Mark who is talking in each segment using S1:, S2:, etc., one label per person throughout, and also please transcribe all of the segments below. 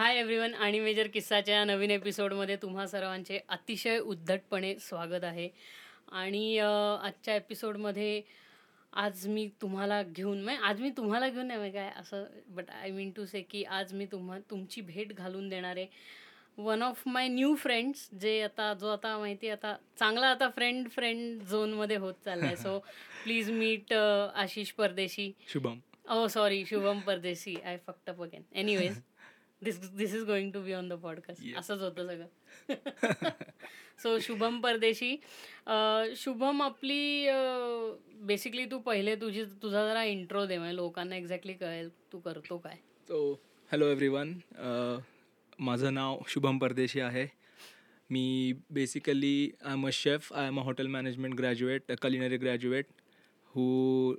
S1: Hi everyone आणि major किस्साच्या नवीन एपिसोडमध्ये तुम्हा सर्वांचे अतिशय उद्धटपणे स्वागत आहे. आणि आजच्या एपिसोडमध्ये आज मी तुम्हाला घेऊन म्हणजे आज मी तुम्हाला घेऊन नाही म्हणजे काय असं but I mean to say की आज मी तुम्हा तुमची भेट घालून देणारे one of my new friends जे आता जो आता माहिती आहे आता चांगला आता फ्रेंड फ्रेंड झोनमध्ये होत चाललाय. So please meet Ashish Pardeshi.
S2: Shubham.
S1: Oh, sorry, Shubham Pardesi. I fucked up again. This is going to be on the podcast.
S2: Yes.
S1: असंच होतं सगळं. सो शुभम परदेशी अं, शुभम आपली बेसिकली तू पहिले तुझी तुझा जरा इंट्रो दे म्हणजे लोकांना एक्झॅक्टली कळेल तू करतो काय.
S2: तो हॅलो एव्हरीवन माझं नाव शुभम परदेशी आहे. मी basically I am a chef I am a hotel management graduate culinary graduate who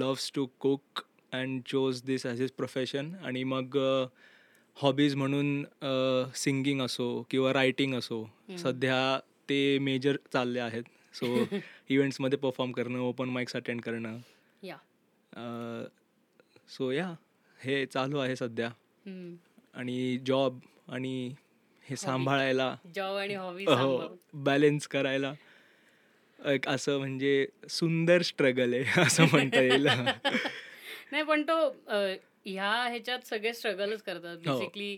S2: loves to cook and chose this as is profession आणि मग हॉबीज म्हणून सिंगिंग असो किंवा रायटिंग असो सध्या ते मेजर चालले आहेत. सो इव्हेंट्समध्ये परफॉर्म करणं ओपन माइक्स अटेंड करणं.
S1: या
S2: सो या हे चालू आहे सध्या. आणि जॉब आणि हे सांभाळायला.
S1: जॉब आणि हॉबी
S2: हो बॅलेन्स करायला. एक असं म्हणजे सुंदर स्ट्रगल आहे असं म्हणता येईल.
S1: नाही पण तो ह्या ह्याच्यात सगळे स्ट्रगलच करतात
S2: हो.
S1: बेसिकली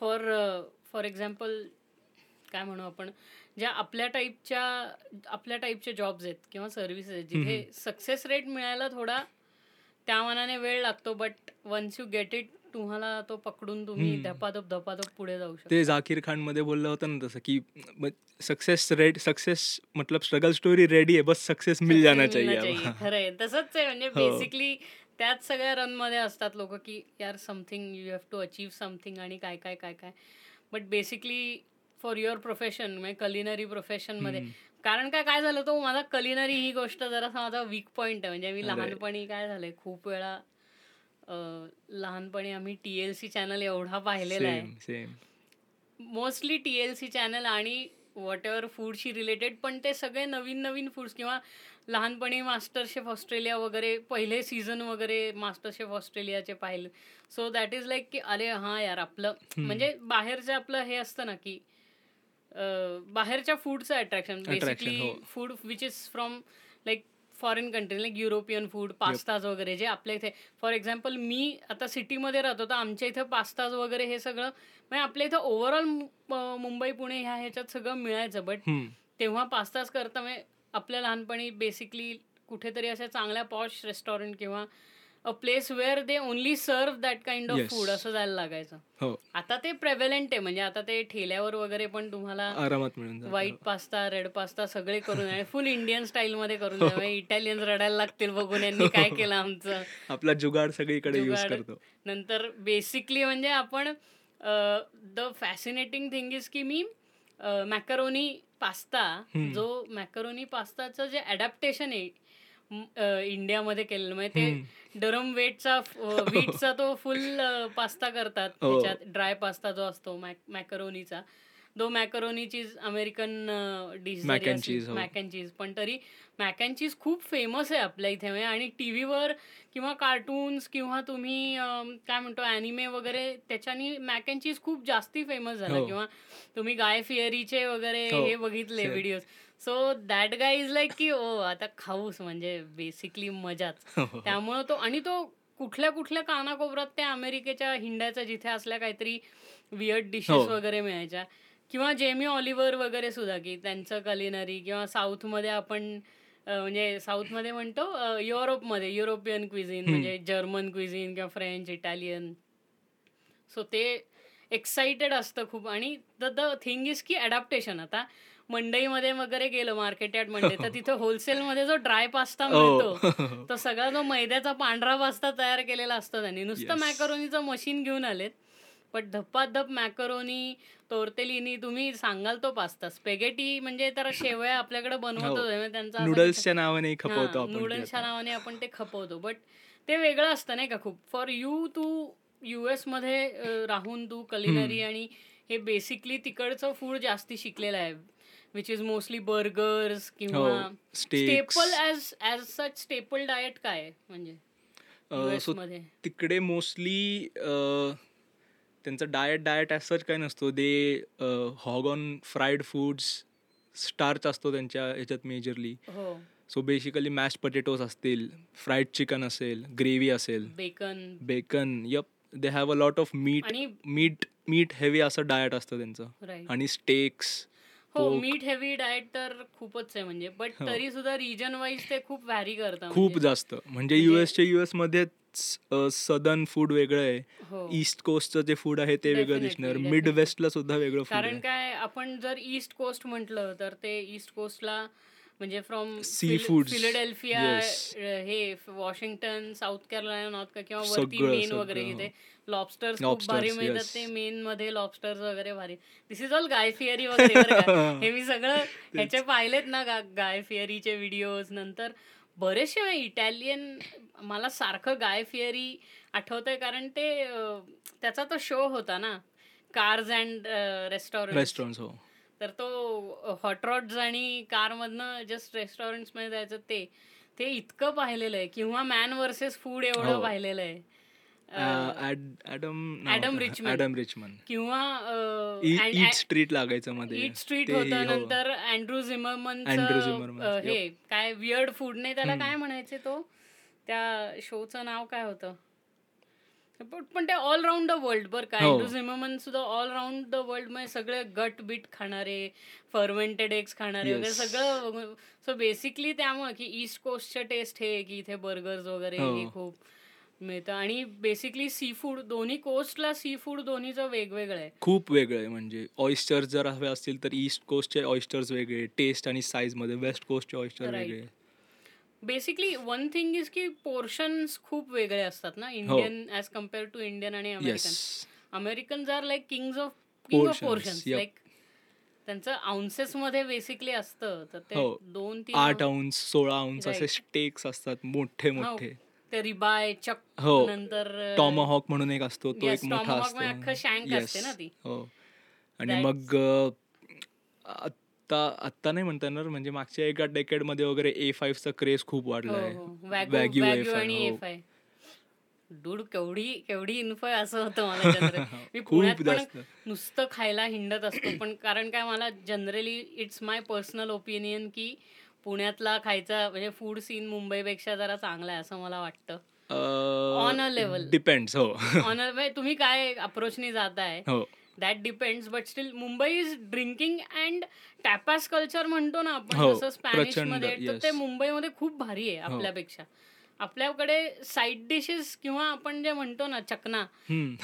S1: फॉर फॉर एक्झाम्पल काय म्हणू आपण ज्या आपल्या टाईपच्या आपल्या टाईपचे जॉब्स आहेत किंवा सर्व्हिसेस आहेत जिथे सक्सेस रेट मिळायला थोडा त्या मनाने वेळ लागतो but once you get it तुम्हाला तो पकडून तुम्ही. धपाधप धपाधप पुढे जाऊ शकता
S2: ते झाकीर खानमध्ये बोललं होतं ना तसं की सक्सेस रेड सक्सेस मतलब स्ट्रगल स्टोरी रेडी है बस सक्सेस मिल जाना चाहिए अब.
S1: खरंय तसंच आहे म्हणजे
S2: हो.
S1: बेसिकली त्याच सगळ्या रनमध्ये असतात लोक की यार something you have to achieve something आणि काय काय काय काय. But basically for your profession म्हणजे कलिनरी प्रोफेशनमध्ये.
S2: हम्म.
S1: कारण काय काय झालं तो माझा कलिनरी ही गोष्ट जरासा माझा वीक पॉइंट आहे. म्हणजे मी. लहानपणी काय झालंय खूप वेळा लहानपणी आम्ही टीएलसी चॅनल एवढा पाहिलेला आहे. Mostly T L C channel आणि वॉट एव्हर फूडशी रिलेटेड पण ते सगळे नवीन नवीन फूड्स किंवा लहानपणी मास्टर शेफ ऑस्ट्रेलिया वगैरे पहिले सीझन वगैरे मास्टर शेफ ऑस्ट्रेलियाचे पाहिले सो दॅट इज लाईक की अरे हां यार आपलं म्हणजे बाहेरचं आपलं हे असतं ना की बाहेरच्या फूडचं attraction basically. Food which is from like foreign country like European food pastas वगैरे जे आपल्या इथे फॉर एक्झाम्पल मी आता सिटीमध्ये राहतो तर आमच्या इथं पास्ताज वगैरे हे सगळं म्हणजे आपल्या इथं ओव्हरऑल मुंबई पुणे ह्या ह्याच्यात सगळं मिळायचं बट. तेव्हा पास्ताज करता म्हणजे आपल्या लहानपणी बेसिकली कुठेतरी अशा चांगल्या पॉश रेस्टॉरंट किंवा a place where they only serve that kind of. Food असं जायला लागायचं.
S2: हो.
S1: आता ते प्रेव्हलेंट आहे म्हणजे आता ते ठेल्यावर वगैरे पण तुम्हाला
S2: आरामात.
S1: व्हाईट पास्ता रेड पास्ता सगळे करून फुल इंडियन स्टाईल मध्ये करून इटालियन रडायला लागतील बघून यांनी काय केलं आमचं.
S2: आपला जुगाड सगळीकडे. करतो.
S1: नंतर बेसिकली म्हणजे आपण द फॅसिनेटिंग थिंग इज की मी मॅकरोनी पास्ता. जो मॅकरोनी पास्ताचं जे अडॅप्टेशन आहे इंडियामध्ये केलेलं म्हणजे ते डरम वेटचा वीटचा तो फुल पास्ता करतात
S2: हो.
S1: त्याच्यात ड्राय पास्ता जो असतो मॅकरोनीचा though macaroni cheese American dish
S2: and cheese, हो.
S1: मॅक अँड चीज पण तरी मॅक अँड चीज खूप फेमस आहे आपल्या इथे म्हणजे आणि टी व्हीवर किंवा कार्टून्स किंवा तुम्ही काय म्हणतो अॅनिमे वगैरे त्याच्यानी मॅक अँड चीज खूप जास्ती फेमस झाला
S2: हो.
S1: किंवा तुम्ही गाय फिअरीचे वगैरे
S2: हो.
S1: हे बघितले. Videos so that guy is like की ओ आता खाऊस म्हणजे बेसिकली मजाच
S2: हो,
S1: त्यामुळं तो आणि तो कुठल्या कुठल्या कानाकोपऱ्यात त्या अमेरिकेच्या हिंड्याच्या जिथे असल्या काहीतरी वियर्ड डिशेस. वगैरे मिळायच्या किंवा जेमी ऑलिव्हर वगैरे सुद्धा की त्यांचं कलिनरी किंवा साऊथमध्ये आपण म्हणजे साऊथमध्ये म्हणतो युरोपमध्ये युरोपियन क्विझिन. म्हणजे जर्मन क्विझिन किंवा फ्रेंच इटालियन सो ते एक्साइटेड असतं खूप. आणि द द थिंग इज की अडॅप्टेशन आता मंडईमध्ये वगैरे गेलं मार्केट यार्ड मंडई तर तिथं होलसेलमध्ये जो ड्राय पास्ता मिळतो
S2: हो
S1: तो सगळा जो मैद्याचा पांढरा पास्ता तयार केलेला असतो त्यांनी. नुसतं. मॅकरोनीचं मशीन घेऊन आलेत पण धप्पाधप मॅकरोनी तोरतेलिनी तुम्ही सांगाल तो पास्ता स्पेगेटी म्हणजे तर शेवया आपल्याकडे बनवतो
S2: हो.
S1: त्यांचा
S2: नूडल्सच्या नावाने खपवतो आपण
S1: नूडल्सच्या. नावाने आपण ते खपवतो बट ते वेगळं असतं नाही का खूप फॉर यू तू युएसमध्ये राहून तू कलिनरी आणि हे बेसिकली तिकडचं फूड जास्ती शिकलेलं आहे विच इज मोस्टली बर्गर्स किंवा. Staple as as such staple diet काय म्हणजे
S2: तिकडे मोस्टली त्यांचं डाएट डाएट ॲज सच काय नसतो. They hog on fried foods starch असतो त्यांच्या ह्याच्यात मेजरली
S1: हो.
S2: सो बेसिकली मॅश पटेटोज असतील फ्राईड चिकन असेल ग्रेव्ही असेल.
S1: Bacon
S2: bacon yup they have a lot of meat meat meat heavy असं डाएट असतं त्यांचं. आणि स्टेक्स
S1: हो. मीठ हेवी डाएट तर खूपच आहे म्हणजे. बट. तरी सुद्धा रिजन वाईज ते खूप व्हॅरी करतं
S2: खूप
S1: म्हणजे.
S2: जास्त. म्हणजे
S1: म्हणजे-
S2: युएसच्या युएसमध्ये सदर्न फूड वेगळं आहे
S1: हो
S2: ईस्ट कोस्टचं जे फूड आहे ते वेगळं दिसणार मिड. वेस्टला सुद्धा वेगळं फूड
S1: कारण काय आपण जर ईस्ट कोस्ट म्हटलं तर ते ईस्ट कोस्टला म्हणजे फ्रॉम
S2: Seafoods.
S1: Philadelphia
S2: Yes.
S1: हे वॉशिंगटन साऊथ कॅरोलायना नॉर्थ किंवा वरती मेन वगैरे
S2: सगळं.
S1: जिथे लॉबस्टर्स खूप भारी मिळतात. ते मेन मध्ये लॉबस्टर्स वगैरे भारी दिस इज ऑल गाय फिअरी वगैरे. हे मी सगळं ह्याचे पाहिलेत ना गाय फिअरीचे व्हिडिओज नंतर बरेचसे इटॅलियन मला सारखं गाय फिअरी आठवतंय कारण ते त्याचा तो शो होता ना कार्स अँड रेस्टॉरंट
S2: रेस्टॉरंट हो.
S1: तर तो हॉट रॉड्स आणि कारमधनं जस्ट रेस्टॉरंट्समध्ये जायचं ते ते इतकं पाहिलेलं आहे. किंवा मॅन वर्सेस फूड एवढं
S2: हो.
S1: पाहिलेलं आहे.
S2: Adam
S1: Richman.
S2: ऍडम रिचमन
S1: किंवा
S2: ईट स्ट्रीट लागायचं मध्ये
S1: ईट स्ट्रीट होतं
S2: हो.
S1: नंतर अँड्रू झिमरमन
S2: Andrew Zimmerman,
S1: हे काय वियर्ड फूड नाही त्याला. काय म्हणायचे तो त्या शोचं नाव काय होतं पण ते ऑल राऊंड द वर्ल्ड बरं का
S2: हो.
S1: अँड्रू झिमरमन सुद्धा ऑल राऊंड द वर्ल्डमध्ये सगळे गट बीट खाणारे फर्मेंटेड एग्स खाणारे वगैरे. सगळं सो बेसिकली त्यामुळे की ईस्ट कोस्टचे टेस्ट हे की इथे बर्गर्स वगैरे
S2: हो.
S1: हे खूप मिळतं. आणि बेसिकली सी फूड दोन्ही कोस्टला सी फूड दोन्हीचं वेगवेगळं आहे.
S2: खूप वेगळं आहे. म्हणजे ऑइस्टर्स जर हवे असतील तर ईस्ट कोस्टचे ऑइस्टर्स वेगळे टेस्ट आणि साईजमध्ये वेस्ट कोस्टचे ऑइस्टर. वेगळे.
S1: बेसिकली वन थिंग इज की पोर्शन्स खूप वेगळे असतात ना Indian as compare to Indian आणि American Americans are like kings of king of portions. Like त्यांचं आउन्सेस मध्ये बेसिकली असतं तर ते
S2: हो.
S1: दोन तीन
S2: आठ औंस सोळा औंस असे. स्टेक्स असतात मोठे
S1: हो,
S2: मोठे.
S1: ते रिबाय चक
S2: हो.
S1: नंतर
S2: टॉमहॉक म्हणून एक असतो तो एक मोठा असतो
S1: ना ती.
S2: हो आणि मग अं, आत्ता आत्ता नाही म्हणता येणार म्हणजे मागच्या एका डेकेडमध्ये वगैरे ए फाईव्हचा क्रेज खूप वाढला आहे
S1: हो वॅग्यू
S2: Wagyu
S1: वॅग्यू
S2: A5,
S1: आणि. एफ आय डूड केवढी केवढी इन्फो आहे असं होतं मला मी
S2: खूप
S1: पुण्यात पण. नुसतं खायला हिंडत असतो पण कारण काय मला generally it's my personal opinion की पुण्यातला खायचा म्हणजे फूड सीन मुंबईपेक्षा जरा चांगला आहे असं मला वाटतं On a level.
S2: डिपेंड्स हो
S1: ऑनर तुम्ही काय अप्रोचनी जाताय
S2: हो
S1: that depends but still Mumbai is drinking and tapas culture म्हणतो ना आपण
S2: हो,
S1: जसं स्पॅनिशमध्ये तर. ते मुंबईमध्ये खूप भारी आहे
S2: हो.
S1: आपल्यापेक्षा आपल्याकडे साईड डिशेस किंवा आपण जे म्हणतो ना चकना.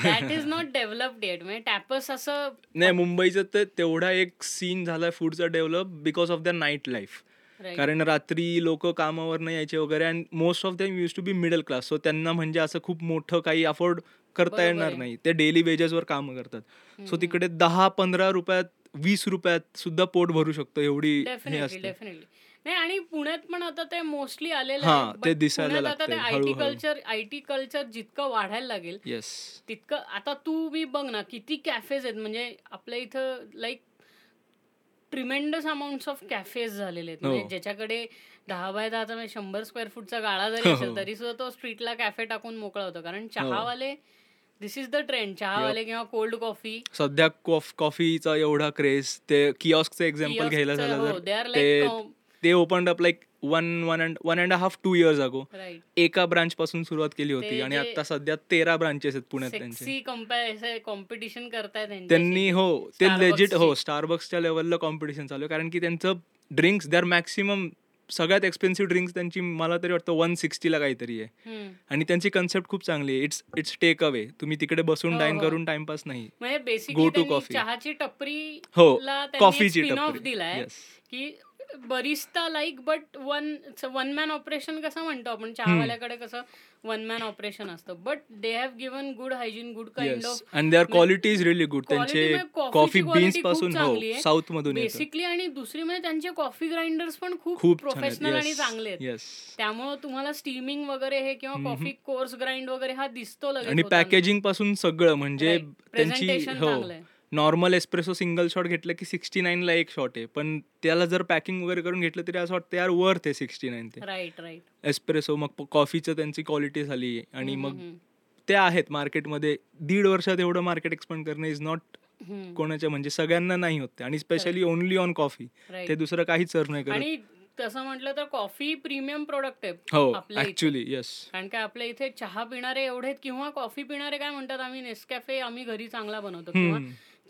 S1: That is not developed yet म्हणजे टॅपस असं
S2: नाही मुंबईचं तर तेवढा एक सीन झालाय फूडचा develop because of the night life कारण रात्री लोक कामावर नाही यायचे वगैरे and most of them use to be middle class so त्यांना म्हणजे असं खूप मोठं काही अफोर्ड करता
S1: बरोबर
S2: येणार
S1: आहे.
S2: नाही. ते डेली वेजेसवर काम करतात. सो तिकडे दहा पंधरा रुपयात वीस रुपयात सुद्धा पोट भरू शकतो एवढी हे
S1: डेफिनेटली
S2: असते.
S1: डेफिनेटली नाही आणि पुण्यात पण आता ते मोस्टली आलेलं
S2: हा,
S1: आहे
S2: ते
S1: but
S2: दिसायला
S1: पुण्यात आता ते
S2: लागतंय,
S1: आय टी
S2: हळूहळू.
S1: कल्चर आय टी कल्चर जितकं वाढायला लागेल
S2: येस
S1: तितकं आता तू बी बघ ना किती कॅफेज आहेत म्हणजे आपल्या इथं like tremendous amount of cafes झालेले आहेत. म्हणजे
S2: हो.
S1: ज्याच्याकडे दहा बाय दहाचा म्हणजे शंभर स्क्वेअर फूटचा गाळा जरी
S2: हो,
S1: असेल
S2: हो.
S1: तरी सुद्धा तो स्ट्रीटला कॅफे टाकून मोकळा होतो. कारण चहावाले दिस इज द ट्रेंड चहावाले किंवा कोल्ड कॉफी
S2: सध्या कॉफ कॉफीचा एवढा क्रेज ते किऑस्कचं एक्झाम्पल घ्यायला झालं
S1: हो,
S2: ते open up like one one and one and half two years ago एका ब्रांच पासून सुरुवात केली होती आणि आता सध्या तेरा ब्रांचेस आहेत पुण्यात त्यांचे
S1: कॉम्पिटिशन त्यांच्याशी.
S2: त्यांनी हो ते लेजिट हो. स्टारबक्सच्या लेवलला कॉम्पिटिशन चालू आहे कारण की त्यांचं ड्रिंक्स दर मॅक्सिमम सगळ्यात एक्सपेन्सिव्ह ड्रिंक्स त्यांची मला तरी वाटतं वन सिक्स्टीला काहीतरी आहे. आणि त्यांची कन्सेप्ट खूप चांगली आहे इट्स इट्स टेक अवे तुम्ही तिकडे बसून
S1: हो,
S2: डाईन
S1: हो.
S2: करून टाइमपास नाही to
S1: त्यांनी
S2: coffee.
S1: चहाची टपरी
S2: हो कॉफीची टपरी.
S1: की Barista like but one one man operation कसं म्हणतो आपण? चहावाल्याकडे कसं वन मॅन ऑपरेशन असतं. But they have given good hygiene good kind of
S2: and their quality is really good त्यांचे
S1: म्हणजे
S2: कॉफी
S1: quality
S2: बीन्सपासून हो. साऊथ मधून येतं.
S1: बेसिकली आणि दुसरी म्हणजे त्यांचे कॉफी ग्राइंडर्स पण खूप प्रोफेशनल आणि चांगले आहेत. त्यामुळे तुम्हाला स्टीमिंग वगैरे हे किंवा कॉफी कोर्स ग्राइंड वगैरे हा दिसतो लगेच
S2: आणि. पॅकेजिंगपासून सगळं म्हणजे. त्यांची नॉर्मल एस्प्रेसो सिंगल शॉट घेतलं की सिक्स्टी ला एक शॉट आहे. पण त्याला जर पॅकिंग वगैरे करून घेतलं तरी असं वाटतं यार वर्थ आहे सिक्स्टी नाईन ते.
S1: राईट राईट
S2: एस्प्रेसो मग कॉफीचं त्यांची क्वालिटी झाली आणि मग ते आहेत मार्केटमध्ये. दीड वर्षात एवढं मार्केट एक्सपांड करणं इज नॉट. कोणाच्या म्हणजे सगळ्यांना नाही होत ते. आणि स्पेशली ओनली ऑन कॉफी. ते दुसरं काहीच सर्व नाही करत.
S1: तसं म्हटलं तर कॉफी प्रीमियम प्रोडक्ट आहे
S2: हो. ऍक्च्युली येस
S1: कारण काय आपल्या इथे चहा पिणारे एवढे किंवा कॉफी पिणारे काय म्हणतात आम्ही नेसकॅफे आम्ही घरी चांगला बनवतो. किंवा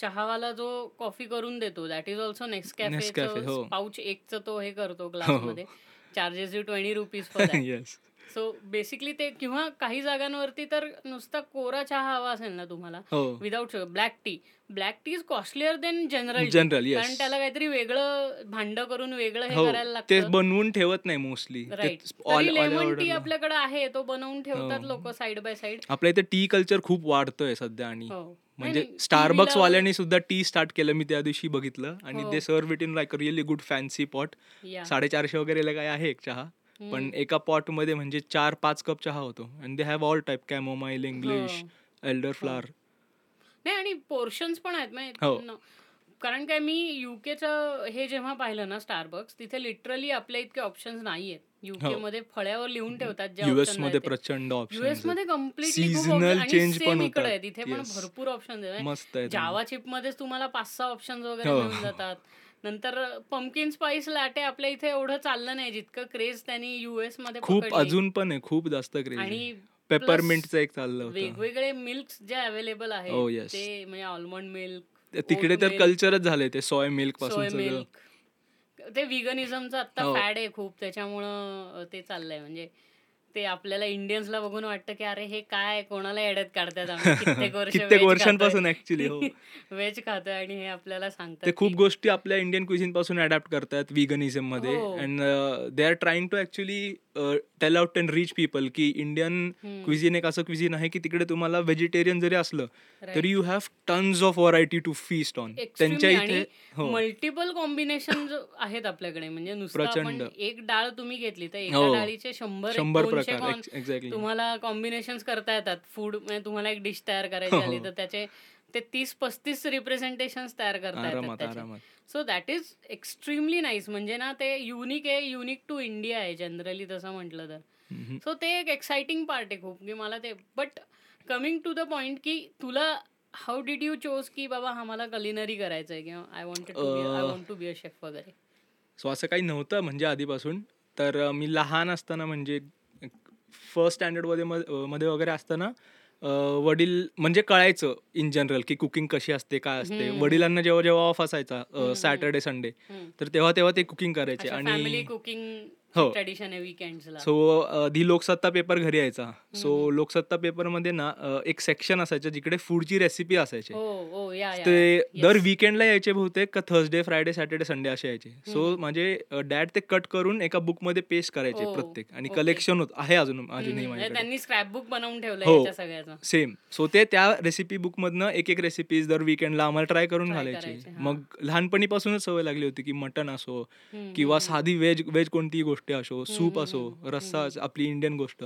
S1: चहावाला जो कॉफी करून देतो दॅट इज ऑल्सो नेक्स्ट
S2: हो.
S1: पाऊच एकचं तो हे करतो
S2: हो.
S1: ग्लासमध्ये. Charges you twenty rupees for so basically ते किंवा काही जागांवरती तर नुसता कोरा चहा हवा असेल ना तुम्हाला without sugar black tea black tea is costlier then general
S2: general
S1: कारण त्याला काहीतरी वेगळं भांड करून वेगळं हे
S2: हो.
S1: करायला
S2: ते
S1: लागतं.
S2: बनवून ठेवत नाही मोस्टली
S1: लेमन टी आपल्याकडे आहे तो बनवून ठेवतात. लोक साइड बाय साइड
S2: आपल्या इथे टी कल्चर खूप वाढतोय सध्या आणि
S1: हो.
S2: म्हणजे
S1: नाही,
S2: स्टारबक्स वाल्यांनी सुद्धा टी स्टार्ट केलं मी त्या दिवशी बघितलं. आणि
S1: हो.
S2: ते serve it in like really good fancy pot. साडेचारशे वगैरे काय आहे एक चहा. पण एका पॉटमध्ये म्हणजे चार पाच कप चहा होतो. आणि they have all type chamomile English
S1: हो.
S2: एल्डर फ्लावर
S1: नाही आणि पोर्शन्स पण आहेत.
S2: हो.
S1: माहिती न- कारण काय मी युकेचं हे जेव्हा पाहिलं ना स्टारबक्स तिथे लिटरली आपल्या इतके ऑप्शन्स नाहीयेत. युके
S2: हो.
S1: मध्ये फळ्यावर लिहून ठेवतात युएसमध्ये.
S2: प्रचंड
S1: युएस ऑप्शनमध्ये कम्प्लिटली
S2: Seasonal change पण
S1: इकडे. आहे तिथे पण. भरपूर ऑप्शन
S2: मस्त आहे
S1: जावा चिप मध्येच तुम्हाला पाच सहा ऑप्शन वगैरे
S2: हो.
S1: मिळून जातात नंतर पंकिन स्पाइस लॅटे आपल्या इथे एवढं चाललं नाही जितकं क्रेज त्यांनी युएसमध्ये
S2: खूप. अजून पण आहे खूप जास्त क्रेज
S1: आणि
S2: पेपरमिंटचं एक चाललं
S1: वेगवेगळे मिल्क जे अवेलेबल
S2: Oh,
S1: आहेत
S2: yes.
S1: ते म्हणजे आल्मंड मिल्क
S2: तिकडे तर कल्चरच झालंय ते सॉय
S1: मिल्कपासून ते विगनिझमचं आता
S2: हो.
S1: फॅड आहे खूप. त्याच्यामुळं ते चाललंय. म्हणजे ते आपल्याला इंडियन्सला बघून वाटतं की अरे हे काय कोणाला एडत काढतात कित्येक वर्ष
S2: कित्येक वर्षांपासून ऍक्च्युली हो.
S1: व्हेज खातोय आणि हे आपल्याला सांगतात
S2: ते खूप गोष्टी आपल्या इंडियन क्विझिनपासून अडॅप्ट करतात विगनिझममध्ये.
S1: हो.
S2: And they are trying to actually tell out and rich people की इंडियन. क्विझिन एक असं क्विझिन आहे की तिकडे तुम्हाला व्हेजिटेरियन जरी असलं. तरी you have tons of variety to feast on त्यांच्या इथे हो
S1: मल्टिपल कॉम्बिनेशन आहेत आपल्याकडे म्हणजे नुसतं
S2: प्रचंड.
S1: एक डाळ तुम्ही घेतली तर एका
S2: हो.
S1: डाळीचे शंभर
S2: शंभर प्रकार एक्झॅक्टली
S1: तुम्हाला कॉम्बिनेशन करता येतात फूड म्हणजे तुम्हाला एक डिश तयार करायची
S2: हो,
S1: आली
S2: हो.
S1: तर त्याचे ते तीस पस्तीस रिप्रेझेंटेशन तयार करता येतात
S2: आरामात
S1: त्याचे
S2: आरामात
S1: so that is extremely nice म्हणजे ना ते युनिक आहे युनिक टू इंडिया आहे जनरली तसं म्हटलं तर. सो ते एक एक्साइटिंग पार्ट आहे खूप की मला ते but coming to the point की तुला हाऊ डिड यू चोज की बाबा आम्हाला कलिनरी करायचं आहे किंवा I want to I want to be a chef वगैरे.
S2: सो असं काही नव्हतं म्हणजे आधीपासून. तर मी लहान असताना म्हणजे फर्स्ट स्टँडर्डमध्ये मध्ये वगैरे असताना अं, वडील म्हणजे कळायचं इन जनरल की कुकिंग कशी असते काय असते
S1: हम्म.
S2: वडिलांना जेव्हा जेव्हा ऑफ असायचा
S1: हम्म.
S2: Saturday Sunday. तर तेव्हा तेव्हा ते कुकिंग करायचे आणि
S1: कुकिंग
S2: हो.
S1: ट्रेडिशन आहे विकेंड्सला
S2: सो दी लोकसत्ता पेपर घरी यायचा सो. लोकसत्ता पेपरमध्ये ना अं, एक सेक्शन असायचं जिकडे फूडची रेसिपी असायची
S1: हो हो या या
S2: ते. दर विकेंडला यायचे बहुतेक का थर्सडे फ्रायडे सॅटर्डे संडे असे यायचे सो. माझे डॅड ते कट करून एका बुकमध्ये पेस्ट करायचे
S1: हो,
S2: प्रत्येक आणि
S1: okay.
S2: कलेक्शन होत आहे अजून अजूनही
S1: म्हणजे
S2: माझ्याकडे
S1: त्यांनी स्क्रॅप बुक बनवून ठेवलंय
S2: हो.
S1: याच्या सगळ्याचं
S2: सेम सो ते त्या रेसिपी बुक मधनं एक एक रेसिपीज दर विकेंडला आम्हाला ट्राय करून
S1: Try
S2: घालायचे
S1: करायचे, हा.
S2: मग लहानपणीपासूनच सवय लागली होती की मटन असो
S1: हम्म,
S2: किंवा साधी व्हेज व्हेज कोणतीही गोष्टी असो सूप असो रस्सा. आपली इंडियन गोष्ट.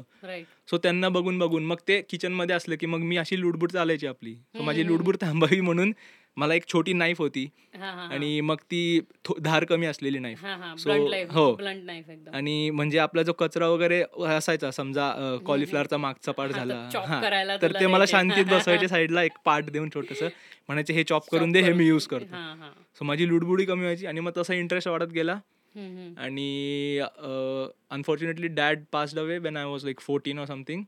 S2: सो त्यांना बघून बघून मग ते किचनमध्ये असलं की मग मी अशी लुडबुड चालायची आपली. सो माझी. लुडबुड थांबावी म्हणून मला एक छोटी नाईफ होती. आणि मग ती धार कमी असलेली नाईफ
S1: हा हा.
S2: आणि म्हणजे आपला जो कचरा वगैरे असायचा समजा कॉलिफ्लॉवरचा मागचा पार्ट झाला. तर ते मला. शांतीत बसवायचे साईडला एक पार्ट देऊन छोटस. म्हणायचे हे चॉप करून दे हे मी. यूज करतो. सो माझी लुडबुडी कमी व्हायची आणि मग तसा इंटरेस्ट वाढत गेला. आणि unfortunately dad passed away when I was like fourteen or something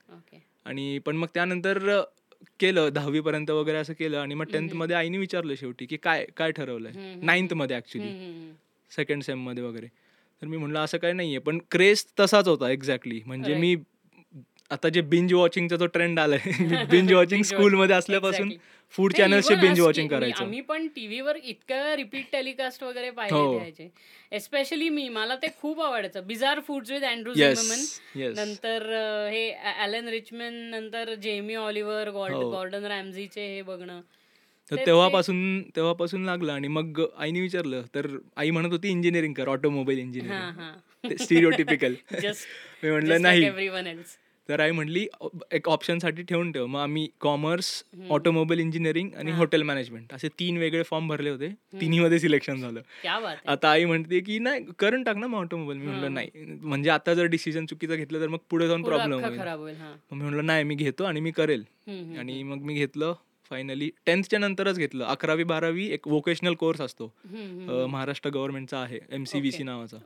S2: आणि पण मग त्यानंतर केलं दहावी पर्यंत वगैरे असं केलं आणि मग टेन्थ
S1: हम्म.
S2: मध्ये आईने विचारलं शेवटी की काय काय ठरवलंय
S1: हम्म.
S2: नाईन्थमध्ये ऍक्च्युली
S1: हम्म, हम्म, हम्म.
S2: सेकंड सेममध्ये वगैरे तर मी म्हणलं असं काही नाहीये पण क्रेज तसाच होता एक्झॅक्टली म्हणजे. मी आता जे बिंज वॉचिंगचा जो ट्रेंड आलाय बिंज वॉचिंग
S1: Binge
S2: स्कूल मध्ये
S1: watching,
S2: असल्यापासून. फूड बिंज
S1: us
S2: वॉचिंग करायचं.
S1: आम्ही पण टीव्हीवर इतक्या रिपीट टेलिकास्ट वगैरे
S2: हो.
S1: द्यायचे एस्पेशली मी. मला ते खूप आवडायचं. Bizarre foods with Andrew Zimmerman नंतर हे ॲलन रिचमन नंतर जेमी ऑलिव्हर
S2: हो.
S1: गॉर्डन रॅमझीचे हे बघणं.
S2: तर तेव्हापासून तेव्हापासून लागलं आणि मग आईने विचारलं तर आई म्हणत होती इंजिनिअरिंग कर ऑटोमोबाईल
S1: हा
S2: इंजिनिअरिंग
S1: हा
S2: स्टिरिओटिपिकल मी म्हणलं नाही. तर आई म्हटली "अ, एक ऑप्शनसाठी ठेवून ठेव. मग आम्ही कॉमर्स ऑटोमोबाईल इंजिनिअरिंग आणि. हॉटेल मॅनेजमेंट असे तीन वेगळे फॉर्म भरले होते. तिन्हीमध्ये सिलेक्शन झालं.
S1: क्या बात आहे.
S2: आता आई म्हणते की नाही करून टाक ना मग ऑटोमोबाईल मी. म्हणलं नाही. म्हणजे आता जर डिसिजन चुकीचं घेतलं तर मग पुढे जाऊन प्रॉब्लेम होईल. मग मी म्हणलं नाही मी घेतो आणि मी करेल. आणि मग मी घेतलं. फायनली टेन्थच्या नंतरच घेतलं. अकरावी बारावी एक वोकेशनल कोर्स असतो. महाराष्ट्र गव्हर्नमेंटचा आहे एम सी व्ही सी. नावाचा.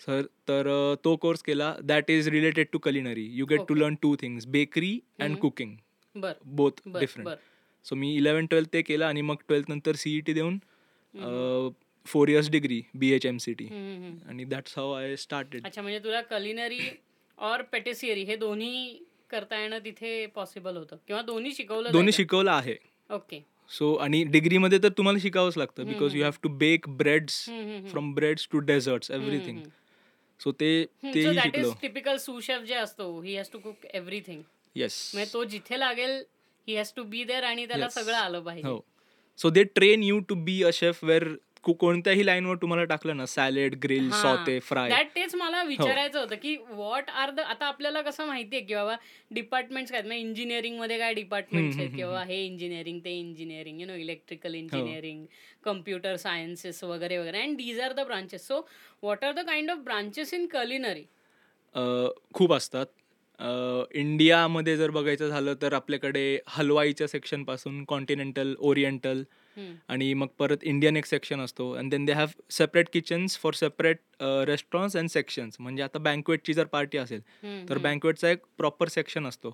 S2: सर तर तो कोर्स केला. That is related to culinary you get to. Learn two things bakery and. Cooking both different so me eleven twelfth ते केलं आणि मग ट्वेल्थ नंतर C E T four years degree B H M C T. आणि that's how I started
S1: अच्छा म्हणजे तुला culinary और पेटेसियरी हे दोन्ही करता येणं तिथे पॉसिबल होतं. किंवा दोन्ही शिकवलं
S2: दोन्ही? शिकवलं आहे.
S1: ओके
S2: सो आणि डिग्रीमध्ये तर तुम्हाला शिकावंच लागतं because you have to bake breads
S1: hmm.
S2: From breads to desserts everything so ते तेही शिकलो.
S1: टिपिकल सुशेफ जे असतो he has to cook everything
S2: yes
S1: म्हणजे तो जिथे लागेल he has to be there आणि त्याला. सगळं आलं पाहिजे.
S2: So they train you to be a chef where कोणत्याही लाईनवर तुम्हाला टाकलं ना सॅलेड ग्रिल
S1: हा.
S2: सॉते फ्राय
S1: तेच मला विचारायचं होतं की व्हॉट आर द आता आपल्याला कसं माहितीये की बाबा डिपार्टमेंट्स काय इंजिनिअरिंगमध्ये काय डिपार्टमेंट्स आहेत? किंवा हे इंजिनिअरिंग ते engineering you know electrical engineering computer sciences वगैरे वगैरे. And these are the branches so what are the kind of branches in culinary
S2: खूप असतात. इंडियामध्ये जर बघायचं झालं तर आपल्याकडे हलवाईच्या सेक्शनपासून कॉन्टिनेंटल ओरिएंटल आणि मग परत इंडियन एक सेक्शन असतो. And then they have separate kitchens for separate restaurants and sections म्हणजे आता बँकवेटची जर पार्टी असेल तर बँकवेटचा एक प्रॉपर सेक्शन असतो.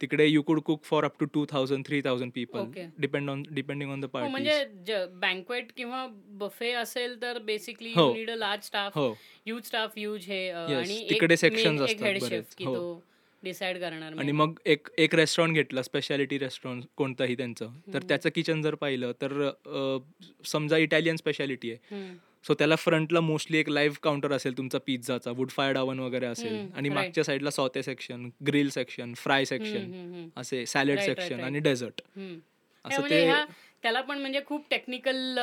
S2: तिकडे you could cook for up to two thousand three thousand people. Depend on depending on the
S1: हो
S2: पार्टी
S1: म्हणजे बँकवेट किंवा बफे असेल तर बेसिकली
S2: हो.
S1: लार्ज स्टाफ
S2: हो.
S1: ह्यूज स्टाफ ह्यूज हे आणि
S2: तिकडे
S1: एक
S2: असतात
S1: डिसाइड करणार
S2: आणि. मग एक एक रेस्टॉरंट घेतलं स्पेशालिटी रेस्टॉरंट कोणतंही त्यांचं तर त्याचं किचन जर पाहिलं तर समजा इटालियन स्पेशालिटी आहे. सो त्याला फ्रंटला मोस्टली एक लाईव्ह काउंटर असेल तुमचा पिझ्झाचा वुड फायर्ड अवन वगैरे असेल आणि. मागच्या साईडला saute section grill section fry section. असे सॅलेड सेक्शन. आणि डेझर्ट असं ते
S1: त्याला पण म्हणजे खूप टेक्निकल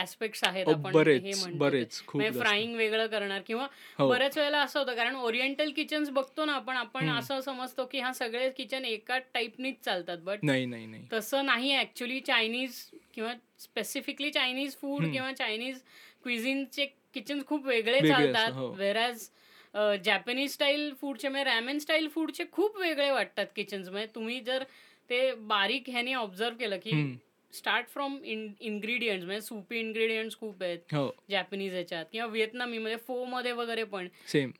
S1: ऍस्पेक्ट्स आहेत
S2: हो,
S1: आपण
S2: बरेच,
S1: हे म्हणतो
S2: बरेच. खूप
S1: म्हणजे. फ्राईंग वेगळं करणार किंवा
S2: हो.
S1: बऱ्याच वेळेला असं होतं कारण ओरिएंटल किचन्स बघतो ना आपण आपण. असं समजतो की हा सगळे किचन एकाच टाईपनीच चालतात बट
S2: नाही नाही नाही
S1: तसं नाही ऍक्च्युली चायनीज किंवा स्पेसिफिकली चायनीज फूड. किंवा चायनीज क्विझिनचे किचन खूप वेगळे चालतात. वेरॅज जॅपनीज स्टाईल फूडचे म्हणजे रॅमेन स्टाईल फूडचे खूप वेगळे वाटतात किचन्स म्हणजे तुम्ही जर ते बारीक ह्याने ऑब्झर्व केलं की. स्टार्ट फ्रॉम इन्ग्रेडियंट्स म्हणजे सुपी इन्ग्रेडियंट्स खूप आहेत.
S2: हो.
S1: जॅपनीज ह्याच्यात किंवा व्हिएतनामी मध्ये फो मध्ये वगैरे पण.
S2: सेम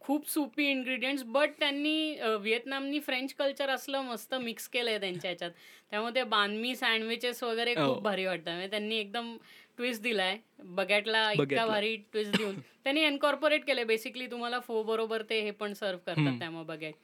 S1: खूप सुपी इन्ग्रेडियंट्स बट त्यांनी व्हिएतनामनी फ्रेंच कल्चर असलं मस्त मिक्स केलंय त्यांच्या ह्याच्यात. त्यामुळे ते बानमी सँडविचेस वगैरे
S2: हो.
S1: खूप भारी वाटतात म्हणजे त्यांनी एकदम ट्विस्ट दिलाय. बगॅटला इतका. भारी ट्विस्ट देऊन. त्यांनी एन्कॉर्पोरेट केलंय. बेसिकली तुम्हाला फो बरोबर ते हे पण सर्व करतात. त्यामुळे बगॅट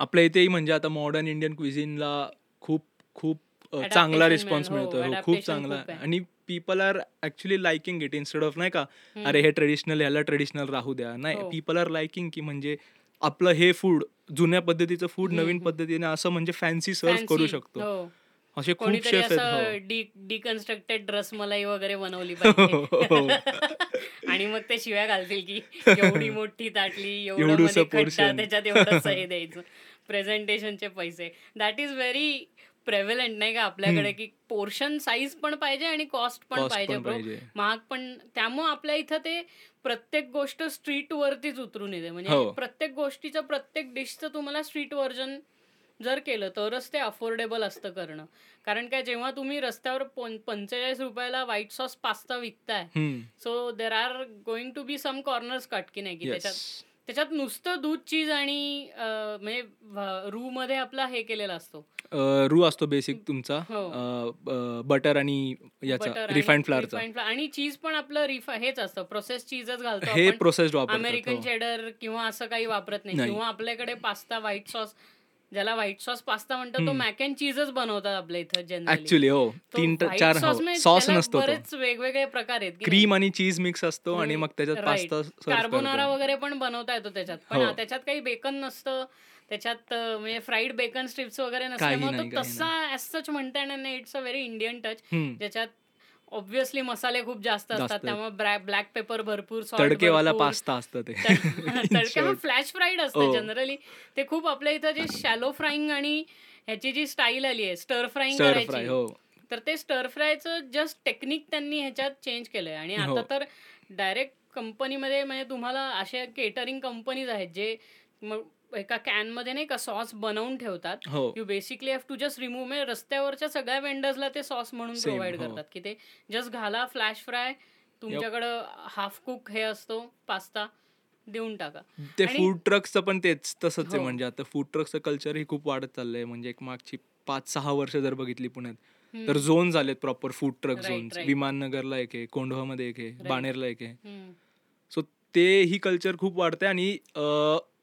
S2: आपल्या इथेही म्हणजे आता मॉडर्न इंडियन क्विझिनला खूप खूप चांगला रिस्पॉन्स.
S1: हो,
S2: मिळतोय हो, खूप चांगला. आणि people are actually liking it instead of नाही का अरे हे ट्रेडिशनल ह्याला ट्रेडिशनल राहू द्या नाही. पीपल आर लाइकिंग की म्हणजे आपलं हे फूड जुन्या पद्धतीचं फूड नवीन. पद्धतीने असं म्हणजे फॅन्सी सर्व करू. शकतो
S1: हो.
S2: असे खूप शेफ आहेत
S1: डिकन्स्ट्रक्टेड रसमलाई वगैरे बनवली आणि मग ते शिव्या घालतील की एवढी मोठी ताटली एवढं. त्याच्यात एवढंच हे द्यायचं प्रेझेंटेशनचे पैसे दॅट इज व्हेरी प्रेव्हलंट नाही का आपल्याकडे की पोर्शन साईज पण पाहिजे आणि कॉस्ट पण पाहिजे. महाग पण त्यामुळे आपल्या इथं ते प्रत्येक गोष्ट स्ट्रीट वरतीच उतरून येते म्हणजे
S2: हो.
S1: प्रत्येक गोष्टीचं प्रत्येक डिशचं तुम्हाला स्ट्रीट व्हर्जन जर केलं तरच ते अफोर्डेबल असतं करणं कारण काय जेव्हा तुम्ही रस्त्यावर पंचेचाळीस रुपयाला white sauce pasta विकताय. So there are going to be some corners cut की नाही की. त्याच्यात त्याच्यात नुसतं दूध चीज आणि म्हणजे रू मध्ये आपला हे केलेला असतो
S2: रू असतो बेसिक तुमचा
S1: हो.
S2: बटर आणि याचा रिफाईंड फ्लावरचा
S1: flour. आणि चीज पण आपलं रिफा हेच असतं प्रोसेस चीजच घालतो
S2: हे वापरतात
S1: अमेरिकन. चेडर किंवा असं काही वापरत नाही. किंवा आपल्याकडे पास्ता व्हाईट सॉस ज्याला व्हाईट सॉस पास्ता म्हणतात तो. मॅक अँड चीजच बनवतात आपल्या इथं जनरली
S2: ऍक्च्युली हो. तीन चार सॉस नसतो तो.
S1: बरेच वेगवेगळे प्रकार आहेत?
S2: क्रीम आणि चीज मिक्स असतो आणि मग त्याच्यात. पास्ता
S1: कार्बोनारा वगैरे पण बनवता येतो त्याच्यात. पण
S2: हो.
S1: हा, त्याच्यात काही बेकन नसतं. त्याच्यात म्हणजे फ्राईड बेकन स्ट्रिप्स वगैरे
S2: काही
S1: नसल्यामुळे
S2: नाही,
S1: तो
S2: काही
S1: तसा ऍज सच म्हणता येणार नाही. It's a very Indian touch ज्याच्यात ऑब्व्हियसली मसाले खूप जास्त असतात. त्यामुळे ब्लॅक पेपर भरपूर
S2: तडकेवाला. पास्ता असतं ते
S1: तडके. फ्लॅश फ्राईड असतं
S2: हो.
S1: जनरली ते खूप आपल्या इथं जे शॅलो फ्राईंग आणि ह्याची जी स्टाईल आली आहे स्टर फ्राईंग करायची
S2: हो
S1: तर ते स्टर फ्रायचं जस्ट टेक्निक त्यांनी ह्याच्यात चेंज केलंय आणि
S2: हो.
S1: आता तर डायरेक्ट कंपनीमध्ये म्हणजे तुम्हाला अशा केटरिंग कंपनीज आहेत जे मग एका कॅनमध्ये नाही का सॉस बनवून ठेवतात you basically have to just remove रस्त्यावरच्या सगळ्या वेंडर्सला ते सॉस म्हणून प्रोव्हाइड
S2: हो.
S1: करतात की ते जस्ट घाला फ्लॅश फ्राय तुमच्याकडं हाफ कुक हे असतो पास्ता देऊन टाका
S2: ते फूड ट्रक्सचं पण तेच तसंच आहे
S1: हो.
S2: म्हणजे आता फूड ट्रकचं कल्चर ही खूप वाढत चाललंय म्हणजे एक मागची पाच सहा वर्ष जर बघितली पुण्यात. तर झोन झालेत प्रॉपर फूड ट्रक
S1: right.
S2: विमाननगरला एक आहे कोंढवामध्ये एक आहे. बाणेरला एक आहे. सो ते ही कल्चर खूप वाढते आणि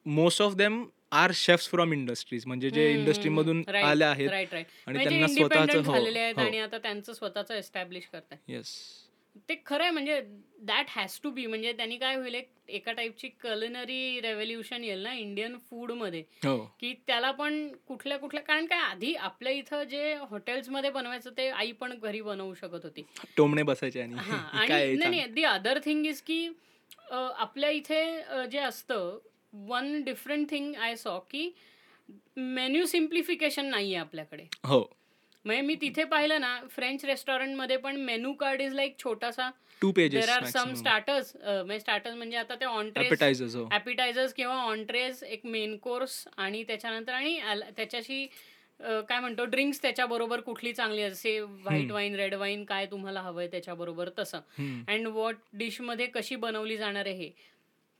S2: most of them are chefs from industries म्हणजे जे इंडस्ट्रीमधून आले आहेत. आणि
S1: म्हणजे
S2: त्यांना स्वतःचं- हो,
S1: आहेत
S2: हो.
S1: आणि आता त्यांचं स्वतःचं एस्टॅब्लिश करताय
S2: येस
S1: ते खरं आहे म्हणजे दॅट हॅज टू बी म्हणजे त्यांनी काय होईल एक टाईपची कलिनरी रेव्होल्युशन येईल ना इंडियन फूडमध्ये
S2: हो.
S1: की त्याला पण कुठल्या कुठल्या कारण काय आधी आपल्या इथं जे हॉटेल्समध्ये बनवायचं ते आई पण घरी बनवू शकत होती.
S2: टोमणे बसायचे आणि
S1: नाही दी अदर थिंग इज की आपल्या इथे जे असतं one different thing I saw की मेन्यू सिम्प्लिफिकेशन नाही आहे आपल्याकडे.
S2: हो.
S1: म्हणजे मी तिथे पाहिलं ना फ्रेंच रेस्टॉरंटमध्ये पण मेनू कार्ड इज लाईक छोटासा
S2: two pages
S1: there are some starters म्हणजे स्टार्टर्स म्हणजे आता ते ऑनट्रेस
S2: ॲपेटायझर्स हो.
S1: किंवा ऑनट्रेस एक मेन कोर्स आणि त्याच्यानंतर आणि त्याच्याशी काय म्हणतो ड्रिंक्स त्याच्याबरोबर कुठली चांगली असे व्हाईट. वाईन रेड वाईन काय तुम्हाला हवंय त्याच्याबरोबर तसं. अँड वॉट डिशमध्ये कशी बनवली जाणार आहे हे.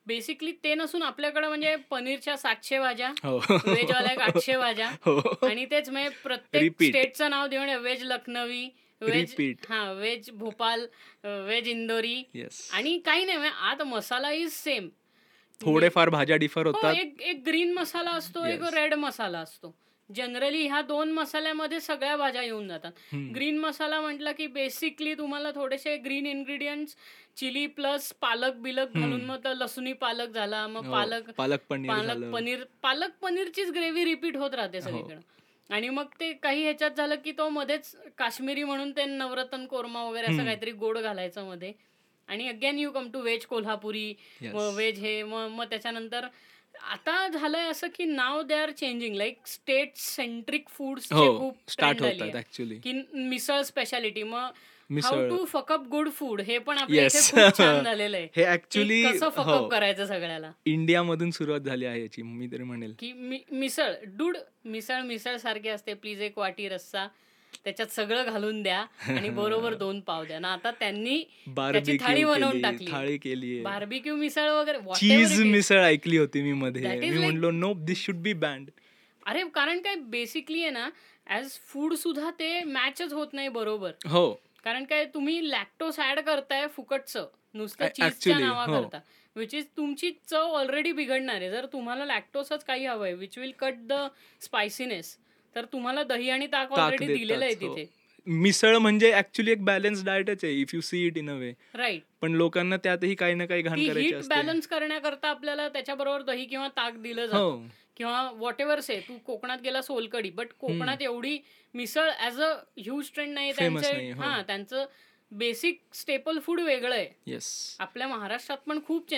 S1: बेसिकली ते नसून आपल्याकडे म्हणजे पनीरच्या सातशे भाज्या
S2: हो.
S1: व्हेजवाल्या एक आठशे भाज्या.
S2: हो.
S1: आणि तेच म्हणजे प्रत्येक. स्टेटचं नाव देऊन व्हेज लखनवी व्हेज. हा व्हेज भोपाल व्हेज इंदोरी. आणि काही नाही म्हणजे आत मसाला इज सेम
S2: थोडेफार भाज्या डिफर
S1: हो
S2: होतात.
S1: एक एक ग्रीन मसाला असतो एक. रेड मसाला असतो. जनरली ह्या दोन मसाल्यामध्ये सगळ्या भाज्या येऊन जातात. ग्रीन मसाला म्हटलं की बेसिकली तुम्हाला थोडेसे ग्रीन इन्ग्रेडियंट्स चिली प्लस पालक बिलक घालून. मग लसुणी पालक झाला मग
S2: हो,
S1: पालक
S2: पालक पनीर
S1: पालक पनीर पालक पनीरचीच ग्रेव्ही रिपीट होत राहते
S2: हो.
S1: सगळीकडे आणि मग ते काही ह्याच्यात झालं की तो मध्येच काश्मीरी म्हणून ते नवरत्न कोरमा वगैरे असं. काहीतरी गोड घालायचं मध्ये आणि again you come to veg Kolhapuri. Veg हे मग त्याच्यानंतर आता झालंय असं की नाव they are changing like state centric food
S2: हो
S1: खूप
S2: स्टार्ट होतात. ऍक्च्युली
S1: की मिसळ स्पेशालिटी मग
S2: misal.
S1: To fuck up good food हे पण झालेलं आहे.
S2: हे ऍक्च्युली
S1: फकअप करायचं सगळ्याला?
S2: इंडिया मधून सुरुवात झाली आहे याची मी तरी म्हणेल.
S1: की मिसळ. डूड मिसळ मिसळ सारखी असते. प्लीज एक वाटी रस्सा. त्याच्यात सगळं घालून द्या आणि बरोबर दोन पाव द्या. ना आता त्यांनी त्याची थाळी बनवून
S2: केली
S1: टाकली.
S2: थाळी केली
S1: बार्बिक्यू मिसळ वगैरे
S2: चीज. मिसळ ऐकली होती मी मध्ये. मी म्हणलो no this should be banned
S1: अरे कारण काय बेसिकली आहे ना ऍज फूड सुद्धा ते मॅचच होत नाही बरोबर.
S2: हो.
S1: कारण काय तुम्ही लॅक्टोस ऍड करताय फुकटचं. नुसतं चीजच्या नावा. करता विच इज तुमची चव ऑलरेडी बिघडणार आहे. जर तुम्हाला लॅक्टोसच काही हवंय which will cut the spiciness तर तुम्हाला दही आणि ताक ऑलरेडी दिलेलं आहे
S2: हो.
S1: तिथे.
S2: मिसळ म्हणजे ऍक्च्युली एक बॅलन्स डाएटच आहे if you see it in a way
S1: right
S2: पण लोकांना त्यातही काही ना काही घाण करायची असते.
S1: बॅलन्स करण्याकरता आपल्याला त्याच्याबरोबर दही किंवा ताक दिलं जातं.
S2: हो.
S1: किंवा व्हॉट एव्हर से तू कोकणात गेला सोलकडी बट कोकणात एवढी misal as a huge trend नाही त्यांचे.
S2: हो.
S1: हा त्यांचं बेसिक स्टेपल फूड वेगळं आहे.
S2: येस
S1: आपल्या महाराष्ट्रात पण खूप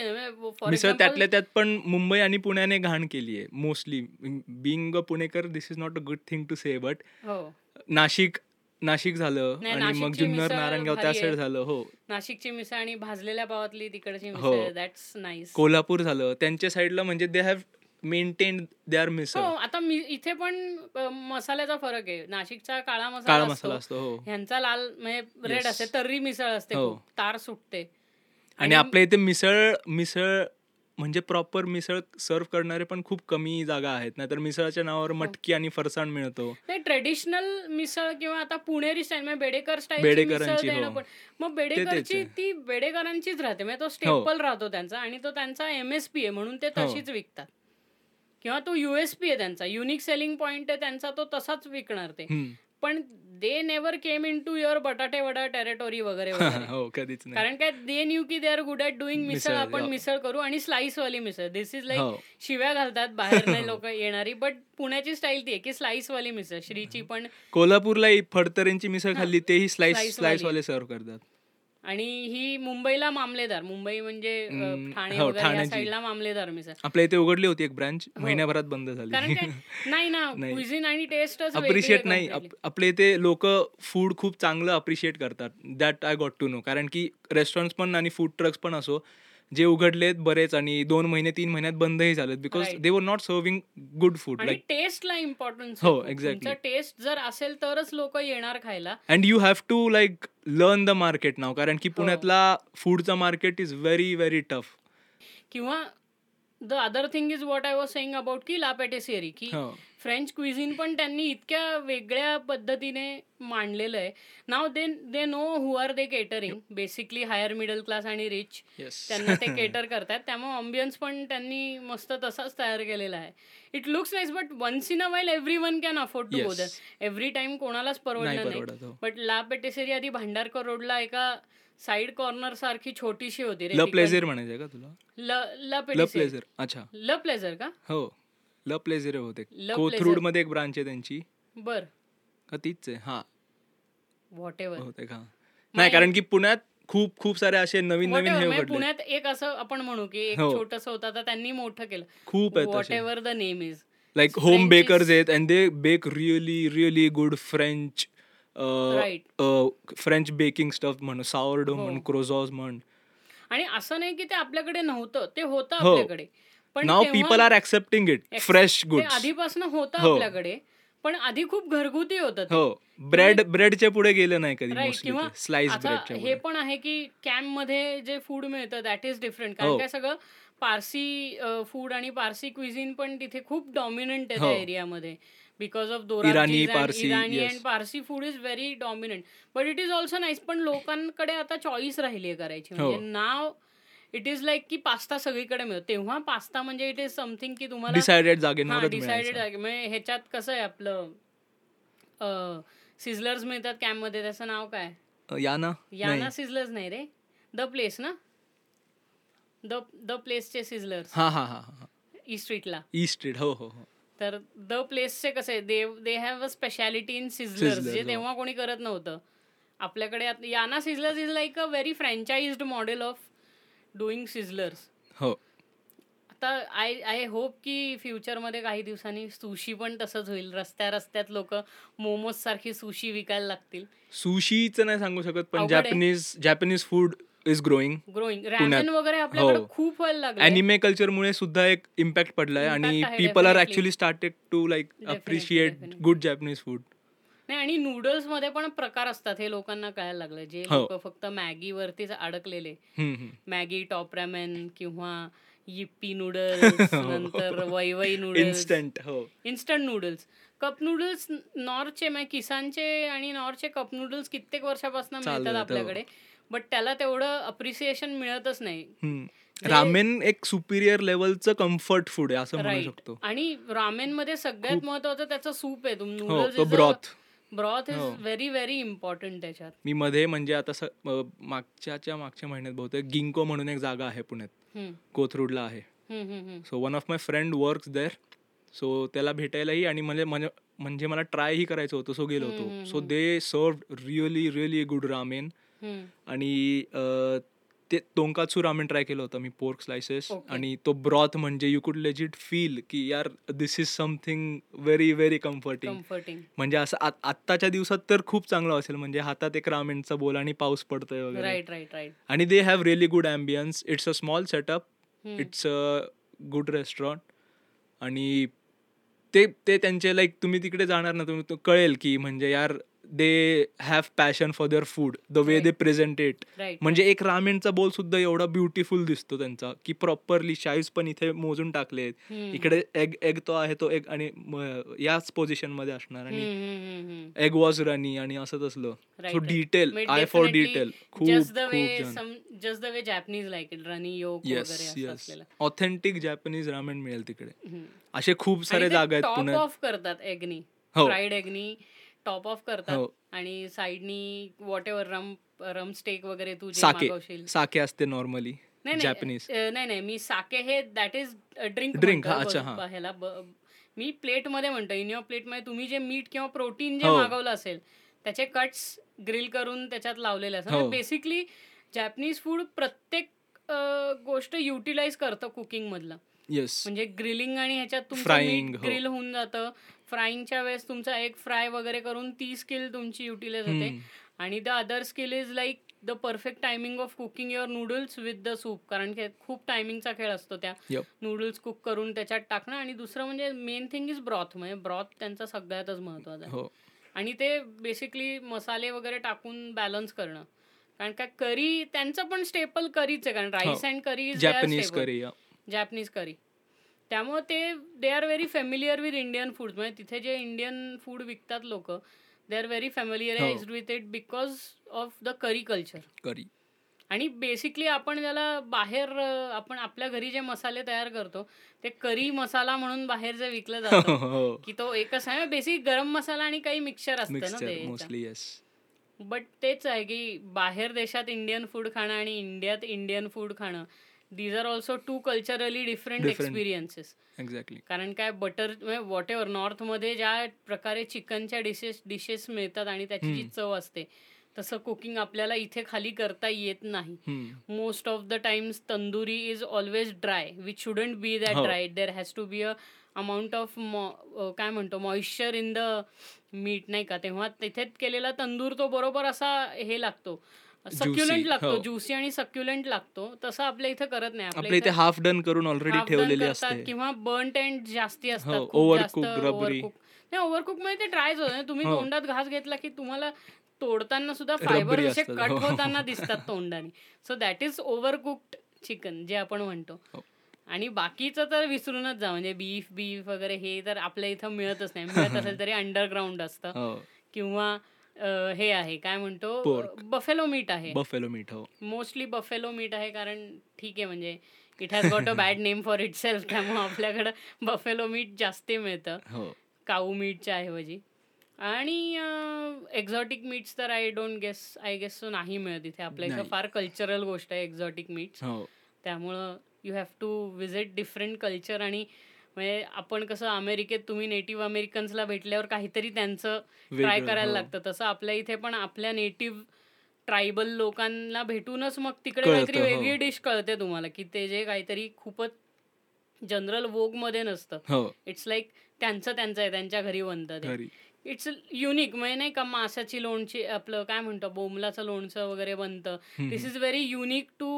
S2: मिसळ त्यातल्या त्यात पण मुंबई आणि पुण्याने घाण केली आहे mostly being a Punekar this is not a good thing to say but Nashik Nashik झालं आणि मग जुन्नर नारायणगाव त्या. साईड झालं हो.
S1: नाशिकची मिसळ आणि भाजलेल्या पावातली तिकडची
S2: हो.
S1: मिसळ दॅट्स नाईस
S2: कोल्हापूर झालं. त्यांच्या साईडला म्हणजे they have maintain their misal
S1: हो आता मी इथे पण मसाल्याचा फरक आहे. नाशिकचा काळा मसाला
S2: मसाला
S1: असतो
S2: हो.
S1: ह्यांचा लाल म्हणजे रेड. असते तर्री मिसळ असते
S2: हो.
S1: तार सुटते.
S2: आणि आपल्या इथे मिसळ मिसळ म्हणजे प्रॉपर मिसळ सर्व करणारे पण खूप कमी जागा आहेत. नाहीतर मिसळच्या नावावर मटकी आणि फरसाण मिळतो.
S1: ट्रेडिशनल मिसळ किंवा आता पुणेरी स्टाईल म्हणजे बेडेकर स्टाईल
S2: बेडेकरांची, हो.
S1: मग बेडेकरची. ती बेडेकरांचीच राहते. म्हणजे तो स्टेपल राहतो त्यांचा आणि तो त्यांचा एमएसपी आहे म्हणून ते
S2: हो.
S1: तशीच विकतात. किंवा तो युएसपी आहे त्यांचा. युनिक सेलिंग पॉइंट आहे त्यांचा तो तसाच विकणार ते. पण they never came into your batate vada territory वगैरे वगैरे.
S2: हो कधीच
S1: कारण काय दे न्यू की they are good at doing misal आपण
S2: हो.
S1: मिसळ करू आणि स्लाइस वाली मिसळ. दिस इज लाईक
S2: हो.
S1: शिव्या घालतात बाहेर नाही लोक येणारी बट पुण्याची स्टाईल ती आहे की स्लाइस वाली मिसळ श्रीची पण
S2: कोल्हापूरला ही फडतरेंची मिसळ खाल्ली तेही स्लाइस स्लाइस.
S1: वाले
S2: सर्व करतात.
S1: आणि ही मुंबईला मामलेदार मुंबई म्हणजे ठाणे
S2: हो,
S1: वगैरे या
S2: ठाण्याची.
S1: साईडला मामलेदार मिसळ
S2: आपल्या इथे उघडली होती एक ब्रांच महिन्याभरात बंद
S1: हो. कारण
S2: झाली
S1: नाही ना. क्विझिन आणि टेस्टच
S2: अप्रिशिएट नाही आप- आपल्या इथे लोक फूड खूप चांगलं अप्रिशिएट करतात that I got to know कारण की रेस्टॉरंट्स पण आणि फूड ट्रक्स पण असो जे उघडलेत बरेच आणि दोन महिने तीन महिन्यात बंदही झालेत because. They were not serving good food like
S1: टेस्टला importance
S2: हो, exactly.
S1: टेस्ट जर असेल तरच लोक येणार खायला
S2: and you have to like learn the market नाव कारण की
S1: हो.
S2: पुण्यातला फूडचा market is very very tough
S1: किंवा the other thing is what I was saying about की ला पेटेसियरी की
S2: हो
S1: फ्रेंच क्विझिन पण त्यांनी इतक्या वेगळ्या पद्धतीने मांडलेलं आहे. नाव they they know who are they catering basically higher middle class आणि रिच त्यांना ते केटर करतात. त्यामुळे ऑम्बियन्स पण त्यांनी मस्त तसाच तयार केलेला आहे. It looks nice but once in a while every one can afford to go. दर एव्हरी टाइम कोणालाच परवडलं नाही बट ला पेटेसरी आधी भांडारकर रोडला एका साईड कॉर्नर सारखी छोटीशी होती रे
S2: म्हणायचे का तुला?
S1: ल
S2: प्लेझर अच्छा.
S1: ल प्लेझर का?
S2: हो. ल प्लेझर होते
S1: ल
S2: कोथरूड. मध्ये एक ब्रांच आहे त्यांची.
S1: बर.
S2: का तीच आहे? हा.
S1: व्हॉट एव्हर
S2: होते का नाही कारण की पुण्यात खूप खूप सारे असे नवीन नवीन हे उघडले
S1: पुण्यात एक असं आपण म्हणू की एक
S2: हो.
S1: छोटस होतं आता त्यांनी मोठं केलं.
S2: खूप आहेत
S1: whatever the name is
S2: like home bakers आहेत and they bake really really good French French baking stuff म्हण सावरडो
S1: हो.
S2: म्हण क्रोझॉस म्हण.
S1: आणि असं नाही की ते आपल्याकडे नव्हतं ते होतं
S2: हो.
S1: आपल्याकडे. पण
S2: नाव people are accepting it fresh good
S1: आधीपासून होतं
S2: हो.
S1: आपल्याकडे पण आधी खूप घरगुती होतं.
S2: हो ब्रेड ब्रेडच्या पुढे गेलं नाही कधी
S1: किंवा
S2: स्लाइस
S1: हे पण आहे की कॅम्पमध्ये जे फूड मिळतं दॅट इज डिफरंट कारण. काय सगळं पारसी फूड आणि पारसी क्विझिन पण तिथे खूप डॉमिनंट आहे त्या. एरियामध्ये because of
S2: Irani, Parsi,
S1: Irani
S2: yes.
S1: And Parsi food is very dominant but it is also nice पण लोकांकडे आता चॉईस राहिली आहे करायची
S2: हो.
S1: म्हणजे नाव इट इज लाईक की पास्ता सगळीकडे मिळतो. तेव्हा पास्ता म्हणजे इट इज समथिंग की तुम्हाला
S2: डिसाइडेड
S1: म्हणजे ह्याच्यात कसं आहे आपलं सिझलर्स मिळतात कॅम्पमध्ये त्याचं नाव काय? याना?
S2: नाही.
S1: सिझलर्स नाही रे. द प्लेस ना? द द प्लेसचे सिझलर्स
S2: हा हा हा हा.
S1: ई स्ट्रीटला
S2: ई स्ट्रीट हो हो हो.
S1: तर द प्लेसचे कसे they they have a speciality in sizzlers
S2: Sizzlers,
S1: जे
S2: हो.
S1: तेव्हा कोणी करत नव्हतं. आपल्याकडे Yana sizzlers is like a very franchised model of doing sizzlers
S2: हो
S1: आता आय आय होप की फ्युचरमध्ये काही दिवसांनी सुशी पण तसंच होईल रस्त्या रस्त्यात लोक मोमोज सारखी सुशी विकायला लागतील
S2: सुशीचं नाही सांगू शकत पण. Japanese Japanese food is growing
S1: growing. Ramen वगैरे आपल्याकडे
S2: हो.
S1: खूप व्हायला लागले
S2: अॅनिमे कल्चरमुळे सुद्धा एक इम्पॅक्ट पडलाय
S1: Impact
S2: आणि people are. Actually started to like appreciate. Good Japanese food
S1: नाही आणि नूडल्समध्ये पण प्रकार असतात हे लोकांना कळायला लागलं. जे
S2: हो.
S1: लोक फक्त मॅगी वरतीच अडकलेले मॅगी टॉप रॅमेन किंवा yippee नूडल्स नंतर वैवई नूडल्स
S2: इन्स्टंट हो.
S1: इन्स्टंट नूडल्स कप नूडल्स नॉरचे म्हणजे किसानचे आणि नॉरचे कप नूडल्स कित्येक वर्षापासून मिळतात
S2: हो.
S1: आपल्याकडे. बट त्याला तेवढं अप्रिसिएशन मिळतच नाही.
S2: रामेन एक सुपिरियर लेवलचं कम्फर्ट फूड आहे असं म्हणू शकतो.
S1: आणि रामेन मध्ये सगळ्यात महत्वाचं त्याचं सूप आहे.
S2: हो broth
S1: broth. Is very very important त्याच्यात.
S2: मी मध्ये म्हणजे आता मागच्याच्या मागच्या महिन्यात बहुतेक गिंको म्हणून एक जागा आहे पुण्यात. कोथरूडला आहे. So one of my friend works there so त्याला भेटायलाही आणि म्हणजे म्हणजे म्हणजे मला ट्रायही करायचं होतं सो गेलो होतो. So they serve really really good ramen. आणि ते टोंकाचू रामेन ट्राय केलं होतं मी पोर्क स्लायसेस. आणि तो ब्रॉथ म्हणजे यू कुड लेजिट फील की यार this is something very very comforting म्हणजे असं आत- आत्ताच्या दिवसात तर खूप चांगलं असेल म्हणजे हातात एक रामेनचा बोल आणि पाऊस पडतोय वगैरे. आणि they have really good ambience it's a small setup it's a good restaurant आणि ते ते त्यांचे लाईक तुम्ही तिकडे जाणार ना तुम्ही तो कळेल की म्हणजे यार they have passion for their food the way. They present it म्हणजे एक रामेनचा बोल सुद्धा एवढा ब्युटिफुल दिसतो त्यांचा की प्रॉपरली शाईज पण इथे मोजून टाकलेत
S1: हम्म.
S2: इकडे एग एग तो आहे तो एग आणि याच पोझिशनमध्ये असणार आणि एग वॉज रनी आणि असं तसलं.
S1: Right,
S2: so. Detail I for detail खूप
S1: जस्ट द वे
S2: खूप छान
S1: just the way Japanese like it runny yolk
S2: yes yes authentic Japanese ramen मिळेल तिकडे. असे खूप सारे जागा आहेत पुण्यात.
S1: ऑफ करतात एगनी. फ्राईड एगनी टॉप ऑफ करतात
S2: हो.
S1: आणि साईडनी वॉट एव्हर रम रम स्टेक वगैरे तू जे
S2: साके
S1: मागवशील
S2: साके असते नॉर्मली
S1: नाही नाही
S2: जॅपनीज
S1: अ, नाही नाही मी साके हे दॅट इज ड्रिंक
S2: Drink, हा, अच्छा, हा.
S1: ह्याला ब- मी प्लेटमध्ये म्हणतो इन युअर प्लेटमध्ये तुम्ही जे मीठ किंवा प्रोटीन जे
S2: हो.
S1: मागवलं असेल त्याचे कट्स ग्रिल करून त्याच्यात लावलेले असतात. बेसिकली जॅपनीज फूड प्रत्येक अ, गोष्ट युटिलाइज करतं कुकिंग मधलं
S2: येस
S1: म्हणजे ग्रिलिंग आणि ह्याच्यात तुमचं
S2: हो.
S1: ग्रिल होऊन जातं. फ्राईंगच्या वेळेस तुमचा एक फ्राय वगैरे करून ती स्किल तुमची युटिलाइज होते. आणि the other skill is like the perfect timing of cooking your noodles with the soup कारण की खूप टायमिंगचा खेळ असतो त्या. नूडल्स कुक करून त्याच्यात टाकणं. आणि दुसरं म्हणजे मेन थिंग इज ब्रॉथ म्हणजे ब्रॉथ त्यांचा सगळ्यातच महत्त्वाचा आहे.
S2: हो.
S1: आणि ते बेसिकली मसाले वगैरे टाकून बॅलन्स करणं. कारण काय करी त्यांचं पण स्टेपल करीच आहे. कारण rice and curry is
S2: curry
S1: Japanese curry त्यामुळे ते they are very familiar with Indian food म्हणजे तिथे जे इंडियन फूड विकतात लोक they are very familiarise with it because of the curry culture
S2: curry
S1: आणि बेसिकली आपण ज्याला बाहेर आपण आपल्या घरी जे मसाले तयार करतो ते करी मसाला म्हणून बाहेर जे विकलं जातं
S2: हो.
S1: की तो एकच आहे. बेसिक गरम मसाला आणि काही मिक्सर असतं ना
S2: मिक्सचर
S1: ते बट तेच आहे की बाहेर देशात इंडियन फूड खाणं आणि इंडियात इंडियन फूड खाणं these are also two culturally different
S2: Different.
S1: Experiences
S2: exactly
S1: कारण काय बटर वॉट एव्हर नॉर्थमध्ये ज्या प्रकारे चिकनच्या डिशेस डिशेस मिळतात आणि त्याची जी चव असते तसं कुकिंग आपल्याला इथे खाली करता येत नाही. Most of the times tandoori is always dry which shouldn't be that. Dry there has to be a amount of काय म्हणतो मॉइश्चर इन द मीट नाही का? तेव्हा तिथे केलेला तंदूर तो बरोबर असा हे लागतो. सक्युलंट लागतो
S2: हो.
S1: ज्युसी आणि सक्युलंट लागतो तसं आपल्या इथं करत नाही
S2: आपल्या इथे हाफ डन करून ऑलरेडी ठेवलेली
S1: करतात
S2: असते
S1: किंवा बर्न अँड जास्ती असतात
S2: हो, rubbery.
S1: overcook. नाही ओव्हरकुकमध्ये ते ड्रायच होत तुम्ही
S2: हो.
S1: तोंडात घास घेतला की तुम्हाला तोडताना सुद्धा फायबर असे
S2: असतात,
S1: कट
S2: हो.
S1: होताना दिसतात तोंडाने so that is overcooked chicken जे आपण म्हणतो
S2: हो.
S1: आणि बाकीचं तर विसरूनच जा म्हणजे बीफ बीफ वगैरे हे तर आपल्या इथं मिळतच नाही मिळत असेल तरी अंडरग्राऊंड असतं
S2: हो
S1: किंवा अं, हे आहे काय म्हणतो. बफेलो मीट आहे.
S2: बफेलो मीठ हो.
S1: मोस्टली बफेलो मीट आहे कारण ठीक आहे म्हणजे it has got a bad name for itself त्यामुळे आपल्याकडं बफेलो मीट जास्ती मिळतं.
S2: हो.
S1: काऊ मीटच्या ऐवजी. आणि एक्झॉटिक मीट्स तर I don't guess I guess so नाही मिळत इथे. आपल्या इथं
S2: नाही.
S1: फार कल्चरल गोष्ट आहे एक्झॉटिक मीट्स
S2: हो.
S1: त्यामुळं you have to visit different culture आणि म्हणजे आपण कसं अमेरिकेत तुम्ही नेटिव्ह अमेरिकन्सला भेटल्यावर काहीतरी त्यांचं ट्राय
S2: वेगळं,
S1: करायला
S2: हो.
S1: लागतं. तसं आपल्या इथे पण आपल्या नेटिव्ह ट्रायबल लोकांना भेटूनच मग तिकडे काहीतरी वेगळी
S2: हो.
S1: डिश कळते तुम्हाला की ते जे काहीतरी खूपच जनरल वोगमध्ये नसतं.
S2: हो.
S1: इट्स लाईक त्यांचं त्यांचं आहे त्यांच्या घरी बनतं ते. इट्स युनिक म्हणजे नाही का माशाची लोणची आपलं काय म्हणतो बोमलाचं लोणचं वगैरे बनतं. This is very unique to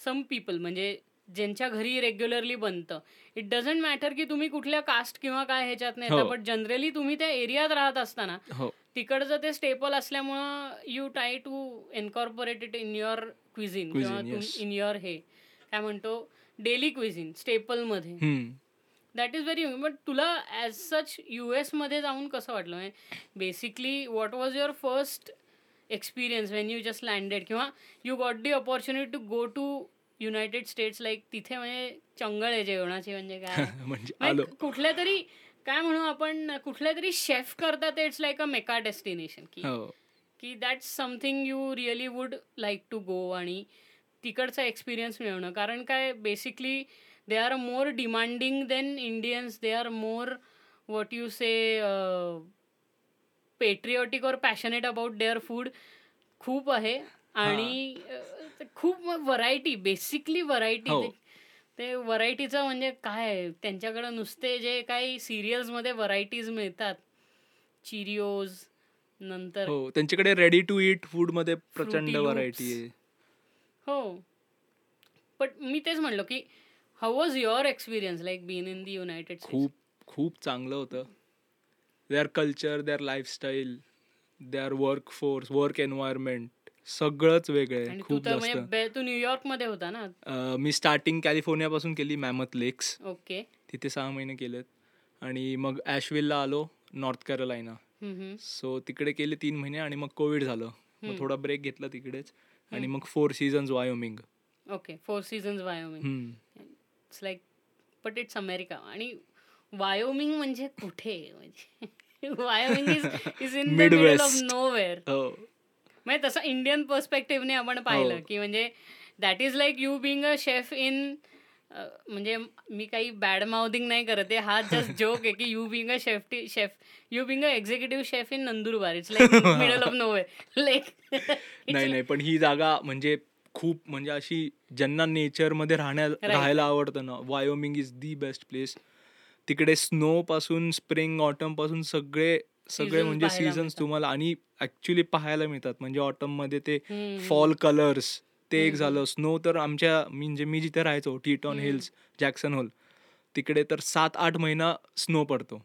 S1: some people म्हणजे ज्यांच्या घरी रेग्युलरली बनतं. इट डझंट मॅटर की तुम्ही कुठल्या कास्ट किंवा काय ह्याच्यात नाही. बट जनरली तुम्ही त्या एरियात राहत असताना
S2: हो.
S1: तिकडचं ते स्टेपल असल्यामुळं you try to incorporate it in your cuisine किंवा. इन युअर हे. काय म्हणतो? डेली क्विझिन स्टेपलमध्ये. दॅट इज व्हेरी बट तुला ॲज सच यू मध्ये जाऊन कसं वाटलं? Basically what was your first experience when you just landed किंवा you got the opportunity to go to United States like तिथे म्हणजे चंगळ आहे जेवणाची म्हणजे काय?
S2: म्हणजे
S1: कुठल्या तरी काय म्हणू आपण कुठल्या तरी शेफ करतात it's like a Mecca destination की
S2: हो.
S1: की that's something you really would like to go आणि तिकडचा एक्सपिरियन्स मिळवणं. कारण काय basically they are more demanding than Indians they are more what you say patriotic और पॅशनेट अबाउट देअर फूड खूप आहे. आणि खूप व्हरायटी बेसिकली व्हरायटी. ते व्हरायटीचं म्हणजे काय? त्यांच्याकडं नुसते जे काही सिरियल्समध्ये व्हरायटीज मिळतात. चिरिओज नंतर
S2: हो त्यांच्याकडे रेडी टू इट फूडमध्ये प्रचंड. व्हरायटी आहे.
S1: हो. बट मी तेच म्हणलो की how was your experience like been in the United
S2: खूप खूप चांगलं होतं. Their culture their lifestyle their work force work environment सगळंच वेगळं आहे खूप जास्त.
S1: म्हणजे तू न्यूयॉर्कमध्ये होता ना?
S2: मी स्टार्टिंग कॅलिफोर्नियापासून केली मॅमथ लेक्स
S1: ओके
S2: तिथे सहा महिने केलेत. आणि मग ॲशविलला आलो नॉर्थ कॅरोलायना सो तिकडे केले तीन महिने आणि मग कोविड झालं. मग थोडा ब्रेक घेतला तिकडेच. आणि मग four seasons Wyoming
S1: okay four seasons Wyoming it's like but it's America आणि वायोमिंग म्हणजे कुठे? म्हणजे Wyoming is is in the middle of. No म्हणजे तसं इंडियन पर्स्पेक्टिव्हने आपण पाहिलं
S2: हो.
S1: की म्हणजे that is like you being a chef in म्हणजे मी काही बॅड माउथिंग नाही करत आहे. हा जस्ट जोक आहे की you being a chef chef you being a executive chef in Nandurbar it's like middle of no like
S2: नाही नाही पण ही जागा म्हणजे खूप म्हणजे अशी ज्यांना नेचरमध्ये राहण्या राहायला आवडतं ना. Wyoming is the best place तिकडे स्नो पासून स्प्रिंग ऑटमपासून सगळे सगळे म्हणजे सीझन्स. तुम्हाला आणि ऍक्च्युली पाहायला मिळतात म्हणजे ऑटममध्ये ते. फॉल कलर्स ते एक. झालं स्नो तर आमच्या म्हणजे मी जिथे राहायचो टीटॉन. हिल्स जॅक्सन होल तिकडे तर सात आठ महिना स्नो पडतो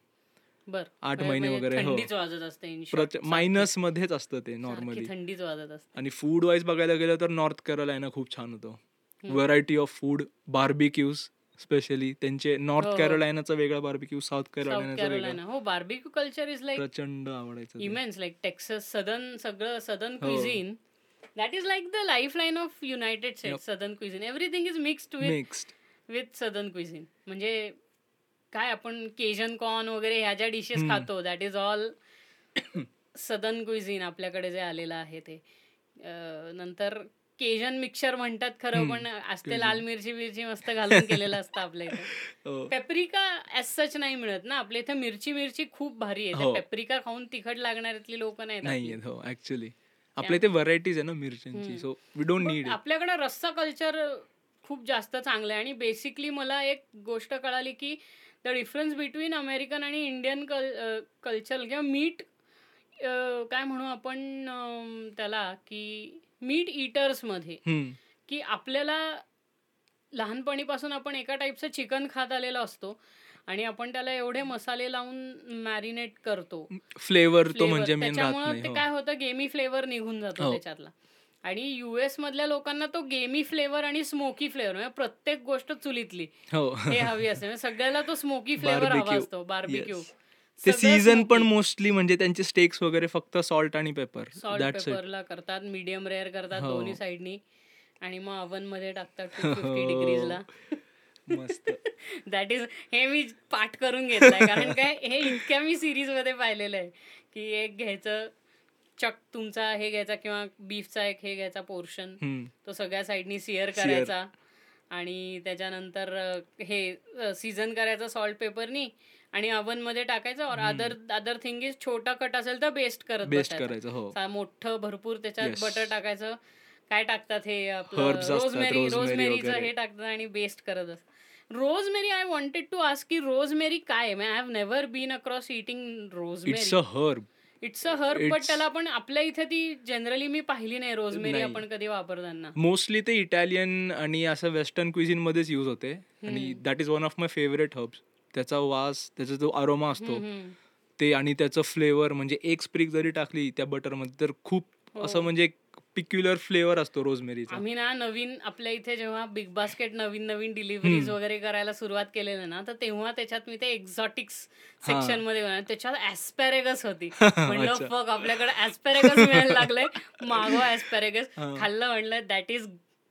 S1: बर
S2: आठ महिने वगैरे, हो. मायनस मध्येच असतं ते नॉर्मली
S1: थंडीच वाजत असते
S2: आणि फूड वाईज बघायला गेलं तर नॉर्थ कॅरोलायना खूप छान होतं. Variety of food barbecues specially त्यांचे
S1: हो,
S2: नॉर्थ
S1: हो.
S2: कॅरोलायनाचा वेगळा बार्बिक्यू साऊथ कॅरोलायनाचा वेगळा
S1: हो बार्बिक्यू कल्चर इज लाईक
S2: प्रचंड आवडायचं.
S1: इमेन्स लाईक टेक्सस सदर्न सगळं सदर्न
S2: हो.
S1: Cuisine that is like the life line of United State
S2: Yup.
S1: Southern cuisine everything is mixed with
S2: mixed
S1: with southern cuisine म्हणजे काय आपण केजन corn वगैरे ह्या ज्या डिशेस. खातो that is all southern cuisine आपल्याकडे जे आलेलं आहे ते नंतर केजन मिक्सर म्हणतात खरं. पण असते. लाल मिरची मिरची मस्त घालून केलेलं असतं आपल्या इथे. पेपरिका ॲज सच नाही मिळत ना आपल्या इथे मिरची मिरची खूप भारी आहे
S2: हो.
S1: पेपरिका खाऊन तिखट लागणाऱ्यातली लोक
S2: नाही. हो ऍक्च्युली आपल्या इथे व्हरायटीज आहे ना मिरच्यांची. सो वी डोंट नीड
S1: आपल्याकडे रस्सा कल्चर खूप जास्त चांगलं आहे आणि बेसिकली मला एक गोष्ट कळाली की द डिफरन्स बिटवीन अमेरिकन आणि इंडियन कल कल्चर किंवा मीट काय म्हणू आपण त्याला की मीट इटर्समध्ये की आपल्याला लहानपणीपासून आपण एका टाईपचं चिकन खात आलेलो असतो आणि आपण त्याला एवढे मसाले लावून मॅरिनेट करतो
S2: फ्लेवर तो. म्हणजे
S1: त्याच्यामुळं
S2: नाही
S1: ते
S2: हो.
S1: काय होतं गेमी फ्लेवर निघून जातो
S2: हो.
S1: त्याच्यातला आणि युएस मधल्या लोकांना तो गेमी फ्लेवर आणि स्मोकी फ्लेवर म्हणजे प्रत्येक गोष्ट चुलीतली
S2: हो
S1: हे हवी असते म्हणजे सगळ्याला तो स्मोकी फ्लेवर हवा. असतो बार्बिक्यू.
S2: ते सीझन पण मोस्टली म्हणजे त्यांचे स्टेक्स वगैरे फक्त सॉल्ट आणि पेपर
S1: सॉल्ट पेपरला करतात मीडियम रेअर करतात
S2: हो.
S1: दोन्ही साईडनी आणि मग अवनमध्ये टाकतात. फिफ्टी डिग्रीजला दॅट इज हे मी पाठ करून घेतलंय कारण काय हे इतक्या मी सिरीजमध्ये पाहिलेलं आहे की एक घ्यायचं चक तुमचा हे घ्यायचा किंवा बीफचा एक हे घ्यायचा पोर्शन. तो सगळ्या साईडनी सिअर. करायचा आणि त्याच्यानंतर हे सीझन करायचं सॉल्ट पेपरनी आणि oven मध्ये टाकायचं और अदर अदर थिंग इज छोटा कट असेल तर बेस्ट करत
S2: बेस्ट. करायचं हो.
S1: मोठं भरपूर त्याच्यात. बटर टाकायचं. काय टाकतात हे रोजमेरी रोजमेरीचं. हे टाकतात आणि बेस्ट करत असतात rosemary I wanted to ask की रोजमेरी काय I have never been across eating
S2: it's
S1: rosemary
S2: a herb
S1: it's a herb but त्याला पण आपल्या इथे ती जनरली मी पाहिली नाही रोजमेरी. आपण कधी वापरताना.
S2: मोस्टली ते इटालियन आणि असं वेस्टर्न क्विझिन मध्येच यूज होते. आणि that is one of my favourite herbs त्याचा वास त्याचा जो अरोमा असतो. ते आणि त्याचं फ्लेवर म्हणजे एक स्प्रिक जरी टाकली त्या बटरमध्ये तर खूप
S1: हो.
S2: असं म्हणजे पिक्युलर फ्लेवर असतो रोजमेरीचा
S1: आम्ही ना नवीन आपल्या इथे जेव्हा बिग बास्केट नवीन नवीन डिलिव्हरीज. वगैरे करायला सुरुवात केलेलं ना तर तेव्हा त्याच्यात मी ते एक्झॉटिक्स. सेक्शनमध्ये बघा, त्याच्यात ऍस्पॅरेगस होती म्हणलं. फक आपल्याकडे ऍस्पॅरेगस मिळायला लागलंय मागवा ऍस्पॅरेगस. खाल्लं म्हणलं दॅट इज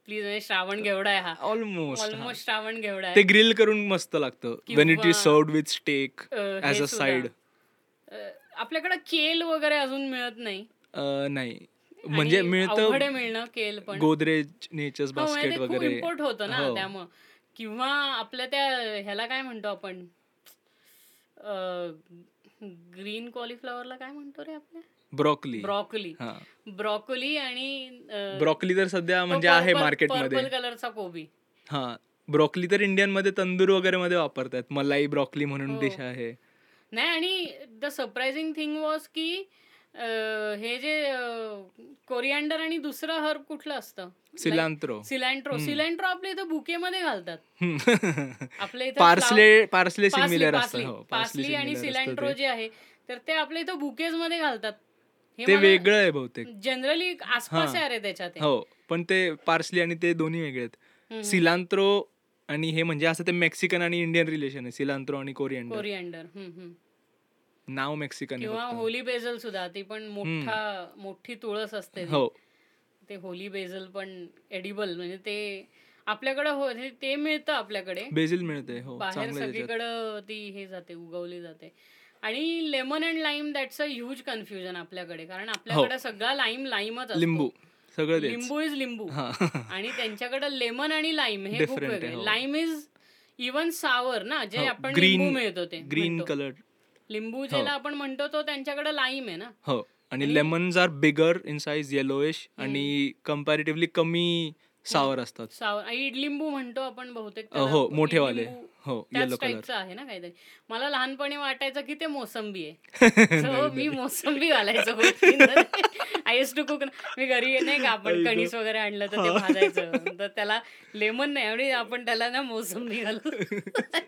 S1: प्लीज म्हणजे श्रावण घेवडा आहे हा.
S2: ऑलमोस्ट
S1: ऑलमोस्ट श्रावण घेवडा
S2: ते ग्रिल करून मस्त लागतं. When it is served with steak as a. Side
S1: आपल्याकडे केल वगैरे अजून मिळत नाही.
S2: नाही. म्हणजे मिळतं
S1: मिळणं केल पण.
S2: गोदरेज नेचर्स
S1: हो, म्हणजे
S2: बास्केट वगैरे.
S1: इम्पोर्ट होतं ना
S2: हो.
S1: त्यामुळं. किंवा आपल्या त्या ह्याला काय म्हणतो आपण? ग्रीन कॉलीफ्लॉवरला काय म्हणतो रे आपल्या?
S2: ब्रॉकली.
S1: ब्रॉकली.
S2: हा.
S1: ब्रॉकली आणि अ,
S2: ब्रॉकली तर सध्या
S1: तो
S2: म्हणजे आहे
S1: purple-
S2: मार्केटमध्ये
S1: purple कलरचा कोबी.
S2: हा. ब्रॉकली तर इंडियनमध्ये तंदूर वगैरे मध्ये वापरतात. मलाई ब्रॉकली म्हणून
S1: हो.
S2: डिश आहे.
S1: नाही आणि द सरप्राइझिंग थिंग वॉज की अ, हे जे कोरिअँडर आणि दुसरं हर्ब कुठलं असतं?
S2: सिलांत्रो
S1: सिलँट्रो सिलँट्रो आपल्या इथं बुकेमध्ये घालतात. आपल्या इथं
S2: parsley parsley
S1: parsley
S2: similar
S1: parsley
S2: असतं. हो
S1: पार्सली आणि सिलँट्रो जे आहे तर ते आपल्या इथं बुकेजमध्ये घालतात. हे
S2: ते वेगळं आहे बहुतेक
S1: जनरली आसपास. आहे रे त्याच्यात हे.
S2: पण ते पार्सली आणि ते दोन्ही वेगळे आहेत. सिलांत्रो आणि हे म्हणजे असं ते मेक्सिकन आणि इंडियन रिलेशन आहे सिलांत्रो आणि कोरिअंडर
S1: हम्म.
S2: नाव मेक्सिकन
S1: किंवा. होली बेझल सुद्धा ती पण मोठा मोठी तुळस असते.
S2: हो
S1: ते होली बेझल पण एडिबल म्हणजे ते आपल्याकडे हो ते- ते मिळतं आपल्याकडे
S2: बेजिल मिळते हो
S1: बाहेर. सगळीकडं ती हे जाते उगवली जाते आणि lemon and lime that's a huge confusion आपल्याकडे कारण आपल्याकडे सगळा लाईम लाईमच
S2: हो. लिंबू सगळं
S1: लिंबू इज लिंबू.
S2: हा.
S1: आणि त्यांच्याकडे लेमन आणि लाईम हे खूप वेगळे.
S2: हो.
S1: लाईम इज इवन सावर ना जे
S2: हो,
S1: आपण लिंबू मिळतो ते
S2: ग्रीन. कलर
S1: लिंबू ज्याला आपण म्हणतो तो त्यांच्याकडे लाईम आहे ना.
S2: हो. आणि lemons are bigger in size yellowish आणि कम्पॅरेटिव्हली कमी सावर असतात.
S1: सावर. इडलिंबू म्हणतो आपण बहुतेक
S2: हो. मोठेवाले. हो, color.
S1: टाईपचं आहे ना काहीतरी. मला लहानपणी वाटायचं की ते मोसंबी आहे. सो मी मोसंबी घालायचो आय टू कुक मी घरी नाही का आपण. कणीस वगैरे आणलं तर ते भाजायचं. तर त्याला लेमन नाही आणि आपण त्याला ना मोसंबी घालू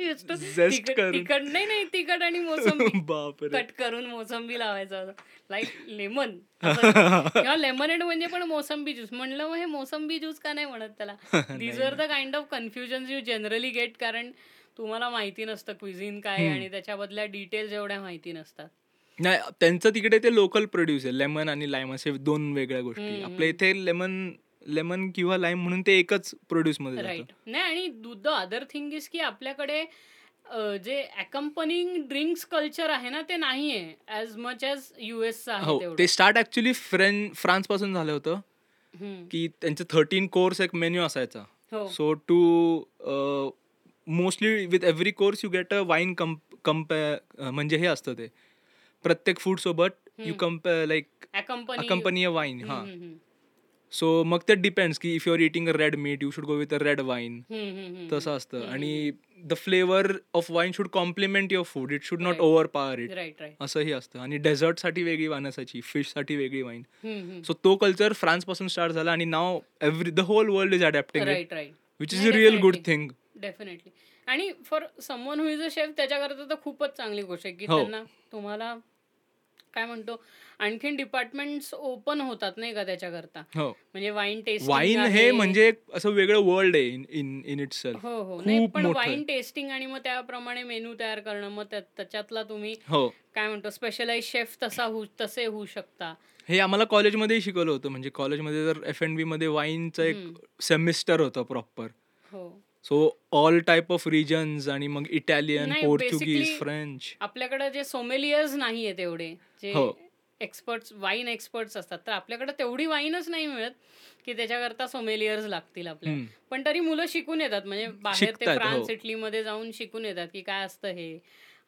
S1: Used to
S2: Zest
S1: तिखट नाही नाही तिखट आणि मोसंबी. कट करून मोसंबी लावायचं लाईक लेमन किंवा लेमनेड म्हणजे पण मोसंबी ज्यूस म्हणलं मग हे मोसंबी ज्यूस का नाही म्हणत त्याला? These are the kind of confusion you generally get कारण तुम्हाला माहिती नसतं क्विझिन काय आणि त्याच्याबदल्या डिटेल्स एवढ्या माहिती नसतात.
S2: नाही त्यांचं तिकडे ते लोकल प्रोड्यूस आहे लेमन आणि लाईम असे दोन वेगळ्या गोष्टी. आपल्या इथे लेमन लेमन किंवा लाईम म्हणून ते एकच प्रोड्यूसमध्ये
S1: नाही आणि द अदर थिंग इज की आपल्याकडे जे अकंपनिंग ड्रिंक्स कल्चर आहे ना ते नाहीये ॲज मच ॲज युएस
S2: हो ते स्टार्ट ऍक्च्युली फ्रें फ्रान्सपासून झालं होतं. की त्यांचं थर्टीन कोर्स एक मेन्यू असायचा. So to mostly with every course you get a wine कम्पे म्हणजे हे असतं ते. प्रत्येक फूड सोबत यू कम्पे लाईक कंपनी अ वाईन हा. सो मग ते डिपेंड्स की if you are eating a red meat you should go with a red wine तसं असतं. आणि the flavour of wine should complement your food it should not. Overpower it असंही असतं. आणि डेझर्टसाठी वेगळी वाईन असायची. फिशसाठी वेगळी वाईन सो तो कल्चर फ्रान्सपासून स्टार्ट झाला आणि now every the whole world is adapting which is a real good thing
S1: definitely आणि for someone who is a chef त्याच्याकरता तर खूपच चांगली गोष्ट आहे की
S2: हो.
S1: त्यांना तुम्हाला काय म्हणतो आणखीन डिपार्टमेंट्स ओपन होतात नाही का त्याच्याकरता?
S2: हो.
S1: म्हणजे वाईन टेस्ट
S2: वाईन हे म्हणजे एक असं वेगळं वर्ल्ड आहे इन इन इट
S1: हो हो. नाही पण वाईन टेस्टिंग आणि मग त्याप्रमाणे मेनू तयार करणं मग त्या- त्याच्यातला तुम्ही
S2: हो.
S1: काय म्हणतो स्पेशलाइज शेफ तसा होऊ तसे होऊ शकता.
S2: हे आम्हाला कॉलेजमध्येही शिकवलं होतं. म्हणजे कॉलेजमध्ये जर एफ एन बी मध्ये वाईनचं एक सेमिस्टर होतं प्रॉपर
S1: हो.
S2: So all type of reasons आणि मग इटालियन
S1: नाही,
S2: पोर्तुगीज
S1: basically-
S2: फ्रेंच
S1: आपल्याकडे जे सोमेलियर्स नाही आहेत एवढे जे
S2: हो.
S1: एक्सपर्ट्स वाईन एक्सपर्ट्स असतात तर आपल्याकडे तेवढी वाईनच नाही मिळत की त्याच्याकरता सोमेलियर्स लागतील आपल्याला
S2: हम्म.
S1: पण तरी मुलं शिकून येतात म्हणजे बाहेर ते फ्रान्स
S2: हो.
S1: इटलीमध्ये जाऊन शिकून येतात की काय असतं हे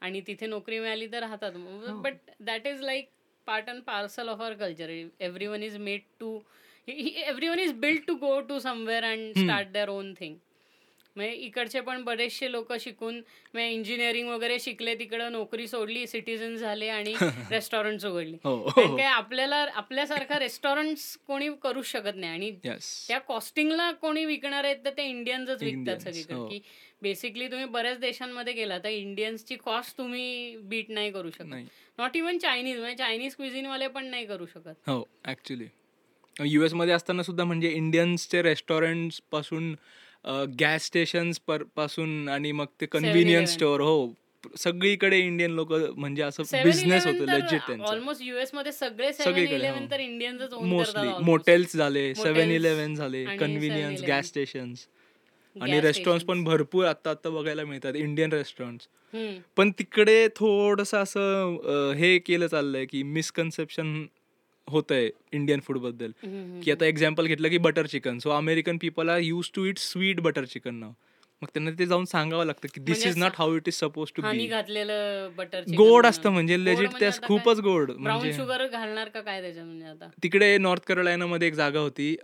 S1: आणि तिथे नोकरी मिळाली तर राहतात. But that is like part and parcel of our culture every one is made to every one is build to go to somewhere and start their own thing म्हणजे इकडचे पण बरेचसे लोक शिकून म्हणजे इंजिनिअरिंग वगैरे शिकले तिकडं नोकरी सोडली सिटीजन झाले आणि रेस्टॉरंट उघडली
S2: हो
S1: कारण काय आपल्याला आपल्यासारखा रेस्टॉरंट कोणी करू शकत नाही आणि त्या कॉस्टिंगला कोणी विकणार आहेत तर ते इंडियन्सच विकतात सगळीकडे.
S2: हो.
S1: की बेसिकली तुम्ही बऱ्याच देशांमध्ये गेला तर इंडियन्सची कॉस्ट तुम्ही बीट नाही करू शकत. नॉट इवन चायनीज म्हणजे चायनीज क्विझिन वाले पण नाही करू शकत.
S2: हो ऍक्च्युली यू मध्ये असताना सुद्धा म्हणजे इंडियन्सचे रेस्टॉरंटपासून गॅस स्टेशन्सपासून आणि मग ते कन्व्हिनियन्स
S1: 7-Eleven.
S2: स्टोअर हो सगळीकडे इंडियन लोक म्हणजे असं बिझनेस होतं लेजिट त्यांचं
S1: ऑलमोस्ट युएसमध्ये सगळे
S2: सगळीकडे, हो.
S1: तर
S2: मोस्टली
S1: almost.
S2: मोटेल्स झाले सेव्हन इलेव्हन झाले कन्व्हिनियन्स
S1: 7-Eleven.
S2: गॅस स्टेशन्स आणि रेस्टॉरंट पण. भरपूर आता आता बघायला मिळतात इंडियन रेस्टॉरंट. पण तिकडे थोडस असं हे केलं चाललंय की मिसकन्सेप्शन होत आहे इंडियन
S1: फूडबद्दल
S2: की आता एक्झाम्पल घेतलं की butter chicken so American people are use to it sweet butter chicken now मग त्यांना ते जाऊन सांगावं लागतं की दिस
S1: म्हणजे
S2: is not how it is suppose to be
S1: घातलेलं बटर
S2: गोड असतं म्हणजे लेजिट ते खूपच गोड म्हणजे
S1: शुगर घालणार का काय म्हणजे आता?
S2: तिकडे नॉर्थ कॅरोलायना मध्ये एक जागा होती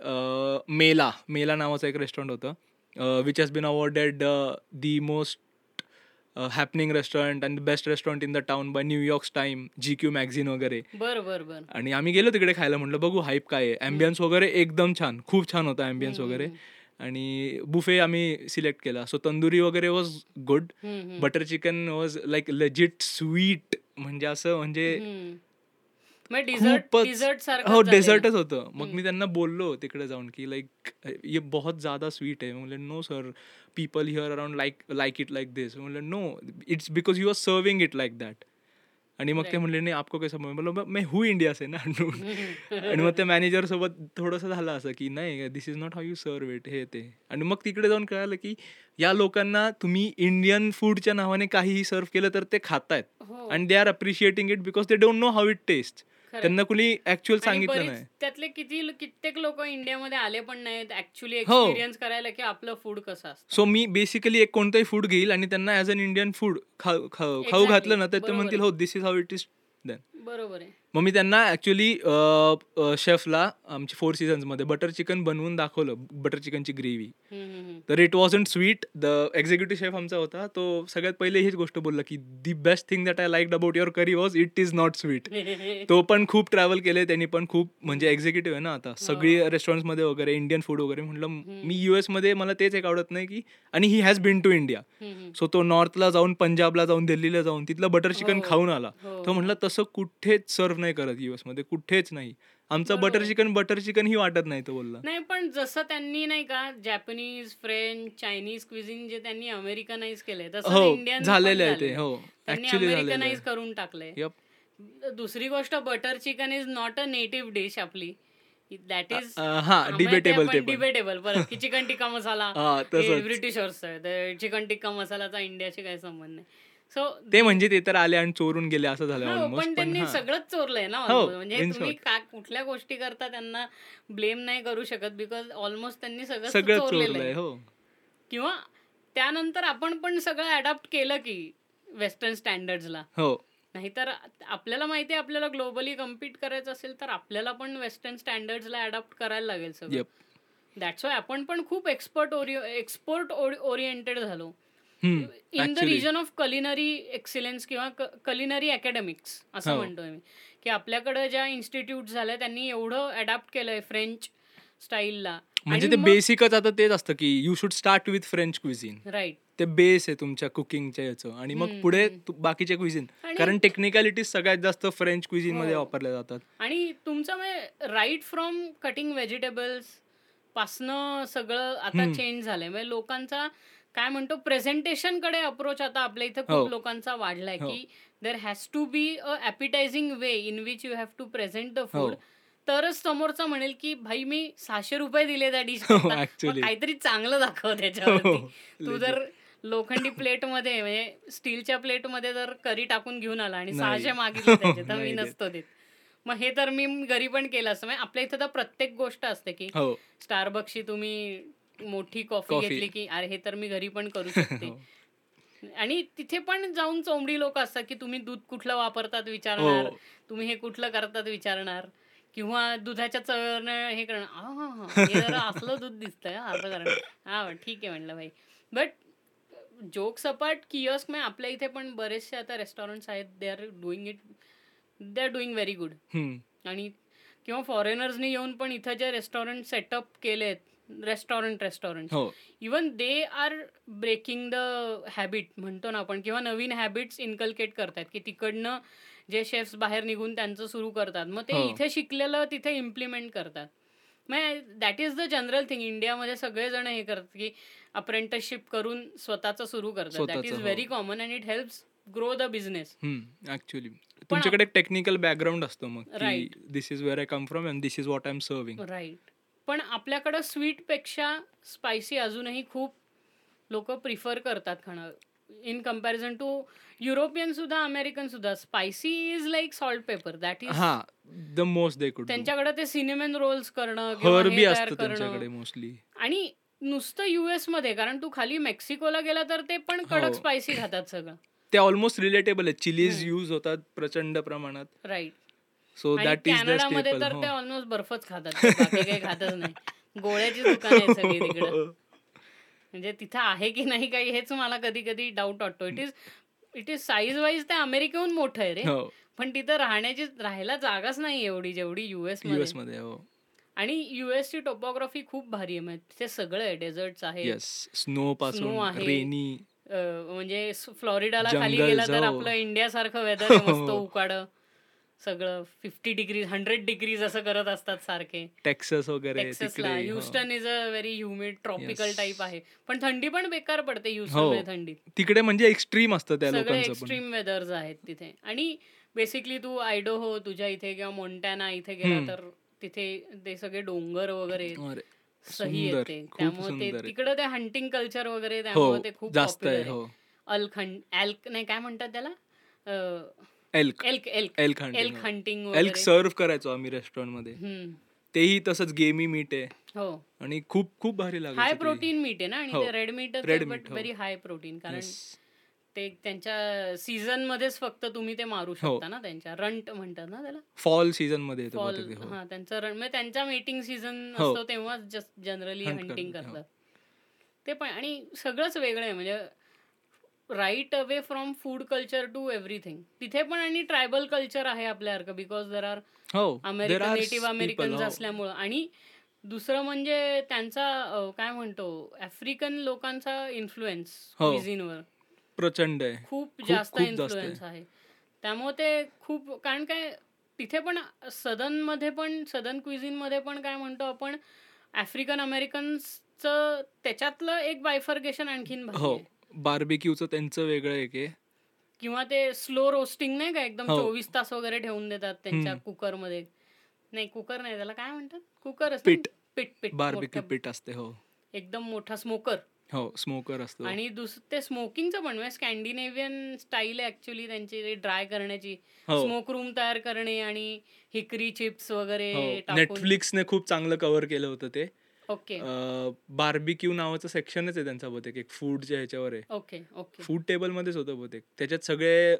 S2: मेला मेला नावाचं एक रेस्टॉरंट होतं which has been awarded the most happening restaurant and best restaurant in the town by New York's time G Q magazine वगैरे.
S1: बर बर बर.
S2: आणि आम्ही गेलो तिकडे खायला म्हटलं बघू हाईप काय आहे. अँबियन्स वगैरे एकदम छान खूप छान होता अँबियन्स वगैरे. आणि बुफे आम्ही सिलेक्ट केला. सो तंदुरी वगैरे was good. Butter chicken was like legit sweet म्हणजे असं म्हणजे
S1: डिझर्ट
S2: हो डेझर्टच होतं. मग मी त्यांना बोललो तिकडे जाऊन की लाईक ये बहुत ज्यादा स्वीट आहे. म्हणलं no sir people here around like like it like this म्हणलं no it's because you are serving it like that आणि मग ते. म्हणले नाही आपको कैसा बोलो? मैं हू इंडिया से ना आणि मग त्या मॅनेजर सोबत थोडंसं झालं असं की नाही this is not how you serve it हे ते. आणि मग तिकडे जाऊन कळालं की या लोकांना तुम्ही इंडियन फूडच्या नावाने काहीही सर्व केलं तर ते खातायत. आणि they are appreciating it because they don't know how it taste. त्यांना कुणी ऍक्च्युअल सांगितलं नाही
S1: त्यातले किती कित्येक लोक इंडियामध्ये आले पण नाहीत ऍक्च्युली
S2: हो.
S1: एक्सपिरियन्स करायला की आपलं फूड कसं असतं
S2: सो मी बेसिकली एक कोणतंही फूड घेईल आणि त्यांना ॲज अन इंडियन फूड खाऊ. घातलं ना तर ते म्हणतील. हो this is how it is then
S1: बरोबर आहे
S2: मग मी त्यांना ॲक्च्युली शेफला आमच्या फोर सीझन्समध्ये बटर चिकन बनवून दाखवलं बटर चिकनची ग्रेव्ही तर it wasn't sweet the executive chef आमचा होता तो सगळ्यात पहिले हीच गोष्ट बोलला की the best thing that I like about your curry was it is not sweet. तो पण खूप ट्रॅव्हल केले त्यांनी पण खूप म्हणजे एक्झिक्युटिव्ह आहे ना आता सगळी. रेस्टॉरंट्समध्ये वगैरे इंडियन फूड वगैरे म्हटलं मी युएसमध्ये मला तेच एक आवडत नाही की आणि he has been to India. So तो नॉर्थला जाऊन पंजाबला जाऊन दिल्लीला जाऊन तिथलं बटर चिकन
S1: हो.
S2: खाऊन आला
S1: हो.
S2: तो म्हटलं तसं कुठेच सर्व नाही करत युएसमध्ये कुठेच नाही. आमचं. बटर चिकन बटर चिकन ही वाटत नाही तो बोलला.
S1: नाही पण जसं त्यांनी नाही का जॅपनीज फ्रेंच चायनीज क्विझिन जे त्यांनी अमेरिकनाइज केलंय तसं
S2: हो
S1: इंडियन
S2: झालेलं आहे ते हो
S1: त्यांनी अमेरिकनाइज करून टाकलंय. दुसरी गोष्ट butter chicken is not a native dish आपली. दॅट इज
S2: हा डिबेटेबल
S1: डिबेटेबल परत की चिकन टिक्का मसाला
S2: हा
S1: ब्रिटिशर्स चिकन टिक्का मसालाचा इंडियाशी काही संबंध नाही. सो
S2: ते म्हणजे ते तर आले आणि चोरून गेले असं झालं
S1: हो, पण त्यांनी सगळंच चोरलंय ना
S2: हो.
S1: म्हणजे तुम्ही कुठल्या गोष्टी करता त्यांना ब्लेम नाही करू शकत बिकॉज ऑलमोस्ट त्यांनी सगळं चोरलेलं आहे.
S2: हो.
S1: किंवा त्यानंतर आपण पण सगळं अडॉप्ट केलं की वेस्टर्न स्टँडर्ड्सला
S2: हो.
S1: नाहीतर आपल्याला माहिती आहे आपल्याला ग्लोबली कम्पीट करायचं असेल तर आपल्याला पण वेस्टर्न स्टँडर्ड्सला अडॉप्ट करायला लागेल सगळं. दॅट्स वाय आपण पण खूप एक्सपर्ट ओरिओ एक्सपोर्ट ओरिएंटेड झालो. In the. Region of culinary excellence किंवा कलिनरी अकॅडमिक्स असं
S2: हो.
S1: म्हणतोय मी. की आपल्याकडे ज्या इन्स्टिट्यूट झाल्या त्यांनी एवढं अडॅप्ट केलंय फ्रेंच स्टाईलला
S2: म्हणजे ते बेसिकच आता तेच असतं की you should start with French cuisine
S1: right
S2: ते बेस आहे तुमच्या कुकिंगच्या याचं. आणि मग पुढे बाकीचे क्विझिन कारण टेक्निकॅलिटीज सगळ्यात जास्त फ्रेंच क्विझिनमध्ये
S1: हो.
S2: वापरल्या जातात.
S1: आणि तुमचं म्हणजे राईट फ्रॉम कटिंग व्हेजिटेबल्स पासनं सगळं आता. चेंज झालंय. म्हणजे लोकांचा काय म्हणतो प्रेझेंटेशनकडे अप्रोच आता आपल्या इथे
S2: हो.
S1: खूप लोकांचा वाढलाय
S2: हो.
S1: की there has to be a appetising way in which you have to present the
S2: हो.
S1: फूड तरच समोरचा म्हणेल की भाई मी सहाशे रुपये दिले त्या डिश
S2: हो.
S1: काहीतरी चांगलं दाखव
S2: हो,
S1: त्याच्यावरती तू. जर लोखंडी प्लेटमध्ये म्हणजे स्टीलच्या प्लेटमध्ये जर करी टाकून घेऊन आला आणि. सहाशे मागितले त्याचे तर मी. नसतो देत मग हे तर मी घरी पण केलं असतं म्हणजे आपल्या इथं तर प्रत्येक गोष्ट असते की
S2: हो
S1: स्टारबक्सची तुम्ही मोठी कॉफी. घेतली की अरे हे तर मी घरी पण करू शकते.
S2: हो.
S1: आणि तिथे पण जाऊन चोंबडी लोक असतात की तुम्ही दूध कुठलं वापरतात विचारणार?
S2: हो.
S1: तुम्ही हे कुठलं करतात विचारणार? किंवा दुधाच्या चवनं हे करणार "आ, हा, हा, हे जरा असलं दूध दिसतंय हा, असं करणार हा ठीक आहे म्हणलं भाई बट जोक्स अपार्ट किओस्क में आपल्या इथे पण बरेचसे आता रेस्टॉरंट्स आहेत. They are doing it they are doing very good आणि किंवा फॉरेनर्सनी येऊन पण इथं जे रेस्टॉरंट सेटअप केलेत रेस्टॉरंट रेस्टॉरंट.
S2: हो.
S1: Even they are breaking the habit म्हणतो ना आपण किंवा नवीन हॅबिट्स इन्कल्केट करतात की तिकडनं जे शेफ्स बाहेर निघून त्यांचं सुरू करतात मग ते
S2: हो.
S1: इथे शिकलेलं तिथे इम्प्लिमेंट करतात. मग that is the general thing इंडियामध्ये सगळेजण हे करतात की अप्रेंटिसशिप करून स्वतःचं सुरू करतात. That is. Very common and it helps grow the business
S2: actually तुमच्याकडे टेक्निकल बॅकग्राऊंड असतो मग की
S1: Right.
S2: This is where I come from and this is what I am serving
S1: right पण आपल्याकडं स्वीटपेक्षा स्पायसी अजूनही खूप लोक प्रिफर करतात खाणं. इन कंपॅरिझन टू युरोपियन सुद्धा अमेरिकन सुद्धा spicy is like salt pepper that is
S2: हा द मोस्ट दे कुड
S1: त्यांच्याकडे ते सिनेमन रोल्स करणं किंवा
S2: हर
S1: हे
S2: बी
S1: तयार
S2: असतं
S1: करणं.
S2: त्यांच्याकडे मोस्टली
S1: आणि नुसतं युएसमध्ये कारण तू खाली मेक्सिकोला गेला तर ते पण कडक
S2: हो.
S1: स्पायसी खातात सगळं.
S2: ते ऑलमोस्ट रिलेटेबल आहे. चिलीज. यूज होतात प्रचंड प्रमाणात.
S1: राईट
S2: सो दॅट इज
S1: कॅनडामध्ये तर ते ऑलमोस्ट बर्फच खातात ते, बाकी काही खातच नाही. गोळ्याची दुकान आहे सगळी तिकडं. म्हणजे तिथं आहे की नाही काही हेच मला कधी कधी डाऊट वाटतो. It is it is size wise ते अमेरिकेहून मोठं आहे रे.
S2: हो.
S1: पण तिथं राहण्याची राहायला जागाच नाही एवढी जेवढी युएस
S2: युएसमध्ये. हो.
S1: आणि युएस ची टोपोग्राफी खूप भारी आहे. म्हणजे तिथे सगळं आहे डेझर्ट्स आहे
S2: स्नो पासून
S1: आहे. म्हणजे फ्लॉरिडाला खाली गेला तर
S2: हो.
S1: आपलं इंडियासारखं वेदर आहे मस्त. उकाड. सगळं फिफ्टी डिग्रीज हंड्रेड डिग्रीज असं करत असतात सारखे
S2: टेक्सस वगैरे
S1: टेक्ससला
S2: हो.
S1: Houston is a very humid tropical. Type आहे पण थंडी पण बेकार पडते
S2: हो.
S1: ह्युस्टन थंडी
S2: तिकडे म्हणजे एक्स्ट्रीम असतं त्या
S1: सगळे एक्स्ट्रीम वेदर्स आहेत तिथे आणि बेसिकली तू आयडो हो तुझ्या इथे किंवा मोंटॅना इथे गेला. तर तिथे ते सगळे डोंगर वगैरे सही येते त्यामुळे ते. तिकडे ते हंटिंग कल्चर वगैरे
S2: हो
S1: त्यामुळे ते खूप
S2: जास्त हो
S1: अल्क एल्क नाही काय म्हणतात त्याला
S2: elk
S1: elk elk
S2: elk
S1: elk
S2: hunting
S1: hunting
S2: elk सर्व करायचो आम्ही रेस्टॉरंटमध्ये
S1: हम्म.
S2: तेही तसंच गेमी मीट आहे
S1: हो
S2: आणि खूप खूप भारी लागायचं
S1: हाय. प्रोटीन मीट आहे ना आणि. ते रेड मीट
S2: meat, हो.
S1: व्हेरी हाय प्रोटीन कारण. ते त्यांच्या सीझन मध्येच फक्त तुम्ही ते मारू
S2: हो.
S1: शकता ना त्यांच्या रंट म्हणतात ना त्याला
S2: फॉल सीझनमध्ये
S1: फॉल
S2: हो.
S1: त्यांचं म्हणजे त्यांचा मीटिंग सीझन. असतो तेव्हाच जस्ट जनरली हंटिंग
S2: करतात, हो.
S1: करतात ते पण आणि सगळंच वेगळं आहे म्हणजे right away from food culture to everything. तिथे पण आणि ट्रायबल कल्चर आहे आपल्यासारखं बिकॉज देर आर
S2: हो there
S1: American
S2: are
S1: native American
S2: हो.
S1: असल्यामुळं. आणि दुसरं म्हणजे त्यांचा काय म्हणतो आफ्रिकन लोकांचा इन्फ्लुएन्स
S2: हो.
S1: क्विझिनवर
S2: प्रचंड आहे.
S1: खूप जास्त इन्फ्लुएन्स आहे. त्यामुळे ते खूप कारण काय तिथे पण सदनमध्ये पण सदन क्विझिनमध्ये पण काय म्हणतो आपण आफ्रिकन अमेरिकन्सचं त्याच्यातलं एक बायफर्गेशन आणखीन
S2: हो. बार्बिक्यूचं त्यांचं वेगळं एक आहे.
S1: किंवा ते स्लो रोस्टिंग नाही का एकदम
S2: हो.
S1: चोवीस तास वगैरे ठेवून देतात त्यांच्या. कुकरमध्ये नाही कुकर नाही त्याला काय म्हणतात? कुकर
S2: पीठ.
S1: पीठ पीठ.
S2: बार्बिक्यू पीठ असते हो.
S1: एकदम मोठा स्मोकर
S2: हो स्मोकर असतो.
S1: आणि ते स्मोकिंगचं पण म्हणजे स्कॅन्डिनेव्हियन स्टाईल आहे ऍक्च्युली त्यांची ड्राय करण्याची.
S2: हो.
S1: स्मोक रूम तयार करणे आणि हिकरी चिप्स वगैरे
S2: हो. नेटफ्लिक्सने खूप चांगलं कव्हर केलं होतं ते.
S1: ओके.
S2: बार्बिक्यू नावाचं सेक्शनच आहे त्यांचा बहुतेक एक फूडच्या ह्याच्यावर आहे.
S1: Okay okay.
S2: फूड टेबल मध्येच होतं बहुतेक. त्याच्यात सगळे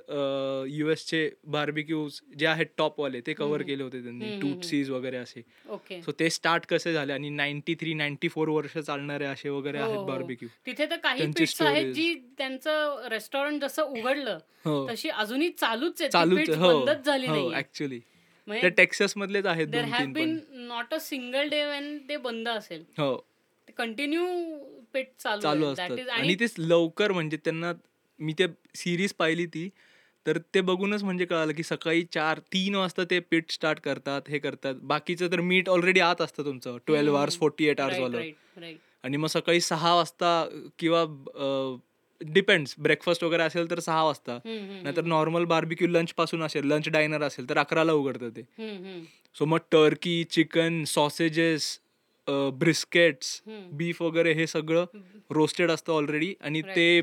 S2: युएस चे बार्बिक्यूज जे आहेत टॉप वाले ते कव्हर. केले होते त्यांनी. टूथसीज वगैरे असे.
S1: ओके.
S2: सो ते स्टार्ट कसे झाले आणि नाईन्टी थ्री नाईन्टी फोर वर्ष चालणारे असे वगैरे
S1: हो,
S2: आहेत
S1: हो.
S2: बार्बिक्यू
S1: तिथे तर काही आहेत. जी त्यांचं रेस्टॉरंट जसं उघडलं
S2: हो.
S1: तशी अजूनही चालूच आहे.
S2: चालूच हो.
S1: झाली
S2: हो
S1: नाही
S2: ऍक्च्युली ते
S1: म्हणजे
S2: टेक्सास मधलेच आहेत
S1: not a single day when ते बंद असेल.
S2: हो.
S1: कंटिन्यू पिट चालू
S2: असतात. आणि ते लवकर म्हणजे त्यांना मी ते सिरीज पाहिली ती तर ते बघूनच म्हणजे कळालं की सकाळी चार तीन वाजता ते पीठ स्टार्ट करतात हे करतात. बाकीचं तर मीट ऑलरेडी आत असतं तुमचं. Twelve. Hours forty eight hours वालं. आणि मग सकाळी सहा वाजता किंवा डिपेंड्स ब्रेकफास्ट वगैरे असेल तर सहा वाजता. नाहीतर नॉर्मल बार्बिक्यू लंच पासून असेल लंच डायनर असेल तर अकराला उघडतं ते. सो मग turkey chicken sausages briskets. Beef वगैरे हे सगळं रोस्टेड असतं ऑलरेडी आणि. ते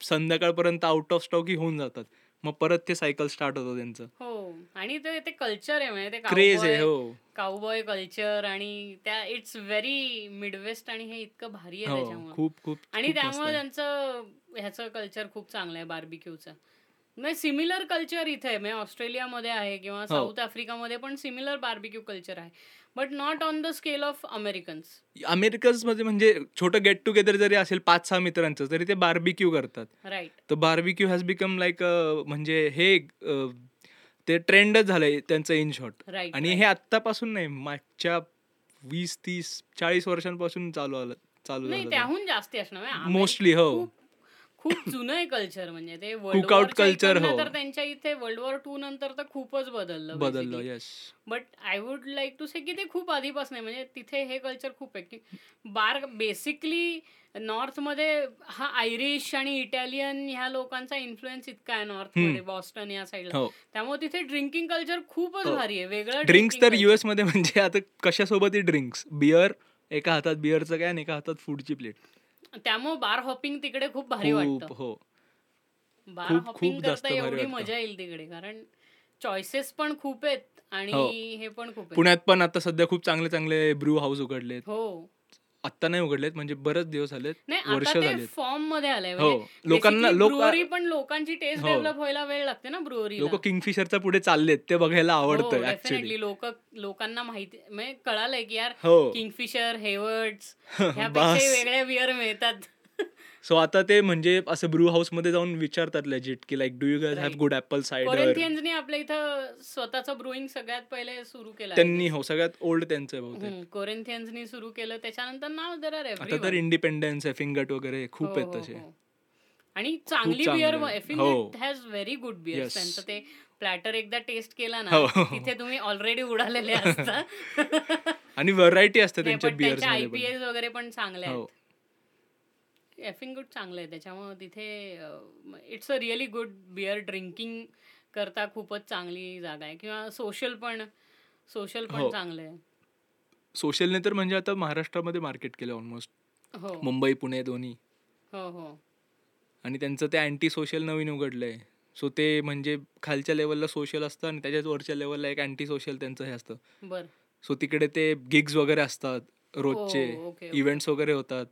S2: संध्याकाळपर्यंत आउट ऑफ स्टॉक ही होऊन जातात. मग परत ते सायकल स्टार्ट होतं त्यांचं.
S1: हो. आणि ते ते कल्चर आहे म्हणजे ते
S2: क्रेज आहे हो.
S1: काउबॉय कल्चर आणि त्या इट्स व्हेरी मिडवेस्ट आणि हे इतकं भारी आहे
S2: हो
S1: त्याच्यामुळे.
S2: खूप खूप
S1: आणि त्यामुळे. त्यांचं ह्याचं कल्चर खूप चांगलं आहे बार्बिक्यूचं नाही सिमिलर कल्चर इथे आहे. म्हणजे ऑस्ट्रेलियामध्ये आहे किंवा
S2: हो.
S1: साऊथ आफ्रिकामध्ये पण सिमिलर बार्बिक्यू कल्चर आहे. But not on the scale of Americans
S2: अमेरिकन्समध्ये म्हणजे छोटं गेट टुगेदर जरी असेल पाच सहा मित्रांचं तरी ते बार्बिक्यू करतात.
S1: राईट
S2: तर बार्बिक्यू हॅज बिकम लाईक म्हणजे हे ते ट्रेंडच झालंय त्यांचं इन शॉर्ट आणि हे आत्तापासून नाही मागच्या वीस तीस चाळीस वर्षांपासून चालू आलं चालू.
S1: त्याहून जास्ती असणार
S2: मोस्टली हो.
S1: खूप जुनं आहे कल्चर म्हणजे ते वर्ल्ड
S2: culture, हो.
S1: तर त्यांच्या इथे वर्ल्ड वॉर टू नंतर तर खूपच बदललं
S2: बदललं yes
S1: but I would like to say की ते खूप आधीपासून आहे म्हणजे तिथे हे कल्चर खूप आहे की बार बेसिकली नॉर्थमध्ये हा आयरिश आणि इटालियन ह्या लोकांचा इन्फ्लुएन्स इतका आहे नॉर्थमध्ये बॉस्टन या साईडला
S2: हो.
S1: त्यामुळे तिथे ड्रिंकिंग कल्चर खूपच
S2: हो.
S1: भारी आहे वेगळं
S2: ड्रिंक्स तर. युएसमध्ये म्हणजे आता कशासोबतही ड्रिंक्स बियर एका हातात बियरचं काय आणि एका हातात फूडची प्लेट
S1: त्यामुळे बार हॉपिंग तिकडे खूप भारी वाटतं.
S2: हो.
S1: बार हॉपिंग करता एवढी. मजा येईल तिकडे कारण चॉईसेस पण खूप आहेत
S2: हो.
S1: आणि हे. पण खूप
S2: पुण्यात पण आता सध्या खूप चांगले चांगले ब्रू हाऊस उघडलेत.
S1: हो.
S2: आता नाही उघडलेत म्हणजे बरेच दिवस झालेत
S1: नाही
S2: वर्ष झालेत.
S1: फॉर्ममध्ये आलंय
S2: हो
S1: म्हणजे
S2: लोकांना
S1: पण लोकांची टेस्ट
S2: हो.
S1: डेव्हलप व्हायला वेळ लागते ना ब्रुअरी
S2: लोक किंगफिशरच्या पुढे चाललेत ते बघायला आवडतं ऍक्च्युली
S1: डेफिनेटली लोक लोकांना माहिती म्हणजे कळालंय की यार
S2: हो.
S1: किंगफिशर हेवर्ड्स. ह्यापेक्षा वेगळ्या बिअर मिळतात.
S2: सो आता ते म्हणजे असं ब्रू हाऊसमध्ये जाऊन विचारतात लेजिट की like do you guys have. Good apple cider
S1: कोरेंथियन्सनी आपल्या इथं स्वतःचं ब्रुईंग सगळ्यात पहिले सुरू केलं
S2: त्यांनी हो सगळ्यात ओल्ड त्यांचं बहुतेक.
S1: कोरेंथियन्सनी सुरू केलं. त्याच्यानंतर नाव देर आर
S2: आता तर इंडिपेंडन्स आहे फिंगट वगैरे खूप
S1: हो,
S2: आहेत तसे.
S1: आणि चांगली बिअर
S2: हो.
S1: Has very good beer. त्यांचं ते प्लॅटर एकदा टेस्ट केला ना
S2: हो, हो.
S1: तिथे तुम्ही ऑलरेडी उडालेले असता.
S2: आणि व्हरायटी असते त्यांच्या
S1: आयपीएस वगैरे पण चांगले
S2: हो.
S1: आहेत. एफिंग गुड चांगलं आहे. त्याच्यामुळे तिथे it's a really good beer drinking करता खूपच चांगली जागा आहे. किंवा सोशल पण सोशल पण
S2: हो.
S1: चांगलं आहे.
S2: सोशलने तर म्हणजे आता महाराष्ट्रामध्ये मार्केट केलं ऑलमोस्ट
S1: हो.
S2: मुंबई पुणे दोन्ही.
S1: हो हो.
S2: आणि त्यांचं ते अँटी सोशल नवीन उघडलंय. सो ते म्हणजे खालच्या लेवलला सोशल असतं आणि त्याच्याच वरच्या लेवलला एक अँटी सोशल त्यांचं हे असतं.
S1: बर.
S2: सो तिकडे ते गिग्स वगैरे असतात रोजचे. इव्हेंट्स वगैरे होतात.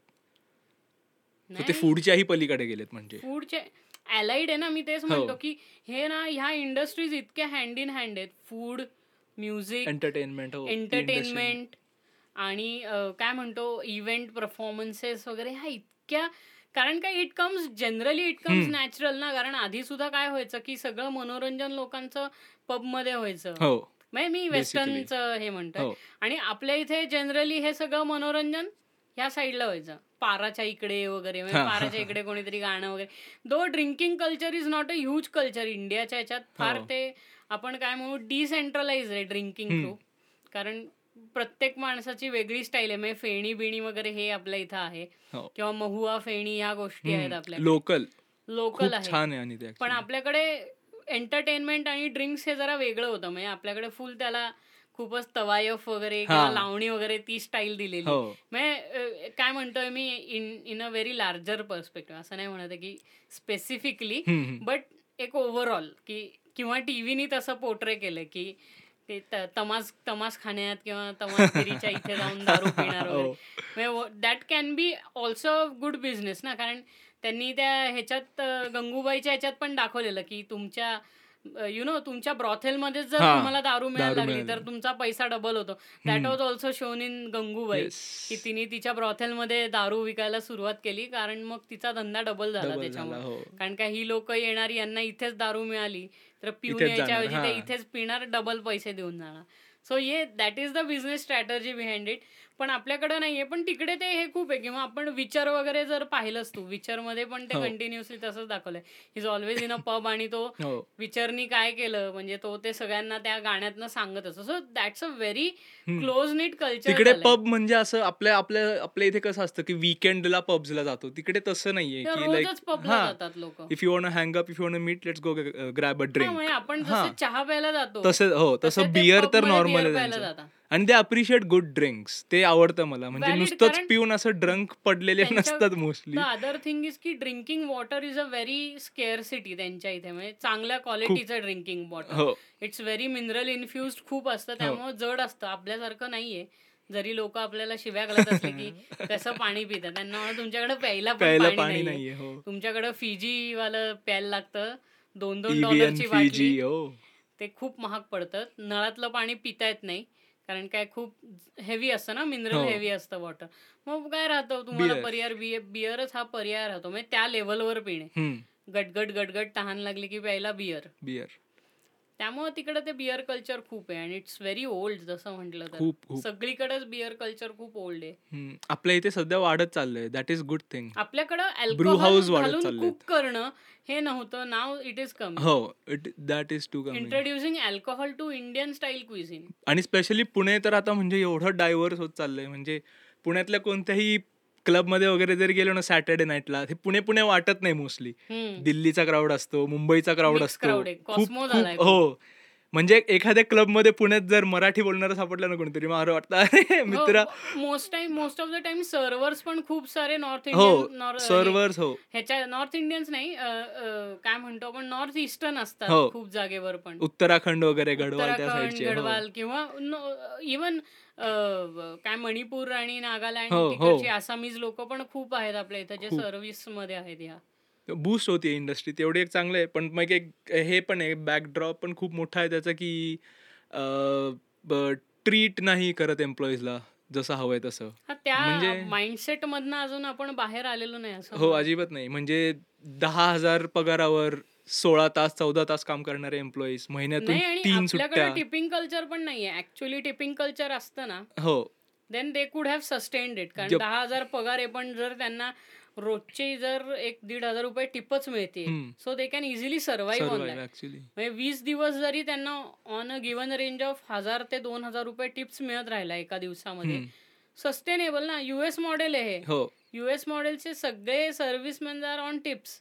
S2: सो ते फूडच्याही पलीकडे गेलेत म्हणजे.
S1: फूडचे अलाइड आहे ना मी तेच
S2: हो.
S1: म्हणतो की हे ना ह्या इंडस्ट्रीज इतक्या हँड इन हँड आहेत. फूड म्युझिक
S2: एंटरटेनमेंट हो
S1: एंटरटेनमेंट आणि काय म्हणतो इव्हेंट परफॉर्मन्सेस वगैरे ह्या इतक्या कारण काय it comes generally it comes. Natural ना कारण आधी सुद्धा काय व्हायचं की सगळं मनोरंजन लोकांचं पबमध्ये व्हायचं.
S2: हो.
S1: म्हणजे मी वेस्टर्नचं हे म्हणतोय.
S2: हो.
S1: आणि आपल्या इथे जनरली हे सगळं मनोरंजन ह्या साईडला व्हायचं. पाराच्या इकडे वगैरे म्हणजे. पाराच्या इकडे कोणीतरी गाणं वगैरे. Though drinking culture is not a huge culture इंडियाच्या ह्याच्यात फार
S2: हो.
S1: ते आपण काय म्हणू डिसेंट्रलाइज आहे ड्रिंकिंग. थ्रू कारण प्रत्येक माणसाची वेगळी स्टाईल आहे. म्हणजे फेणी बिणी वगैरे हे आपल्या इथं आहे.
S2: हो.
S1: किंवा महुआ फेणी ह्या गोष्टी आहेत आपल्या
S2: लोकल
S1: लोकल आहे. पण. आपल्याकडे एंटरटेनमेंट आणि ड्रिंक्स हे जरा वेगळं होतं. म्हणजे आपल्याकडे फुल त्याला खूपच तवायफ वगैरे किंवा. लावणी वगैरे ती स्टाईल दिलेली म्हणजे काय म्हणतोय मी in in a very larger perspective असं नाही म्हणत की स्पेसिफिकली. बट एक ओव्हरऑल की किंवा टीव्हीनी तसं पोर्ट्रे केलं की ते तमास तमास खाण्यात किंवा तमासगिरीच्या इथे जाऊन दारू पिणार
S2: हो
S1: वगैरे that can be also good business ना कारण त्यांनी त्या ह्याच्यात गंगूबाईच्या ह्याच्यात पण दाखवलेलं की तुमच्या यु नो तुमच्या ब्रॉथेलमध्ये जर तुम्हाला दारू मिळायला लागली. तर तुमचा पैसा डबल होतो that. Was also shown in Gangubai. की तिने तिच्या ब्रॉथेलमध्ये दारू विकायला सुरुवात केली कारण मग तिचा धंदा डबल झाला त्याच्यामुळे
S2: हो.
S1: कारण का ही लोक येणारी यांना इथेच दारू मिळाली तर पिऊन यायच्या ऐवजी ते. इथेच पिणार डबल पैसे देऊन जाणार so yeah that is the business strategy behind it पण आपल्याकडे नाहीये. पण तिकडे ते हे खूप आहे. किंवा आपण विचार वगैरे जर पाहिलंच तू विचारमध्ये पण ते
S2: हो.
S1: कंटिन्युअसली तसंच दाखवलंय. Is always in a pub आणि तो
S2: हो.
S1: विचारनी काय केलं? म्हणजे तो ते सगळ्यांना त्या गाण्यातनं सांगत असतो. So that's a very. Close knit culture
S2: तिकडे पब म्हणजे असं आपल्या आपल्या आपल्या इथे कसं असतं की विकेंडला पबला जातो. तिकडे तसं नाहीये हा.
S1: जातात लोक.
S2: If you want hang up if you want meet let's go grab a drink
S1: म्हणजे आपण
S2: हा.
S1: जसं चहा प्यायला जातो
S2: तसं हो
S1: तसे
S2: बियर तर नॉर्मल.
S1: जातात.
S2: आणि ते अप्रिशिएट गुड ड्रिंक्स ते आवडतं मला. म्हणजे नुसतंच पिऊन असं ड्रंक पडलेले नसतात मोस्टली
S1: अदर थिंग इज की drinking water is a very scarcity त्यांच्या इथे. म्हणजे चांगल्या क्वालिटीचं ड्रिंकिंग वॉटर
S2: हो.
S1: इट्स व्हेरी मिनरल इन्फ्युज खूप असतं. त्यामुळे जड असतं. आपल्यासारखं नाहीये. जरी लोक आपल्याला शिव्या घालत असले की कसं पाणी पितात. त्यांना तुमच्याकडे प्यायला पण
S2: प्यायला
S1: पाणी नाहीये.
S2: हो.
S1: तुमच्याकडे फिजी वालं प्यायला लागतं. दोन दोन डॉलरची बाटली
S2: हो.
S1: ते खूप महाग पडतं. नळातलं पाणी पिता येत नाही. कारण काय खूप हेवी असतं ना मिनरल
S2: हो.
S1: हेवी असतं वॉटर मग काय राहतं तुम्हाला. पर्याय बिय बियरच हा पर्याय राहतो. म्हणजे त्या लेवलवर पिणे. गटगट गटगट तहान लागली की प्यायला बियर
S2: बियर
S1: त्यामुळे तिकडे ते बियर कल्चर खूप आहे आणि इट्स व्हेरी ओल्ड जसं म्हटलं तर. सगळीकडेच बियर कल्चर खूप ओल्ड आहे.
S2: आपल्या इथे सध्या वाढत चाललंय. दॅट इज गुड थिंग
S1: आपल्याकडं
S2: house वाढत
S1: घालून. कुक करणं हे नव्हतं. नाव इट इज कमी.
S2: हो it that is to coming
S1: introducing alcohol to Indian style cuisine
S2: आणि स्पेशली पुणे तर आता म्हणजे एवढं डायव्हर्स होत चाललंय. म्हणजे पुण्यातल्या कोणत्याही क्लबमध्ये वगैरे जर गेलो ना सॅटर्डे नाईटला हे पुणे पुणे वाटत नाही मोस्टली. दिल्लीचा क्राऊड असतो मुंबईचा क्राऊड असतो. खूप हो. म्हणजे एखाद्या क्लबमध्ये पुण्यात जर मराठी बोलणारं सापडलं ना कोणतरी मला वाटतं अरे मित्र.
S1: Most time most of the time servers पण खूप सारे नॉर्थ
S2: हो
S1: इंडियन
S2: सर्वर्स हो
S1: ह्याच्या नॉर्थ इंडियन्स नाही काय म्हणतो आपण नॉर्थ ईस्टर्न
S2: हो.
S1: असतात खूप जागेवर पण.
S2: उत्तराखंड वगैरे गडवाल त्या साईडचे हो.
S1: गडवाल किंवा इवन काय मणिपूर आणि नागालँड
S2: हो, हो.
S1: तिकडची आसामीज लोक पण खूप आहेत आपल्या इथं जे
S2: खूप.
S1: सर्व्हिसमध्ये आहेत ह्या
S2: बूस्ट होती इंडस्ट्री तेवढी एक चांगलं आहे पण मग एक हे पण आहे बॅकड्रॉप पण खूप मोठा आहे त्याचा की ट्रीट नाही करत एम्प्लॉईजला जसं हवंय तसं
S1: हा, त्या
S2: म्हणजे-
S1: माइंडसेट मधनं अजून आपण बाहेर आलेलो नाही असं
S2: हो अजिबात नाही म्हणजे दहा हजार पगारावर सोळा तास चौदा तास काम करणारे एम्प्लॉईज महिन्यातून तीन सुट्ट्या.
S1: टिपिंग कल्चर पण नाहीये. ऍक्च्युअली टिपिंग कल्चर असतं ना
S2: हो.
S1: Then they could have sustained it कारण. दहा हजार पगार आहे पण जर त्यांना रोजचे जर एक दीड हजार रुपये टिपच मिळते. So they can easily survive on
S2: actually
S1: म्हणजे वीस दिवस जरी त्यांना on a given range of हजार ते दोन हजार रुपये टिप्स मिळत राहिला एका दिवसामध्ये सस्टेनेबल ना? युएस मॉडेल आहे हे.
S2: हो.
S1: युएस मॉडेलचे सगळे सर्व्हिसमॅन आर ऑन टिप्स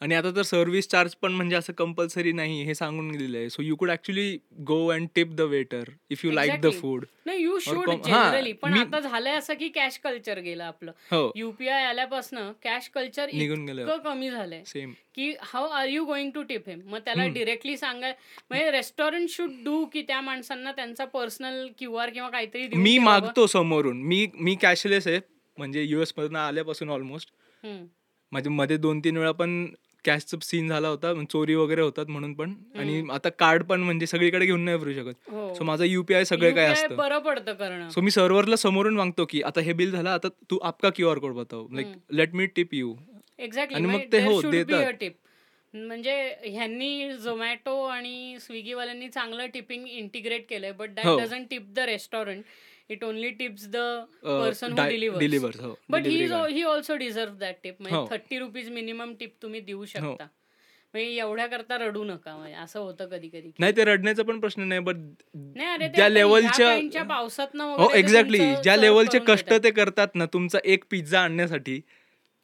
S2: आणि आता तर सर्व्हिस चार्ज पण म्हणजे असं कंपल्सरी नाही हे सांगून दिलं आहे so you could actually go and tip the waiter if you like the. Food
S1: नाही यू शुड जनरली पण आता झालंय असं की कॅश कल्चर गेलं आपलं.
S2: हो.
S1: युपीआय आल्यापासून कॅश कल्चर
S2: निघून गेलं.
S1: कमी झालंय
S2: सेम
S1: की how are you going to tip him मग त्याला डिरेक्टली सांगाय म्हणजे रेस्टॉरंट शुड डू की त्या माणसांना त्यांचा पर्सनल क्यू आर किंवा काहीतरी
S2: मी. मागतो समोरून. मी मी कॅशलेस आहे. म्हणजे युएस मधून आल्यापासून ऑलमोस्ट. माझ्या मध्ये दोन तीन वेळा पण कॅशचा सीन झाला होता चोरी वगैरे होतात म्हणून पण. आणि आता कार्ड पण म्हणजे सगळीकडे घेऊन नाही फिरू शकत.
S1: हो.
S2: सो माझं युपीआय सगळे काय असतं.
S1: बरं पडतं करणं.
S2: सो मी सर्व्हरला समोरून मागतो की आता हे बिल झालं आता तू आपका क्यू आर कोड बताव. Like let me tip you
S1: exactly
S2: आणि मग ते हो, देतात.
S1: म्हणजे ह्यांनी झोमॅटो आणि स्विगीवाल्यांनी चांगलं टिपिंग इंटिग्रेट केलंय बट दॅट
S2: हो.
S1: Doesn't tip the restaurant it only tips the person who.
S2: Deliver
S1: delivers
S2: हो
S1: but he. He also deserve that tip म्हणजे
S2: हो.
S1: थर्टी रुपीज मिनिमम टिप तुम्ही देऊ शकता. म्हणजे एवढ्या करता रडू नका. म्हणजे असं होतं कधी कधी.
S2: नाही ते रडण्याचा पण प्रश्न नाही बट
S1: नाही अरे ते
S2: ज्या लेवलच्या
S1: ह्या काहींच्या पावसातनं
S2: हो
S1: वगैरे ते
S2: एक्झॅक्टली ज्या लेवलचे कष्ट. ते करतात ना तुमचा एक पिझ्झा आणण्यासाठी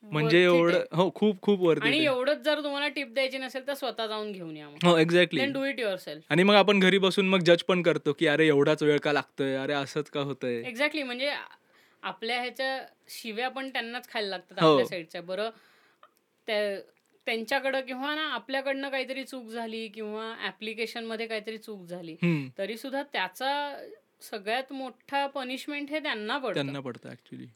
S2: म्हणजे एवढं. हो खूप खूप वरती
S1: आणि एवढंच जर तुम्हाला टिप द्यायची नसेल तर स्वतः जाऊन घेऊन या
S2: हो exactly
S1: do it yourself
S2: आणि मग आपण घरी बसून मग जज पण करतो की अरे एवढाच वेळ का लागतोय? अरे असंच का होतंय?
S1: एक्झॅक्टली म्हणजे आपल्या ह्याच्या शिव्या पण त्यांनाच खायला लागतात
S2: हो.
S1: आपल्या साईडच्या बरं त्या- त्यांच्याकडं किंवा ना आपल्याकडनं काहीतरी चूक झाली किंवा ऍप्लिकेशनमध्ये काहीतरी चूक झाली तरी सुद्धा त्याचा सगळ्यात मोठा पनिशमेंट हे त्यांना पडतं.
S2: त्यांना पडतं ऍक्च्युली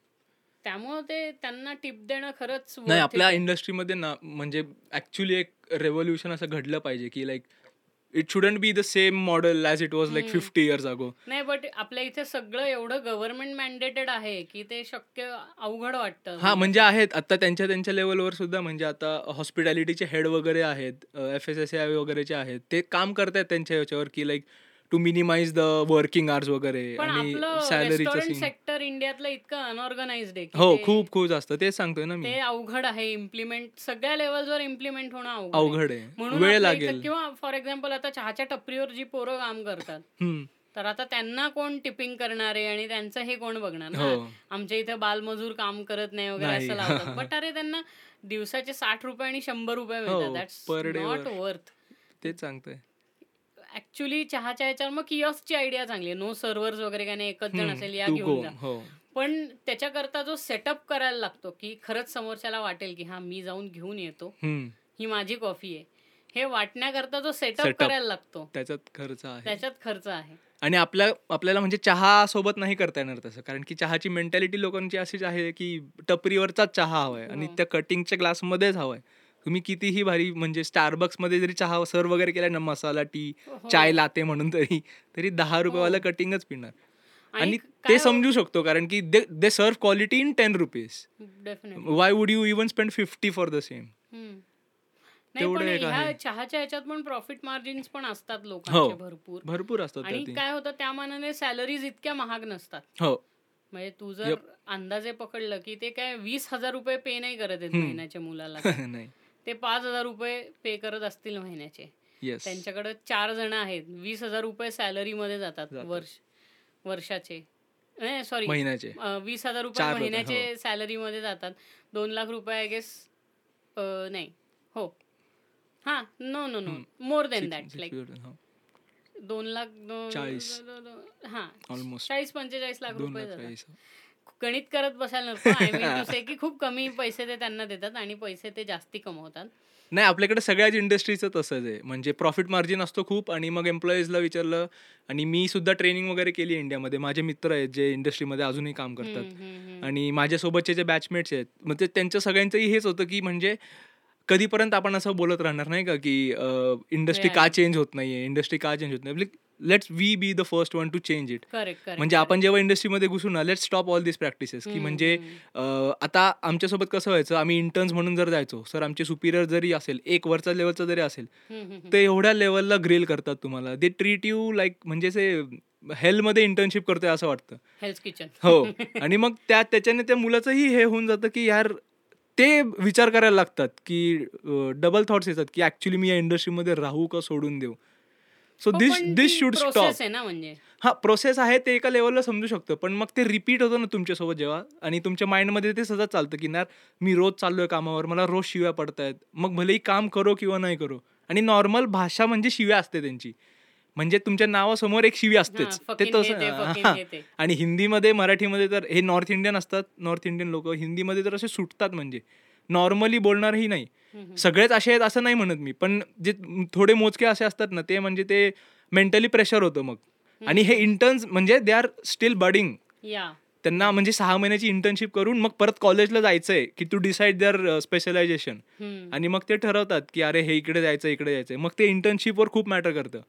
S1: त्यामुळे ते त्यांना टिप देणं खरंच
S2: नाही आपल्या. इंडस्ट्रीमध्ये ना म्हणजे ऍक्च्युली एक रेव्होल्युशन असं घडलं पाहिजे की like it shouldn't be the same model as it was like fifty years ago
S1: नाही बट आपल्या इथे सगळं एवढं गव्हर्नमेंट मॅन्डेटेड आहे की ते शक्य अवघड वाटतं.
S2: हा म्हणजे आहेत. आता त्यांच्या त्यांच्या लेवलवर सुद्धा म्हणजे आता हॉस्पिटॅलिटीचे हेड वगैरे आहेत एफ एस एस आय वगैरेचे आहेत ते काम करतायत त्यांच्या याच्यावर की like to minimise the working hours वगैरे
S1: पण
S2: आणि सॅलरीचं सीन
S1: सेक्टर इंडियातलं इतकं अनऑर्गनाइज्ड आहे
S2: हो खूप खूप जास्त. तेच सांगतोय ना मी.
S1: ते अवघड आहे. इम्प्लिमेंट सगळ्या लेवलवर इम्प्लिमेंट होणं अवघड आहे. म्हणून
S2: वेळ लागेल.
S1: किंवा फॉर एक्झाम्पल आता चहाच्या टपरीवर जी पोरं काम करतात तर आता त्यांना कोण टिपिंग करणार आहे आणि त्यांचं हे कोण बघणार ना?
S2: हो.
S1: आमच्या इथे बालमजूर काम करत नाही वगैरे. असं लावतात. बट अरे त्यांना दिवसाचे साठ रुपये आणि शंभर रुपये
S2: हो,
S1: मिळतात नॉट
S2: वर.
S1: वर्थ
S2: तेच सांगतोय.
S1: ऍक्च्युली चहाच्या ह्याच्यावर मग किऑस्कची आयडिया चांगली आहे. नो सर्व्हर्स वगैरे काय नाही एकच जण असेल या घेऊन जा.
S2: हो.
S1: पण त्याच्याकरता जो सेटअप करायला लागतो की खरंच समोरच्याला वाटेल की हा मी जाऊन घेऊन येतो. ही माझी कॉफी आहे. हे वाटण्याकरता जो सेटअप. करायला लागतो
S2: त्याच्यात खर्च आहे.
S1: त्याच्यात खर्च आहे.
S2: आणि आपल्या आपल्याला म्हणजे चहा सोबत नाही करता येणार तसं कारण की चहाची मेंटॅलिटी लोकांची अशीच आहे की टपरीवरचाच चहा हवाय आणि
S1: हो.
S2: त्या कटिंगच्या ग्लासमध्येच हवाय. तुम्ही कितीही भारी म्हणजे स्टारबक्समध्ये जरी चहा सर्व वगैरे केलाय ना मसाला टी
S1: हो.
S2: चाय लाते म्हणून तरी तरी दहा रुपयेवाला कटिंगच पिणार. आणि ते समजू शकतो कारण की they they serve quality in ten rupees
S1: definitely
S2: why would you even spend fifty for the same.
S1: चहाच्या ह्याच्यात पण प्रॉफिट मार्जिन्स पण असतात
S2: हो.
S1: लोकांचे भरपूर.
S2: भरपूर असतात
S1: आणि काय होतं त्या मानाने सॅलरीज इतक्या महाग नसतात.
S2: हो.
S1: म्हणजे तू जर अंदाजे पकडलं की ते काय वीस हजार रुपये पे नाही करत आहेत महिन्याच्या मुलाला.
S2: नाही.
S1: ते पाच हजार रुपये पे करत असतील महिन्याचे. त्यांच्याकडे चार जण आहेत. वीस हजार रुपये सॅलरी मध्ये जातात वर्ष वर्षाचे. सॉरी
S2: महिन्याचे.
S1: वीस हजार रुपये महिन्याचे सॅलरी मध्ये जातात. दोन लाख रुपये आय गेस नाही. हो. हा no no no more than that like
S2: हो.
S1: दोन लाख दोन-
S2: चाळीस.
S1: हा.
S2: ऑलमोस्ट
S1: चाळीस पंचेचाळीस लाख रुपये. गणित करत बसायला नको. आय मीन टू से की खूप कमी पैसे ते त्यांना देतात आणि पैसे ते जास्ती कमवतात.
S2: नाही आपल्याकडे सगळ्याच इंडस्ट्रीचं तसंच आहे. म्हणजे प्रॉफिट मार्जिन असतो खूप आणि मग एम्प्लॉईजला विचारलं आणि मी सुद्धा ट्रेनिंग वगैरे केली इंडियामध्ये माझे मित्र आहेत जे इंडस्ट्रीमध्ये अजूनही काम करतात. आणि माझ्यासोबतचे जे बॅचमेट्स आहेत मग ते त्यांचं सगळ्यांचंही हेच होतं की म्हणजे कधीपर्यंत आपण असं बोलत राहणार नाही का की इंडस्ट्री का चेंज होत नाहीये इंडस्ट्री का चेंज होत नाही. Let's we be the first one to change it म्हणजे आपण जेव्हा इंडस्ट्रीमध्ये घुसू ना let stop all this practices की म्हणजे आता आमच्यासोबत कसं व्हायचं आम्ही इंटर्न्स म्हणून जर जायचो सर आमचे सुपिरियर जरी असेल एक वरचा लेवलचा जरी असेल ते एवढ्या लेवलला ग्रिल करतात तुम्हाला. दे ट्रीट यू लाईक म्हणजे से हेल्थमध्ये इंटर्नशिप करतोय असं वाटतं.
S1: हेल्थ किचन
S2: हो. आणि मग त्या त्याच्याने त्या मुलाचंही हे होऊन जातं की यार ते विचार करायला लागतात की डबल थॉट्स येतात की ऍक्च्युली मी या इंडस्ट्रीमध्ये राहू का सोडून देऊ? So this this should stop
S1: आहे ना म्हणजे.
S2: हा प्रोसेस आहे ते एका लेवलला समजू शकतो पण मग ते रिपीट होतं ना तुमच्यासोबत जेव्हा आणि तुमच्या माइंडमध्ये ते सतत चालतं की ना मी रोज चाललोय कामावर मला रोज शिव्या पडतायत मग भलेही काम करो किंवा नाही करो. आणि नॉर्मल भाषा म्हणजे शिव्या असते त्यांची. म्हणजे तुमच्या नावासमोर एक शिवी असतेच. ते तसं. आणि हिंदीमध्ये मराठीमध्ये तर हे नॉर्थ इंडियन असतात नॉर्थ इंडियन लोक हिंदीमध्ये तर असे सुटतात म्हणजे. नॉर्मली बोलणारही नाही. सगळेच असे आहेत असं नाही म्हणत मी पण जे थोडे मोजके असे असतात ना ते म्हणजे ते मेंटली प्रेशर होतं मग. आणि हे इंटर्न्स म्हणजे दे आर स्टील बडिंग त्यांना म्हणजे सहा महिन्याची इंटर्नशिप करून मग परत कॉलेजला जायचंय की टू डिसाईड देअर स्पेशलायझेशन. आणि मग ते ठरवतात की अरे हे इकडे जायचं इकडे जायचं मग ते इंटर्नशिपवर खूप मॅटर करतं.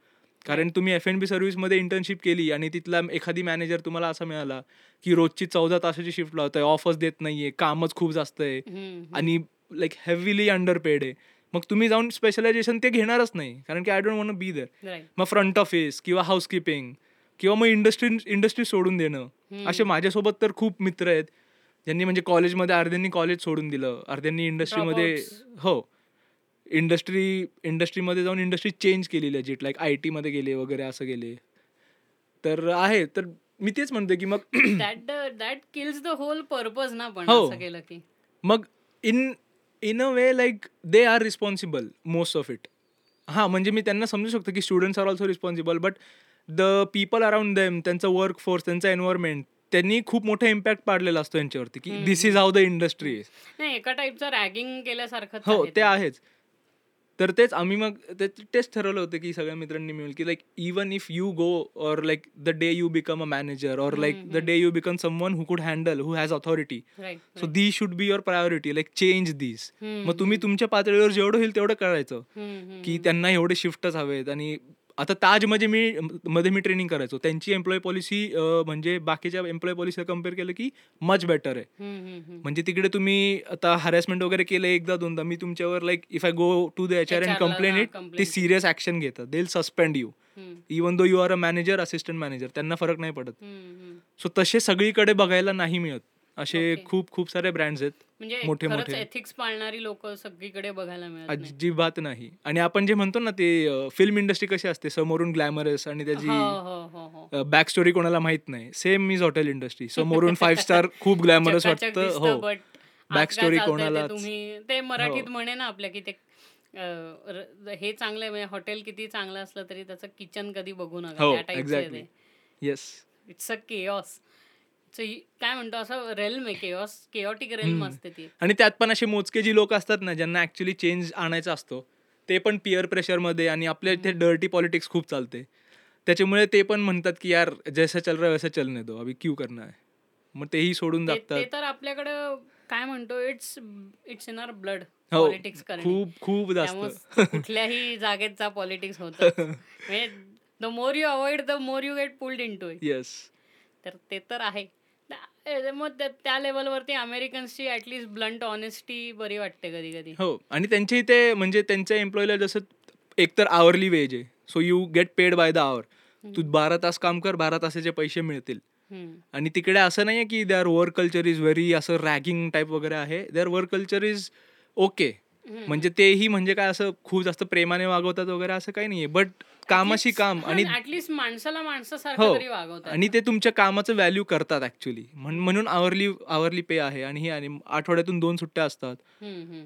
S2: कारण तुम्ही एफ एन बी सर्व्हिसमध्ये इंटर्नशिप केली आणि तिथला एखादी मॅनेजर तुम्हाला असा मिळाला की रोजची चौदा तासाची शिफ्ट लावतोय ऑफर्स देत नाहीये कामच खूप जास्त आहे. आणि लाईक हेवीली अंडर पेड आहे. मग तुम्ही जाऊन स्पेशलायझेशन ते घेणारच नाही कारण की I don't want be there. मग फ्रंट ऑफिस किंवा हाऊसकीपिंग किंवा मग इंडस्ट्री इंडस्ट्री सोडून देणं असे माझ्यासोबत तर खूप मित्र आहेत ज्यांनी म्हणजे कॉलेजमध्ये अर्ध्यांनी कॉलेज सोडून दिलं अर्ध्यांनी इंडस्ट्रीमध्ये हो. इंडस्ट्री इंडस्ट्रीमध्ये जाऊन इंडस्ट्री चेंज केली लेजिट लाईक आय टीमध्ये गेले वगैरे असं गेले. तर आहे तर मी तेच म्हणतो की मग
S1: that that kills the whole purpose ना पण
S2: हो.
S1: असं केलं की.
S2: मग in in a way like they are responsible most of it हां म्हणजे मी त्यांना समजू शकतो की students are also responsible but the people around them त्यांचं वर्क फोर्स त्यांचा एन्व्हायरमेंट त्यांनी खूप मोठा इम्पॅक्ट पाडलेला असतो यांच्यावरती की this is how the industry is
S1: नाही एका टाईपचं रॅगिंग केल्यासारखं
S2: हो ते. आहेच. तर तेच आम्ही मग ते तेच ठरवलं होतं की सगळ्या मित्रांनी मिळून की like even if you go or like the day you become a manager or like the day you become someone who could handle who has authority
S1: right
S2: so the should be your priority like change this मग तुम्ही तुमच्या पातळीवर जेवढं होईल तेवढं करायचं. की त्यांना एवढे शिफ्टच हवेत आणि आता ताज म्हणजे मी मध्ये मी ट्रेनिंग करायचो. त्यांची एम्प्लॉय पॉलिसी म्हणजे बाकीच्या एम्प्लॉय पॉलिसीला कंपेअर केलं की मच बेटर आहे. म्हणजे तिकडे तुम्ही आता हॅरेसमेंट वगैरे केलं एकदा दोनदा. मी तुमच्यावर like if I go to the H R and complain it ते सिरियस ऍक्शन घेतात. They suspend you even though you are a manager assistant manager त्यांना फरक नाही पडत. सो तसे सगळीकडे बघायला नाही मिळत. असे. खूप खूप सारे ब्रँड्स आहेत.
S1: म्हणजे
S2: मोठे
S1: खरंच
S2: मोठे
S1: एथिक्स पाळणारी लोक सगळीकडे बघायला मिळत नाही.
S2: अजिबात नाही. आणि आपण जे म्हणतो ना ते फिल्म इंडस्ट्री कशी असते? समोरून ग्लॅमरस आणि
S1: हो
S2: त्याची
S1: हो हो हो
S2: बॅक स्टोरी कोणाला माहीत नाही. सेम मीज हॉटेल इंडस्ट्री समोरून फाईव्ह स्टार खूप ग्लॅमरस
S1: चकाचक
S2: वाटतं.
S1: दिसतं,
S2: हो.
S1: आत काय
S2: story
S1: चालतंय ते
S2: कोणालाच-
S1: तुम्ही. ते मराठीत
S2: हो.
S1: म्हणे ना आपल्या की ते अं, र- हे चांगलं आहे म्हणजे हॉटेल किती चांगलं असलं तरी त्याचं किचन कधी बघू नका.
S2: हो
S1: त्या टाईपचं आहे
S2: एक्झॅक्टली
S1: ते
S2: येस
S1: इट्स अ केऑस काय म्हणतो असं रेल्म आहे केऑस केऑटिक रेल्म असते ती.
S2: आणि त्यात पण असे मोजके जी लोक असतात ना ज्यांना ऍक्च्युली चेंज आणायचा असतो ते पण पिअर प्रेशरमध्ये आणि आपल्या इथे डर्टी पॉलिटिक्स खूप चालते. त्याच्यामुळे ते पण म्हणतात की यार जैसा चल रहा वैसा चलने दो अभी क्यू करना है? मग तेही सोडून
S1: ते ते तर आपल्याकडं काय म्हणतो it's it's in our blood politics करणे.
S2: खूप खूप जास्त.
S1: कुठल्याही जागेत जा पॉलिटिक्स होतं the more you avoid the more you get pulled into
S2: yes
S1: तर ते तर आहे. मग त्या- लेवलवरती अमेरिकन्सची ऍटलिस्ट ब्लंट ऑनेस्टी बरी वाटते कधी कधी.
S2: हो आणि त्यांच्या इथे म्हणजे त्यांच्या एम्प्लॉईला जसं एकतर आवरली वेज आहे. So you get paid by the hour तू बारा तास काम कर बारा तासाचे पैसे मिळतील. आणि तिकडे असं नाही आहे की their work culture is very असं रॅगिंग टाईप वगैरे आहे. Their work culture is okay म्हणजे तेही म्हणजे काय असं खूप जास्त प्रेमाने वागवतात वगैरे असं काही नाहीये. बट कामाशी काम आणि
S1: ऍटलिस्ट माणसाला माणसासारखं
S2: हो
S1: तरी वागवतात.
S2: आणि ते तुमच्या कामाचं व्हॅल्यू करतात ऍक्च्युली म्हणून आवरली आवरली पे आहे आणि ही आणि आठवड्यातून दोन सुट्ट्या असतात.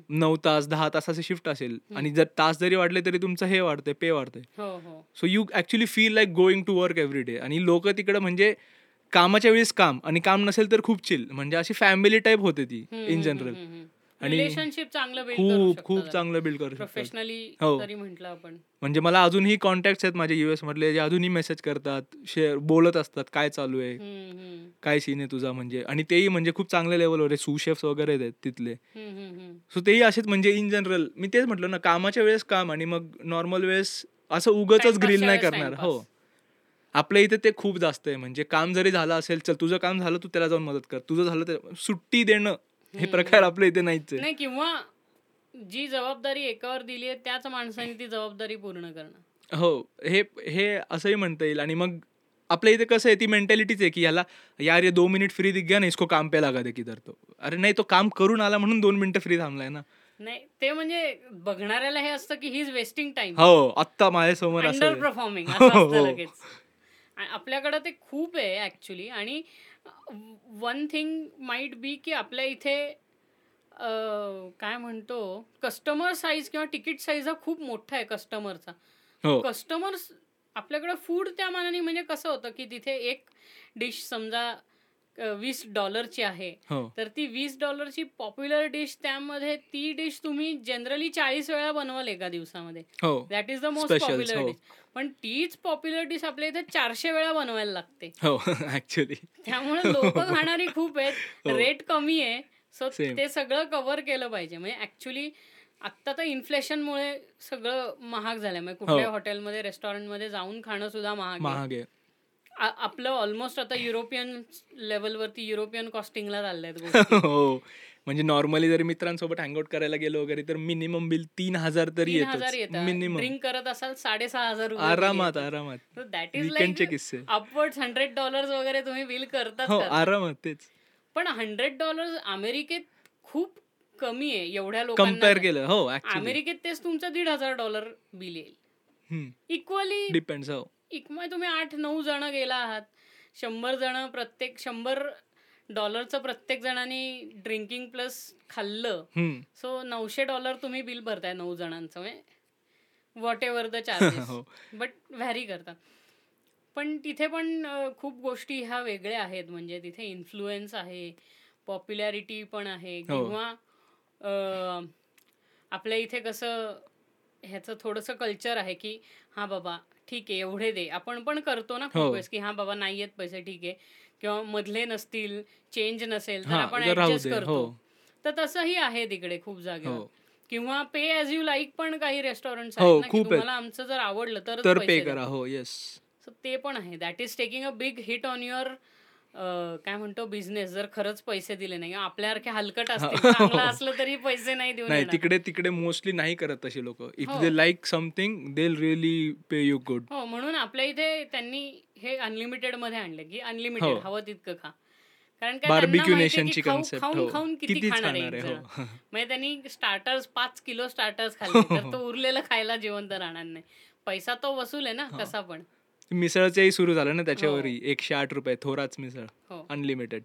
S2: नऊ तास दहा तासाची शिफ्ट असेल आणि जर तास जरी वाढले तरी तुमचं हे वाढतंय पे वाढतंय. So you actually feel like going to work every day आणि लोक तिकडं म्हणजे कामाच्या वेळेस काम आणि काम नसेल तर खूप चिल म्हणजे अशी फॅमिली टाईप होते ती इन जनरल
S1: रिलेशनशिप चांगलं बिल्ड
S2: खूप खूप चांगलं बिल्ड करू
S1: प्रोफेशनली
S2: हो.
S1: तरी म्हटलं आपण.
S2: म्हणजे मला अजूनही कॉन्टॅक्ट आहेत माझे युएस मधले जे अजूनही मेसेज करतात शेअर बोलत असतात काय चालू आहे. काय सीन आहे तुझा म्हणजे. आणि तेही म्हणजे खूप चांगल्या लेवलवर आहे. सुशेफ्स वगैरे आहेत तिथले. सो तेही असेच म्हणजे इन जनरल मी तेच म्हटलं ना कामाच्या वेळेस काम आणि मग नॉर्मल वेळेस असं उगच ग्रिल नाही करणार. हो. आपल्या इथे ते खूप जास्त आहे. म्हणजे काम जरी झालं असेल चल तुझं काम झालं तू त्याला जाऊन मदत कर. तुझं झालं तर सुट्टी देणं हे प्रकार आपल्या इथे नाहीच
S1: नाही किंवा जी जबाबदारी एकावर दिली आहे त्याच माणसाने ती जबाबदारी पूर्ण करणं.
S2: हो हे हे असंही म्हणता येईल. आणि मग आपल्या इथे कसं आहे ती मेंटॅलिटीच आहे की याला यार ये दो मिनिट फ्री दिख गया ना इसको काम पे लगा दे किधर तो. अरे नाही तो काम करून आला म्हणून दोन मिनिटं फ्री थांबलाय ना.
S1: नाही ते म्हणजे बघणाऱ्याला हे असतं की ही इज वेस्टिंग टाइम
S2: हो आत्ता माझ्यासमोर
S1: अंडर. परफॉर्मिंग
S2: हो, हो.
S1: आपल्याकडं ते खूप आहे ऍक्च्युली आणि वन थिंग माइट बी की आपल्या इथे काय म्हणतो कस्टमर साईज किंवा तिकीट साईज हा खूप मोठा आहे कस्टमरचा
S2: हो.
S1: कस्टमर्स आपल्याकडे फूड त्या मानाने म्हणजे कसं होतं की तिथे एक डिश समजा वीस डॉलरची आहे.
S2: हो.
S1: तर ती वीस डॉलरची पॉप्युलर डिश त्यामध्ये ती डिश तुम्ही जनरली चाळीस वेळा बनवाल एका दिवसामध्ये.
S2: हो.
S1: That is the most
S2: Specials,
S1: popular
S2: हो.
S1: डिश पण तीच पॉप्युलर डिश आपल्या इथे चारशे वेळा बनवायला लागते.
S2: हो ऍक्च्युली
S1: त्यामुळे लोक खाणारी खूप आहेत.
S2: हो.
S1: रेट कमी आहे. So
S2: Same.
S1: ते सगळं कव्हर केलं पाहिजे. म्हणजे ऍक्च्युली आत्ता तर इन्फ्लेशनमुळे सगळं महाग झालंय. म्हणजे कुठल्याही
S2: हो.
S1: हॉटेलमध्ये रेस्टॉरंटमध्ये जाऊन खाणं सुद्धा महाग आहे.
S2: महाग आहे.
S1: आपलं ऑलमोस्ट आता युरोपियन लेवलवरती युरोपियन कॉस्टिंगला चाललंय
S2: हो. म्हणजे नॉर्मली जरी मित्रांसोबत हँगआउट करायला गेलो वगैरे तर मिनिमम बिल तीन हजार तरी
S1: येतात.
S2: मिनिमम
S1: ड्रिंक करत असाल साडेसहा हजार
S2: आरामात आरामात.
S1: दॅट इज लाईक
S2: किस्से.
S1: अपवर्ड हंड्रेड डॉलर्स वगैरे तुम्ही बिल करतात
S2: हो? आरामात तेच.
S1: पण हंड्रेड डॉलर्स अमेरिकेत खूप कमी आहे एवढ्या लोकांना
S2: कंपेअर केलं हो
S1: अमेरिकेत तेच तुमचं दीड हजार डॉलर बिल येईल. इक्वली
S2: डिपेंड्स हो.
S1: इक्वल तुम्ही आठ नऊ जण गेला आहात. शंभर जण प्रत्येक शंभर डॉलरचं प्रत्येक जणांनी ड्रिंकिंग प्लस खाल्लं. सो नऊशे डॉलर तुम्ही बिल भरताय नऊ जणांचं म्हणजे व्हॉट एव्हर द चार्जेस.
S2: हो.
S1: बट व्हॅरी करतात. पण तिथे पण खूप गोष्टी ह्या वेगळ्या आहेत. म्हणजे तिथे इन्फ्लुएन्स आहे पॉप्युलॅरिटी पण आहे.
S2: हो.
S1: किंवा आपल्या इथे कसं ह्याचं थोडंसं कल्चर आहे की हा बाबा ठीक आहे एवढे दे. आपण पण करतो ना खूप
S2: हो.
S1: वेळेस की हा बाबा नाही आहेत पैसे ठीक आहे. किंवा मधले नसतील चेंज नसेल तर आपण ऍडजस्ट करतो.
S2: हो.
S1: तर तसंही आहे तिकडे खूप जागेवर.
S2: हो.
S1: किंवा पे ॲज यू लाईक पण काही रेस्टॉरंट आहेत ना. तुम्हाला आमचं जर आवडलं
S2: तर
S1: पैसे
S2: पे. करा हो येस
S1: ते पण आहे. That is taking a big hit on your काय म्हणतो बिझनेस जर खरंच पैसे दिले नाही आपल्यासारखे हलकट असतील चांगलं असलं तरी पैसे नाही देऊन
S2: नाही. तिकडे तिकडे मोस्टली नाही करत तसे लोक. If. They like something they really pay you good
S1: हो म्हणून आपल्या इथे त्यांनी हे अनलिमिटेडमध्ये आणलं की अनलिमिटेड
S2: हो.
S1: हवं तितकं खा. कारण काय
S2: बार्बिक्यू नेशनची कन्सेप्ट
S1: खाऊन
S2: हो.
S1: खाऊन किती खाणार आहे.
S2: हो.
S1: म्हणजे त्यांनी स्टार्टर्स पाच किलो स्टार्टर्स खाल्ले तर तो उरलेलं खायला जिवंत राहणार नाही. पैसा तो वसूल आहे ना कसा पण.
S2: मिसळचंही सुरू झालं ना त्याच्यावरही. एकशे आठ रुपये थोराच मिसळ.
S1: हो.
S2: अनलिमिटेड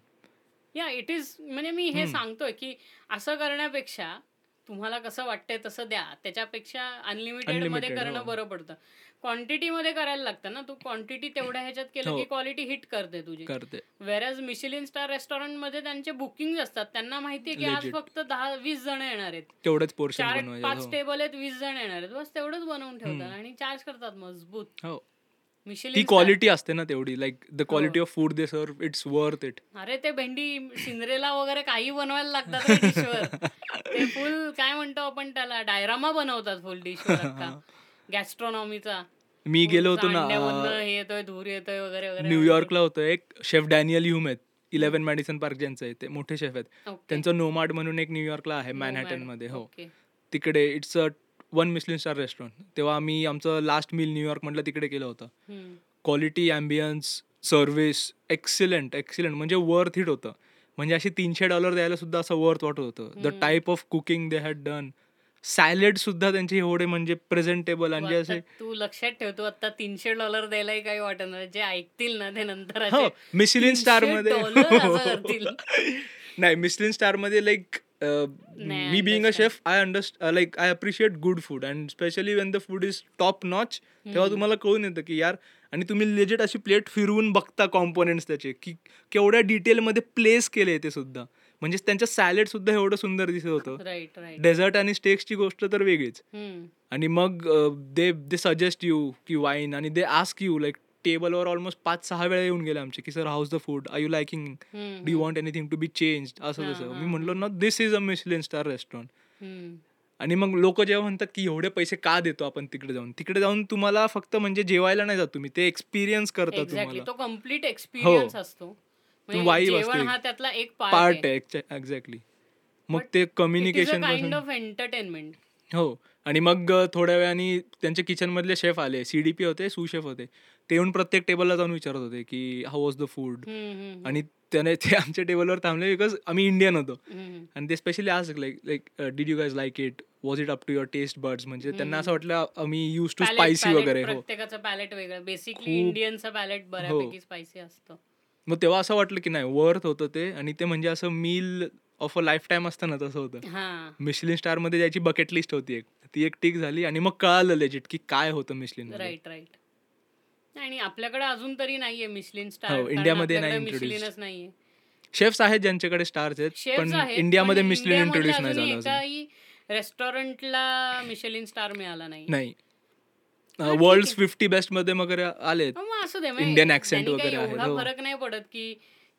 S1: या इट इज म्हणजे मी हे सांगतोय की असं करण्यापेक्षा तुम्हाला कसं वाटतंय तसं द्या. त्याच्यापेक्षा
S2: अनलिमिटेडमध्ये
S1: करणं
S2: हो.
S1: बरं पडतं. क्वांटिटी मध्ये करायला लागतं ना तू क्वांटिटी तेवढ्या ह्याच्यात केलं
S2: हो.
S1: की क्वालिटी हिट करते तुझी.
S2: करते.
S1: वेरॅज मिशेलिन स्टार रेस्टॉरंटमध्ये त्यांचे बुकिंग असतात. त्यांना माहितीये की आज. फक्त दहा वीस जण येणार आहेत.
S2: तेवढंच पोर्शन
S1: चार पाच
S2: हो.
S1: टेबल आहेत वीस जण येणार आहेत. बस तेवढंच बनवून ठेवतात आणि चार्ज करतात मजबूत.
S2: हो. ती क्वालिटी असते ना तेवढी. Like the quality of food they serve it's worth it
S1: अरे ते भेंडी सिंद्रेला वगैरे काही बनवायला लागतात ते फुल काय म्हणतो आपण त्याला डायरामा बनवतात फुल डिशवर गॅस्ट्रॉनॉमीचा
S2: मी गेलो होतो ना
S1: हे येतोय धूर येतोय वगैरे वगैरे
S2: न्यूयॉर्कला होतं एक शेफ डॅनियल ह्यूम आहेत. इलेव्हन मॅडिसन पार्क ज्यांचं आहे ते मोठे शेफ आहेत. त्यांचं नोमार्ड म्हणून एक न्यूयॉर्कला आहे. मॅनहॅटनमध्ये हो. तिकडे it's a one Michelin star restaurant तेव्हा आम्ही आमचं लास्ट मील न्यूयॉर्क मधलं तिकडे केलं होतं. Quality ambience service excellent excellent म्हणजे वर्थ हिट होतं. म्हणजे अशी तीनशे डॉलर द्यायला सुद्धा असं वर्थ वाटत होतं. The type of cooking they had done salad सुद्धा त्यांचे एवढे म्हणजे प्रेझेंटेबल आणि असे
S1: तू लक्षात ठेवतो आता तीनशे डॉलर द्यायलाही काही वाटणार जे ऐकतील ना ते नंतर
S2: हो
S1: असे
S2: मिशलिन स्टार
S1: 300
S2: मध्ये. नाही मिशलिन स्टारमध्ये like me being a. Chef I understand like I appreciate good food and specially when the food is top notch तेव्हा तुम्हाला कळून येतं की यार आणि तुम्ही लेजिट अशी प्लेट फिरवून बघता कॉम्पोनेंट्स त्याचे की केवढ्या डिटेलमध्ये प्लेस केले ते सुद्धा. म्हणजे त्यांचं सॅलेड सुद्धा एवढं सुंदर दिसत होतं. डेझर्ट आणि स्टेक्सची गोष्ट तर वेगळीच. आणि मग दे दे सजेस्ट यू की वाईन आणि दे आस्क यू लाईक टेबलवर ऑलमोस्ट पाच सहा वेळा येऊन गेले आमचे की sir how's the food I you liking do you want anything to be change असं
S1: हा,
S2: तसं.
S1: हा,
S2: मी म्हणलो ना this is a Michelin star restaurant. आणि मग लोक जेव्हा म्हणतात की एवढे पैसे का देतो आपण तिकडे जाऊन? तिकडे जाऊन तुम्हाला फक्त म्हणजे जेवायला नाही जात तुम्ही. ते एक्सपिरियन्स करता तुम्हाला.
S1: तो कंप्लीट एक्सपिरियन्स असतो. म्हणजे जेवण
S2: असते.
S1: हा त्यातला एक
S2: पार्ट आहे. एक्झॅक्टली मग ते कम्युनिकेशन
S1: काइंड ऑफ एंटरटेनमेंट
S2: हो. आणि मग थोड्या वेळाने त्यांच्या किचन मधले शेफ आले. सीडीपी होते सू शेफ होते. ते येऊन प्रत्येक टेबलला जाऊन विचारत होते की हाऊ वॉज द फूड आणि त्याने ते आमच्या टेबलवर थांबले बिकॉज आम्ही इंडियन होतो. आणि ते स्पेशली आज like like did you guys like it was it up to your taste buds म्हणजे त्यांना असं वाटलं आम्ही यूज टू स्पायसी वगैरे हो.
S1: प्रत्येकाचं पॅलेट वेगळं. बेसिकली
S2: खूप- हो.
S1: इंडियनचं पॅलेट बऱ्यापैकी स्पायसी असतं.
S2: मग तेव्हा असं वाटलं की नाही वर्थ होतं ते. आणि ते म्हणजे असं meal of a life time असतं ना तसं होतं. मिशलिन स्टारमध्ये त्याची बकेट लिस्ट होती एक. ती एक टिक झाली आणि मग कळालं लेजिट की काय होतं मिशलिन
S1: राईट राईट आणि आपल्याकडे अजून तरी नाहीये मिशलिन स्टार
S2: हो, इंडियामध्ये नाही.
S1: मिशलिनच नाहीये
S2: शेफ्स आहेत ज्यांच्याकडे स्टार्स आहेत पण इंडियामध्ये मिशलिन इंट्रोड्यूस नाही झालं
S1: एकाही रेस्टॉरंटला मिशलिन स्टार मिळाला नाही
S2: नाही वर्ल्ड
S1: आहे.
S2: फिफ्टी बेस्टमध्ये वगैरे accent
S1: त्यांनी काही
S2: वगैरे
S1: एवढा
S2: हो.
S1: फरक नाही पडत की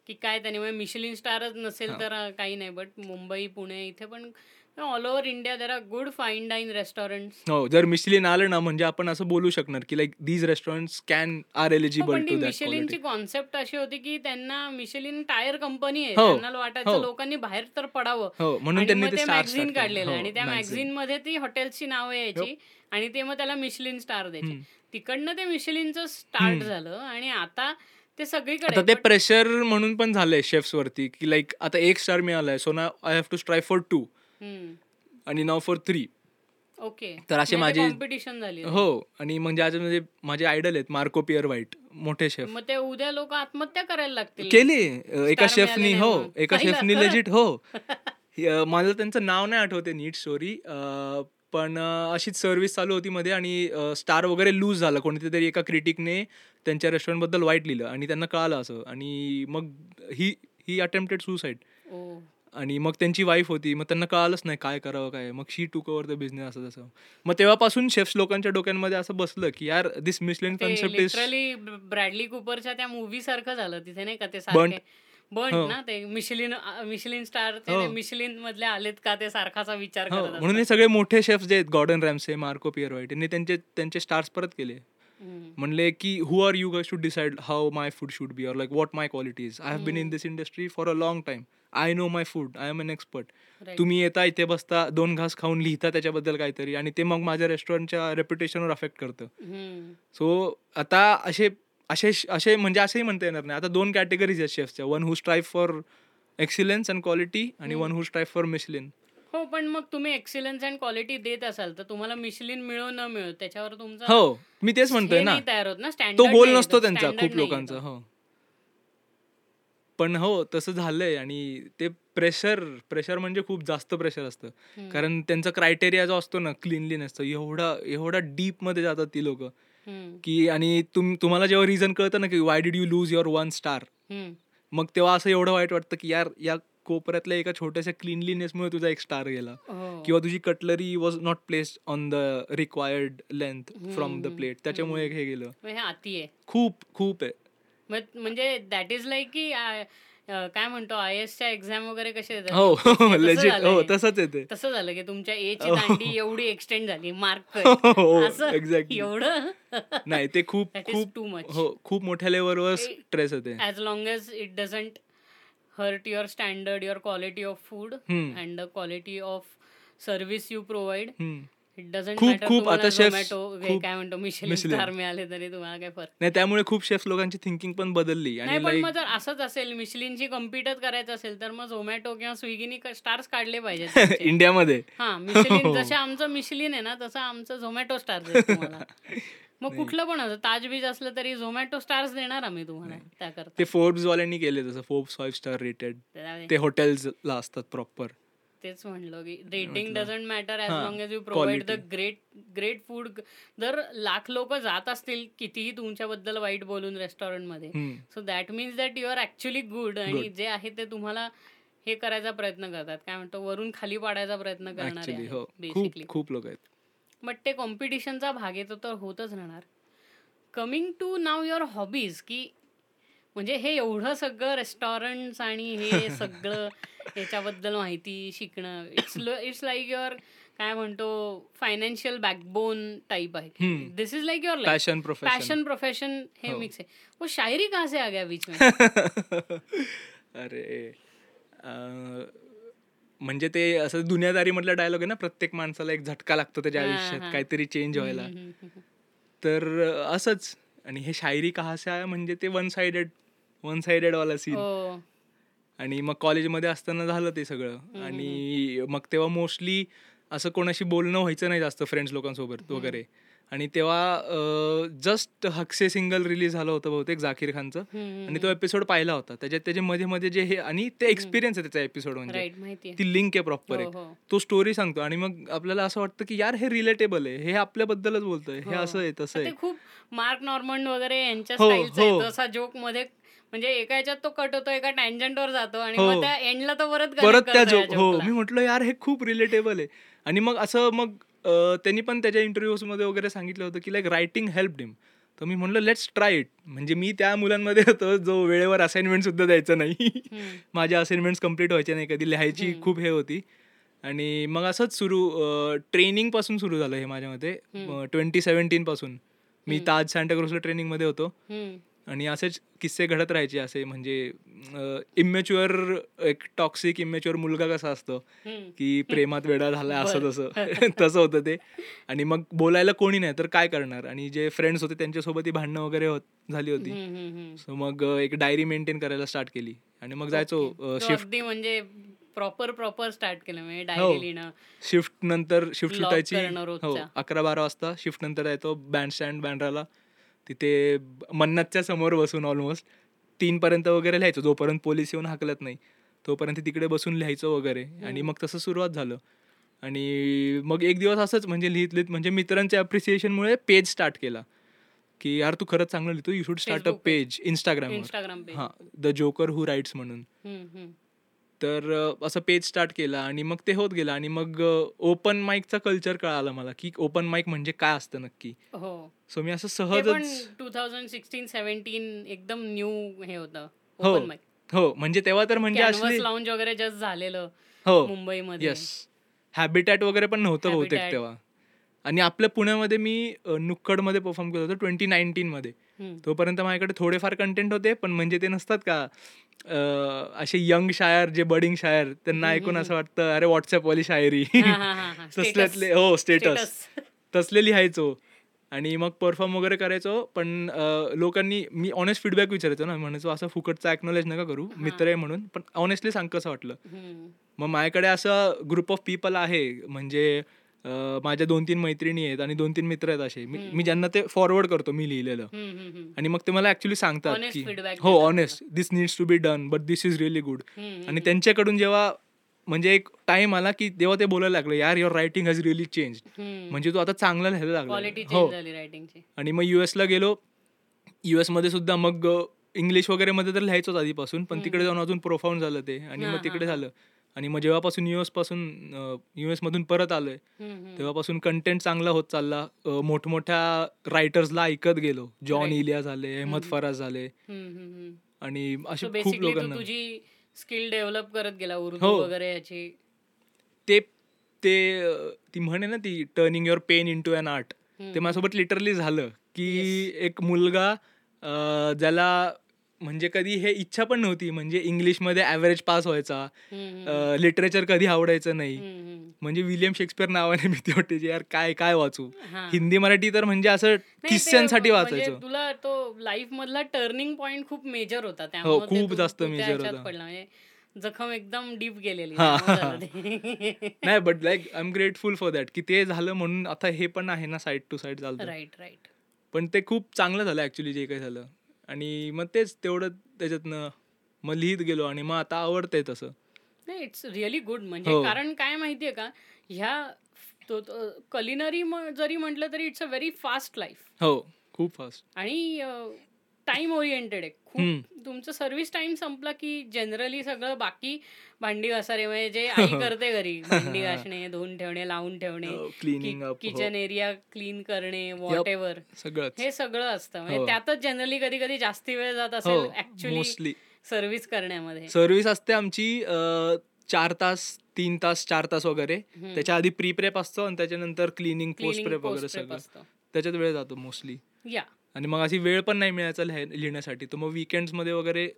S1: की काय त्याने मिशलिन स्टारच नसेल. तर काही नाही बट मुंबई पुणे इथे पण all over India there are good fine dine restaurant
S2: हो जर मिशलिन आलं ना म्हणजे आपण असं बोलू शकणार की like these restaurant can are eligible to
S1: मिशेलिनची concept अशी होती की त्यांना मिशेलिन टायर कंपनी आहे.
S2: हो,
S1: त्यांना वाटायचं
S2: हो.
S1: लोकांनी बाहेर तर पडावं.
S2: हो म्हणून त्यांनी ते
S1: मॅगझिन काढलेलं आणि त्या मॅगझिनमध्ये ती हॉटेल्सची नावं यायची आणि ते मग त्याला मिशलिन स्टार द्यायचे. तिकडनं ते मिशलिनचं स्टार्ट. झालं आणि आता ते
S2: आता
S1: सगळीकडे
S2: ते प्रेशर म्हणून पण झालंय शेफ्स वरती की लाईक आता एक स्टार मिळालाय. सो ना I have to strive for two. आणि नाव फॉर थ्री
S1: ओके
S2: तर असे माझे-
S1: कॉम्पिटिशन झाली
S2: हो आणि म्हणजे आज म्हणजे माझे आयडल आहेत मार्को पिअर व्हाईट मोठे शेफ
S1: मग ते उद्या लोक आत्महत्या करायला लागतील.
S2: केले. एका शेफनी हो. एका शेफनी? लेजिट हो. मला त्यांचं नाव नाही आठवते नीट स्टोरी पण अशीच सर्व्हिस चालू होती मध्ये आणि स्टार वगैरे लूज झालं. कोणत्या तरी एका क्रिटिकने त्यांच्या रेस्टॉरंटबद्दल वाईट लिहिलं आणि त्यांना कळालं असं. आणि मग ही ही अटेम्प्टेड सुसाईड आणि मग त्यांची वाईफ होती मग त्यांना कळालंच नाही काय करावं काय मग शी टूक ओव्हर द बिझनेस असं तसं मग तेव्हापासून शेफ्स लोकांच्या डोक्यांमध्ये असं बसलं की यार this Michelin concept is
S1: Bradley कुपरच्या त्या मूवी सारखं झालं तिथे नाही का ते. सारखे बर्न
S2: हो.
S1: ना ते मिशलिन मिशलिन स्टार ते
S2: हो.
S1: मिशलिन मधले आलेत का ते सारखाचा विचार
S2: हो
S1: करत
S2: म्हणून हे. सगळे मोठे शेफ्स जे आहेत Gordon Ramsay Marco Pierre White यांनी त्यांचे त्यांचे स्टार्स परत केले. म्हणले की who are you to decide how my food should be or like what my quality is I have been in this industry for a long time I know my food I am an expert. तुम्ही येता इथे बसता दोन घास खाऊन लिहिता त्याच्याबद्दल काहीतरी आणि ते मग माझ्या रेस्टॉरंटच्या रेप्युटेशनवर अफेक्ट करतं. सो आता असे असे असे म्हणजे असंही म्हणता येणार नाही. आता दोन कॅटेगरीज आहेत शेफच्या one who strive for excellence and quality आणि one who strive for Michelin
S1: हो पण मग तुम्ही एक्सिलन्स अँड क्वालिटी देत असाल तर तुम्हाला मिशलिन मिळो न मिळो त्याच्यावर तुमचा
S2: हो मी तेच म्हणतोय ना.
S1: तयार होत ना
S2: तो गोल नसतो त्यांचा खूप लोकांचा हो. पण हो तसं झालंय आणि ते प्रेशर प्रेशर म्हणजे खूप जास्त प्रेशर असतं. कारण त्यांचा क्रायटेरिया जो असतो ना क्लिनलीनेसचा एवढा एवढा डीपमध्ये जातात ती लोक. की आणि तुम तुम्हाला जेव्हा रिझन कळतं ना की why did you lose your one star मग तेव्हा असं एवढं वाईट वाटतं की यार या कोपऱ्यातल्या एका छोट्याशा क्लिनलीनेसमुळे तुझा एक स्टार गेला.
S1: हो.
S2: किंवा तुझी cutlery was not placed on the required length from the plate त्याच्यामुळे हे गेलं.
S1: आहे.
S2: खूप खूप आहे.
S1: मग म्हणजे दॅट इज लाईक की काय म्हणतो आय एसच्या एक्झाम वगैरे कसे देतात?
S2: हो
S1: झालंय.
S2: हो तसंच येते
S1: तसं झालं की तुमच्या ए ची
S2: हो.
S1: दांडी एवढी एक्सटेंड झाली मार्क
S2: हो
S1: असं
S2: एक्झॅक्टली
S1: एवढं
S2: नाही ते खूप खूप
S1: too much.
S2: हो खूप मोठ्या लेवलवर स्ट्रेस येते
S1: as long as it doesn't hurt your standard your quality of food. And the quality of service you provide
S2: खूप- खूप आता खूप
S1: काय म्हणतो मिशेल
S2: Michelin.
S1: स्टार मिळाले तरी तुम्हाला काय फरक?
S2: नाही त्यामुळे खूप शेफ लोकांची थिंकिंग पण बदलली आणि
S1: पण मग जर असंच असेल मिशलिनची कम्पिटच करायचं असेल तर मग झोमॅटो किंवा स्विगीनी स्टार्स काढले पाहिजेत त्यांचे.
S2: इंडियामध्ये
S1: हा मिशलिन. जसं आमचं मिशलिन आहे ना तसं आमचं झोमॅटो स्टार्स तुम्हाला. मग कुठलं पण असं ताज बीज असलं तरी झोमॅटो स्टार्स देणार आम्ही तुम्हाला त्याकरता.
S2: ते फोर्ब्स वाल्यांनी केले तसं फोर्ब्स फाईव्ह स्टार रेटेड ते हॉटेल्सला असतात प्रॉपर
S1: तेच म्हणलं की रेटिंग. डझंट मॅटर ॲज
S2: हा,
S1: long as you provide the. Great great food जर लाख लोक जात असतील कितीही तुमच्याबद्दल वाईट बोलून रेस्टॉरंटमध्ये so that means that you are actually good आणि. जे आहे ते तुम्हाला हे करायचा प्रयत्न करतात काय म्हणतो वरून खाली पाडायचा प्रयत्न करणारे
S2: हो
S1: बेसिकली
S2: खूप खूप लोक आहेत
S1: बट ते कॉम्पिटिशनचा भाग येतो तर होतच राहणार coming to now your hobbies की म्हणजे हे एवढं सगळं रेस्टॉरंट्स आणि हे सगळं याच्याबद्दल माहिती शिकणं इट्स इट्स लाईक युअर काय म्हणतो फायनान्शियल बॅकबोन टाईप आहे. This is like your life
S2: passion profession
S1: हे
S2: हो.
S1: मिक्स आहे वो शायरी कहाँ से आ गया बीच में
S2: अरे म्हणजे ते असं दुनियादारी मधला डायलॉग आहे ना प्रत्येक माणसाला एक झटका लागतो त्याच्या
S1: हा,
S2: आयुष्यात
S1: हा.
S2: काहीतरी चेंज व्हायला. तर असंच आणि हे शायरी आहे म्हणजे ते वन साइडेड वन साइडेड वाला सीन
S1: हो.
S2: आणि मग कॉलेजमध्ये असताना झालं ते सगळं. आणि मग तेव्हा मोस्टली असं कोणाशी बोलणं व्हायचं नाही जास्त फ्रेंड्स लोकांसोबत वगैरे. आणि तेव्हा जस्ट हक्से सिंगल रिलीज झालं होतं बहुतेक जाकीर खानचं. आणि तो एपिसोड पाहिला होता. त्याच्यात त्याचे मध्ये मध्ये जे हे आणि ते एक्सपिरियन्स आहे त्याचा एपिसोड म्हणजे. ती लिंक आहे प्रॉपर
S1: हो,
S2: आहे
S1: हो.
S2: तो स्टोरी सांगतो. आणि मग आपल्याला असं वाटतं की यार हे रिलेटेबल आहे. हे आपल्याबद्दलच बोलतोय. हे असं आहे तसं आहे.
S1: ते खूप मार्क नॉर्मंड वगैरे यांच्या
S2: हो, हो.
S1: जोकमध्ये म्हणजे एका ह्याच्यात तो कट होतो एका tangent वर जातो. आणि
S2: हो.
S1: मग त्या एंडला तो परत
S2: परत त्या जोक हो. मी म्हटलं यार हे खूप रिलेटेबल आहे. आणि मग असं मग त्यांनी पण त्याच्या interviews मध्ये वगैरे सांगितलं होतं की लाईक रायटिंग हेल्प डिम तर मी म्हणलं लेट्स ट्राय इट म्हणजे मी त्या मुलांमध्ये होतो जो वेळेवर असाइनमेंट सुद्धा द्यायचा नाही. माझ्या असाइनमेंट्स कंप्लीट व्हायच्या नाही कधी लिहायची खूप हे होती. आणि मग असंच सुरू ट्रेनिंगपासून सुरू झालं हे माझ्या मते. ट्वेंटी सेव्हन्टीन पासून. मी ताज सांताक्रूजला ट्रेनिंगमध्ये होतो. आणि असेच किस्से घडत राहायचे असे. म्हणजे इमेच्युअर एक टॉक्सिक इमेच्युअर मुलगा कसा असतो. की प्रेमात वेडा झाला असं तसं. तसं होतं ते. आणि मग बोलायला कोणी नाही तर काय करणार? आणि जे फ्रेंड्स होते त्यांच्यासोबत ही भांडणं वगैरे होत झाली होती. सो मग एक डायरी मेंटेन करायला स्टार्ट केली. आणि मग जायचो शिफ्ट
S1: म्हणजे प्रॉपर प्रॉपर स्टार्ट केलं. म्हणजे
S2: हो.
S1: डायरी लिहिणं.
S2: शिफ्ट नंतर शिफ्ट सुटायची. हो. अकरा बारा वाजता शिफ्ट नंतर जायचो बँड स्टँड बँड्राला तिथे मन्नतच्या समोर बसून ऑलमोस्ट तीन पर्यंत वगैरे लिहायचो. जोपर्यंत पोलीस येऊन हाकलत नाही तोपर्यंत तिकडे बसून लिहायचं वगैरे. आणि मग तसं सुरुवात झालं. आणि मग एक दिवस असंच म्हणजे लिहित लिहित म्हणजे मित्रांच्या अप्रिसिएशनमुळे पेज स्टार्ट केला. की यार तू खरंच चांगलं लिहितो you should start a. Page
S1: Instagram
S2: हां द जोकर हू राईट्स म्हणून. तर असं पेज स्टार्ट केला आणि मग ते होत गेलं आणि मग ओपन माईकचा कल्चर कळाला मला की ओपन माईक म्हणजे काय असतं नक्की.
S1: हो.
S2: सो मी असं सहजच
S1: टू थाउजंड सिक्स्टीन सेव्हन्टीन एकदम न्यू हे होतं
S2: हो. हो म्हणजे तेव्हा तर म्हणजे
S1: लाऊंज वगैरे जस्ट झालेलं
S2: हो.
S1: मुंबईमध्ये.
S2: येस हॅबिटॅट वगैरे पण नव्हतं बहुतेक. तेव्हा. आणि आपल्या पुण्यामध्ये मी अ, नुक्कडमध्ये परफॉर्म केलं होतं ट्वेंटी नाईन्टीनमध्ये
S1: हम्म.
S2: तोपर्यंत माझ्याकडे थोडेफार कंटेंट होते पण म्हणजे ते नसतात का? अ, असे यंग शायर जे बडिंग शायर त्यांना ऐकून असं वाटतं अरे व्हॉट्सअपवाली शायरी
S1: हा, हा, हा, हा.
S2: तसल्यातले. हो स्टेटस. तसले लिहायचो आणि मग परफॉर्म वगैरे करायचो पण अ, लोकांनी मी ऑनेस्ट फीडबॅक विचारायचो ना म्हणायचो असं फुकटचा ॲक्नॉलेज नका करू मित्र आहे म्हणून पण ऑनेस्टली सांग कसं वाटलं. मग माझ्याकडे असं ग्रुप ऑफ पीपल आहे म्हणजे माझ्या दोन तीन मैत्रिणी आहेत आणि दोन तीन मित्र आहेत असे. मी ज्यांना ते फॉरवर्ड करतो मी लिहिलेलं. आणि मग ते मला ऍक्च्युली सांगतात की हो honest this needs to be done but this is really good आणि त्यांच्याकडून जेव्हा म्हणजे एक टाइम आला की तेव्हा ते बोलायला लागले यार your writing has really change. म्हणजे तू आता चांगला लिहायला लागला. हो. आणि मग US ला गेलो. US मध्ये सुद्धा मग इंग्लिश वगैरे मध्ये तर लिहायचोच आधीपासून पण तिकडे जाऊन अजून प्रोफाऊंड झालं ते. आणि मग तिकडे. झालं. आणि मग जेव्हापासून युएसपासून युएस मधून परत आलोय. तेव्हापासून कंटेंट चांगला होत चालला. अ, मोठमोठ्या रायटर्सला ऐकत गेलो. जॉन. इलिया झाले अहमद फराज झाले. आणि असे खूप
S1: तू
S2: लोकांना.
S1: तुझी स्किल डेव्हलप करत गेला उर्दू
S2: हो.
S1: वगैरे याची.
S2: ते ते अ, ती म्हणे ना ती turning your pen into an art ते माझ्यासोबत लिटरली झालं की एक मुलगा अ, ज्याला म्हणजे कधी हे इच्छा पण नव्हती. म्हणजे इंग्लिशमध्ये ॲव्हरेज पास व्हायचा. लिटरेचर कधी आवडायचं नाही. म्हणजे विलियम शेक्सपियर नावाने भीती वाटते यार काय काय वाचू?
S1: हा.
S2: हिंदी मराठी तर म्हणजे असं
S1: नाही, ते
S2: किस्स्यांसाठी
S1: म्हणजे
S2: वाचायचो.
S1: तुला तो लाईफ मधला टर्निंग पॉइंट खूप मेजर होता.
S2: हो,
S1: त्यामुळे ते
S2: खूप
S1: तू-
S2: जास्त
S1: तू त्या
S2: major
S1: ह्याच्यात
S2: होता.
S1: पडला. म्हणजे जखम एकदम डीप गेलेली.
S2: हा.
S1: त्यामुळे झालं ते.
S2: नाही but like I am grateful for that की ते झालं म्हणून आता हे पण आहे ना साईड टू साईड चालतं.
S1: राईट राईट
S2: पण ते खूप चांगलं झालं ऍक्च्युली जे काही झालं. आणि मग तेच तेवढं त्याच्यातनं मग लिहित गेलो आणि मग आता आवडतंय तसं.
S1: नाही इट्स रिअली गुड म्हणजे
S2: हो.
S1: कारण काय माहितीये का? ह्या तो कलिनरी जरी म्हटलं तरी it's a very fast life
S2: हो खूप फास्ट
S1: आणि टाइम ओरिएंटेड आहे. खूप तुमचं सर्व्हिस टाइम संपला की जनरली सगळं बाकी भांडी घासारे म्हणजे जे आई करते घरी भांडी घासणे धुवून ठेवणे लावून ठेवणे
S2: cleaning up.
S1: Kitchen area clean करणे वॉट एव्हर हे सगळं असतं. म्हणजे
S2: हो.
S1: त्यातच जनरली कधी कधी जास्ती वेळ जात असेल
S2: हो
S1: ऍक्च्युली
S2: मोस्टली
S1: सर्व्हिस करण्यामध्ये.
S2: सर्व्हिस असते आमची चार तास तीन तास चार तास वगैरे. त्याच्या आधी प्री प्रेप असतो आणि त्याच्यानंतर क्लिनिंग पोस्ट प्रेप वगैरे सगळं.
S1: असतं.
S2: त्याच्यात वेळ जातो मोस्टली
S1: या.
S2: आणि मग अशी वेळ पण नाही मिळायचा लिहिण्यासाठी. तर मग मध्ये वगैरे.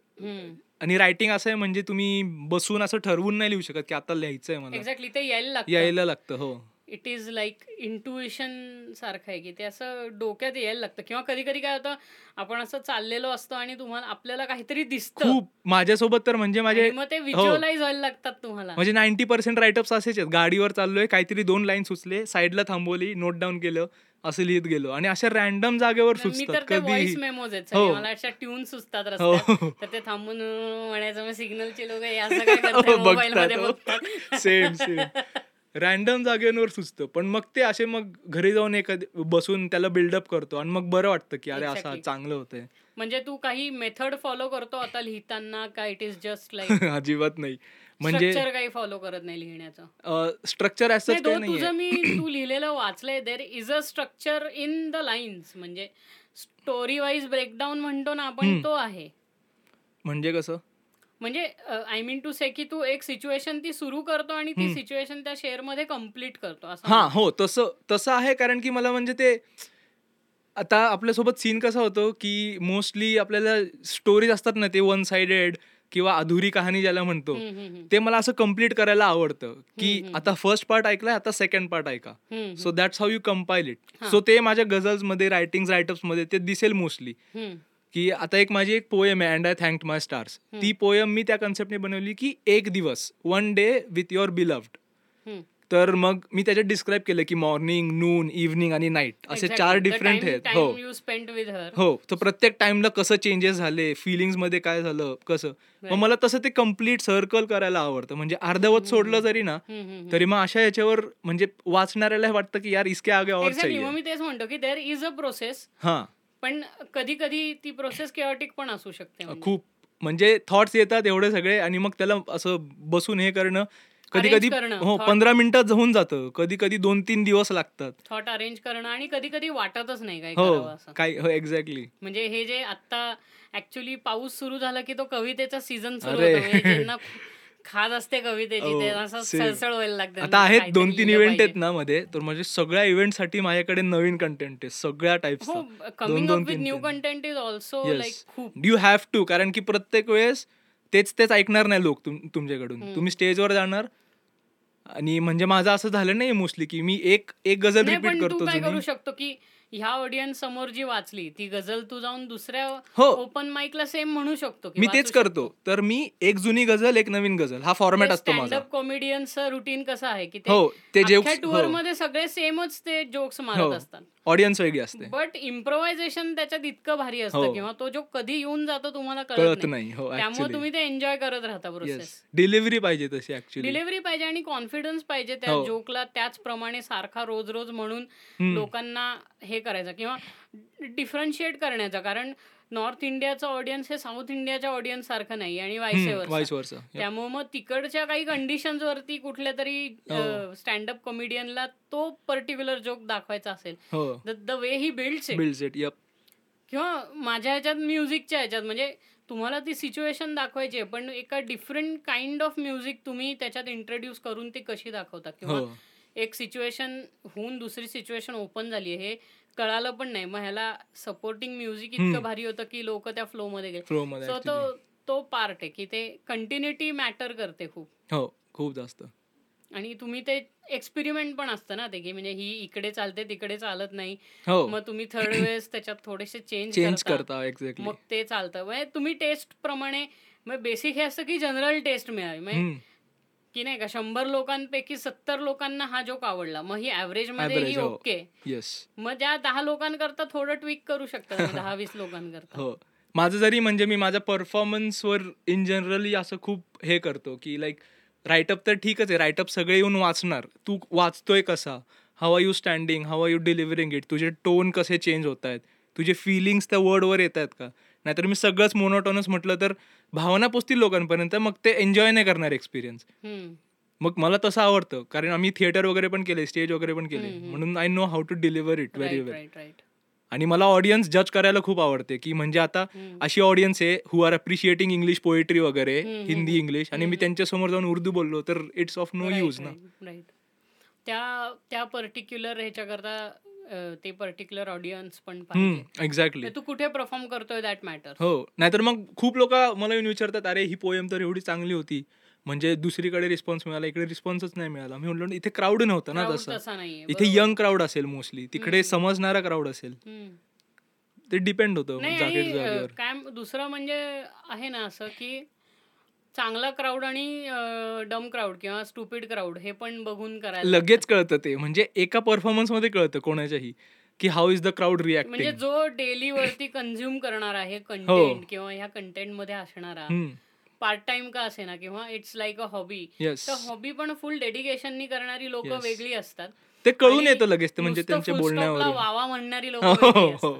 S2: आणि रायटिंग असं आहे म्हणजे तुम्ही बसून असं ठरवून नाही लिहू शकत की आता लिहायचं आहे मला.
S1: एक्झॅक्टली ते यायला लागतं.
S2: यायला लागतं हो.
S1: इट इज लाईक इंट्युएशन सारखं आहे की ते असं डोक्यात यायला लागतं. किंवा कधी कधी काय होतं आपण असं चाललेलो असतो आणि तुम्हाला आपल्याला काहीतरी दिसतं.
S2: खूप. माझ्यासोबत तर म्हणजे माझे
S1: मग ते व्हिज्युअलाइज व्हायला लागतात तुम्हाला.
S2: म्हणजे नाईन्टी पर्सेंट राईटअप्स असेच आहेत. गाडीवर चाललोय काहीतरी दोन लाईन सुचले साईडला थांबवली नोट डाऊन केलं. असं लिहित गेलो. आणि अशा रॅन्डम जागेवर सुचतात कधी
S1: मेमोज आहेत
S2: हो.
S1: मला अशा ट्यून सुचतात
S2: हो.
S1: तर ते थांबून म्हणायचं मग सिग्नलचे लोक
S2: सेम सेम रॅन्डम जागेवर सुचतं. पण मग ते असे मग घरी जाऊन एखाद बसून त्याला बिल्डअप करतो. आणि मग बरं वाटतं की अरे असं. चांगलं होतंय.
S1: म्हणजे तू काही मेथड फॉलो करतो आता लिहिताना का इट इज जस्ट लाईक
S2: अजिबात नाही. म्हणजे
S1: काही फॉलो करत नाही लिहिण्याचं
S2: स्ट्रक्चर
S1: तुझं मी तू लिहिलेलं वाचलंय there is a structure in the lines म्हणजे स्टोरी वाईज ब्रेकडाऊन म्हणतो ना आपण. तो आहे
S2: म्हणजे कसं
S1: म्हणजे आय मीन टू से की तू एक सिच्युएशन ती सुरू करतो आणि ती. सिच्युएशन त्या शेअरमध्ये कंप्लीट करतो असं
S2: हा. हो तसं तसं आहे कारण की मला म्हणजे ते आता आपल्यासोबत सीन कसा होतो की मोस्टली आपल्याला स्टोरीज असतात ना ते वन साइडेड किंवा अधुरी कहाणी ज्याला म्हणतो. ते मला असं कंप्लीट करायला आवडतं की. आता फर्स्ट पार्ट ऐकलाय आता सेकंड पार्ट ऐका so that's how you compile it. So ते माझ्या गझल्समध्ये रायटिंग रायटअप्समध्ये ते दिसेल मोस्टली की आता एक माझी एक पोयम आहे and I thank my stars. ती पोयम मी त्या कन्सेप्टने बनवली की एक दिवस one day with your beloved. तर मग मी त्याच्यात डिस्क्राईब केलं की मॉर्निंग नून इव्हनिंग आणि नाईट असे. चार डिफरंट आहेत हो. हो तर प्रत्येक टाइमला कसं चेंजेस झाले फिलिंग्समध्ये काय झालं कसं मग. मला तसं ते कंप्लीट सर्कल करायला आवडतं म्हणजे अर्धवट सोडलं जरी ना. तरी मग अशा याच्यावर म्हणजे वाचणाऱ्याला वाटतं की यार इसके आगे और चाहिए
S1: मी तेच म्हणतो की देर इज अ प्रोसेस
S2: हा
S1: पण कधी कधी ती प्रोसेस केअटिक पण असू शकते म्हणजे.
S2: खूप म्हणजे थॉट्स येतात एवढे सगळे आणि मग त्याला असं बसून हे करणं कधी कधी हो. पंधरा मिनिटात होऊन जातं. कधी कधी दोन तीन दिवस लागतात.
S1: थॉट अरेंज करणं आणि कधी कधी वाटतच नाही काय
S2: हो काय हो एक्झॅक्टली
S1: म्हणजे हे जे आता ऍक्च्युली पाऊस सुरू झाला की तो कवितेचा सीझन सुरू खाज असते कवितेची
S2: हो.
S1: सळसळ व्हायला लागतं.
S2: आता आहेत दोन तीन इव्हेंट आहेत. ना मध्ये तर म्हणजे सगळ्या इव्हेंटसाठी माझ्याकडे नवीन कंटेंट आहे सगळ्या
S1: हो
S2: टाईपचा
S1: coming new. Content is also like खूप
S2: यू हॅव टू कारण की प्रत्येक वेळेस तेच तेच ऐकणार नाही लोक तुम- तुमच्याकडून. तुम्ही स्टेजवर जाणार आणि म्हणजे माझं असं झालं नाही मोस्टली की मी एक एक गझल रिपीट करतो
S1: करू. शकतो की ह्या ऑडियन्स समोर जी वाचली ती गझल तू जाऊन दुसऱ्या
S2: हो.
S1: ओपन माईकला सेम म्हणू शकतो
S2: मी तेच. करतो. तर मी एक जुनी गझल एक नवीन गझल हा फॉर्मॅट असतो माझा.
S1: कॉमेडियनचं रुटीन कसं आहे की
S2: हो ते
S1: टूरमध्ये सगळे सेमच ते जोक्स मारत
S2: हो.
S1: असतात.
S2: ऑडियन्स वेगळी असते.
S1: बट इम्प्रोव्हायझेशन त्याच्यात इतकं भारी असतं
S2: हो.
S1: किंवा तो जो कधी येऊन जातो तुम्हाला
S2: कळत
S1: नाही.
S2: हो
S1: त्यामुळे तुम्ही ते एन्जॉय करत राहता प्रोसेस
S2: डिलिव्हरी पाहिजे तशी ऍक्च्युली
S1: डिलिव्हरी पाहिजे आणि कॉन्फिडन्स पाहिजे त्या
S2: हो.
S1: जोकला त्याचप्रमाणे सारखा रोज रोज म्हणून. लोकांना हे करायचं किंवा डिफरन्शिएट करण्याचा. कारण नॉर्थ इंडियाचं ऑडियन्स हे साऊथ इंडियाच्या ऑडियन्स सारखं नाही आणि त्यामुळे मग तिकडच्या काही कंडिशन्स वरती कुठल्या तरी
S2: हो.
S1: स्टँडअप कॉमेडियनला तो पर्टिक्युलर जोक दाखवायचा असेल
S2: हो.
S1: The way he builds it
S2: build it
S1: किंवा माझ्या ह्याच्यात म्युझिकच्या ह्याच्यात म्हणजे तुम्हाला ती सिच्युएशन दाखवायची आहे पण एका डिफरंट काइंड ऑफ म्युझिक तुम्ही त्याच्यात इंट्रोड्यूस करून ती कशी दाखवता? किंवा
S2: हो.
S1: एक सिच्युएशन होऊन दुसरी सिच्युएशन ओपन झाली आहे हे कळालं पण नाही. मग ह्याला सपोर्टिंग म्युझिक इतकं. भारी होतं की लोक त्या फ्लो मध्ये गेले.
S2: फ्लो मध्ये
S1: सो तो. तो पार्ट आहे की ते कंटिन्युटी मॅटर करते खूप.
S2: हो खूप जास्त.
S1: आणि तुम्ही ते एक्सपेरिमेंट पण असतं ना ते की म्हणजे ही इकडे चालते तिकडे चालत नाही.
S2: हो.
S1: मग तुम्ही थर्ड वेळेस त्याच्यात थोडेसे चेंज
S2: चेंज करता. एक्झॅक्टली
S1: मग ते चालतं. म्हणजे तुम्ही टेस्ट प्रमाणे मग बेसिक हे असतं की जनरल टेस्ट मिळावी. म्हणजे की नाही का शंभर लोकांपैकी सत्तर लोकांना हा जोक आवडला. मग ही ऍव्हरेजमध्ये ही
S2: हो.
S1: ओके
S2: येस
S1: मग त्या दहा लोकांकरता थोडं ट्विक करू शकता तुम्ही, दहा वीस लोकांकरता.
S2: हो. माझं जरी म्हणजे मी माझ्या परफॉर्मन्सवर इन जनरली असं खूप हे करतो की लाईक राईटअप तर ठीकच आहे. राईटअप सगळे येऊन वाचणार. तू वाचतोय कसा? How are you standing how are you delivering it तुझे टोन कसे चेंज होत आहेत तुझे फिलिंग्स त्या वर्डवर येत आहेत का? नाहीतर मी सगळंच मोनोटोनस म्हटलं तर भावना पोचतील लोकांपर्यंत मग ते एन्जॉय नाही करणार एक्सपिरियन्स. मग मला तसं आवडतं कारण आम्ही थिएटर वगैरे पण केले स्टेज वगैरे पण केले. म्हणून I know how to deliver it very well आणि मला ऑडियन्स जज करायला खूप आवडते की म्हणजे आता. अशी ऑडियन्स आहे who are appreciating English poetry वगैरे हिंदी इंग्लिश आणि मी
S1: हम्म.
S2: त्यांच्यासमोर जाऊन उर्दू बोललो तर इट्स ऑफ नो यूज ना
S1: त्या त्या पर्टिक्युलर ह्याच्याकरता ते पर्टिक्युलर ऑडियन्स पण पाहिजे.
S2: एक्झॅक्टली
S1: तू कुठे परफॉर्म करतोय दॅट मॅटर
S2: हो नाहीतर मग खूप लोक मला येऊन विचारतात अरे ही पोएम तर एवढी चांगली होती. म्हणजे दुसरीकडे रिस्पॉन्स मिळाला इकडे रिस्पॉन्सच नाही मिळाला. मी म्हणलो इथे क्राऊड नव्हतं ना तसं. इथे. यंग क्राऊड असेल मोस्टली तिकडे समजणारा क्राऊड असेल. ते डिपेंड होतं
S1: काय दुसरं म्हणजे आहे ना असं की चांगला क्राऊड आणि डम क्राऊड किंवा स्टुपिड क्राऊड हे पण बघून करायला
S2: लगेच कळतं ते. म्हणजे एका परफॉर्मन्समध्ये कळतं कोणाच्याही की हाऊ इज द क्राऊड
S1: म्हणजे
S2: रिॲक्टिंग
S1: जो डेली वरती कन्झ्युम करणार आहे
S2: हो.
S1: कंटेंट किंवा ह्या कंटेंटमध्ये असणारा पार्ट टाइम का असे ना किंवा इट्स लाईक अ हॉबी तर हॉबी पण फुल डेडिकेशननी करणारी लोक. वेगळी असतात.
S2: ते कळून येतं लगेच ते म्हणजे त्यांच्या बोलण्यावरून.
S1: वावा म्हणणारी लोक
S2: हो, हो,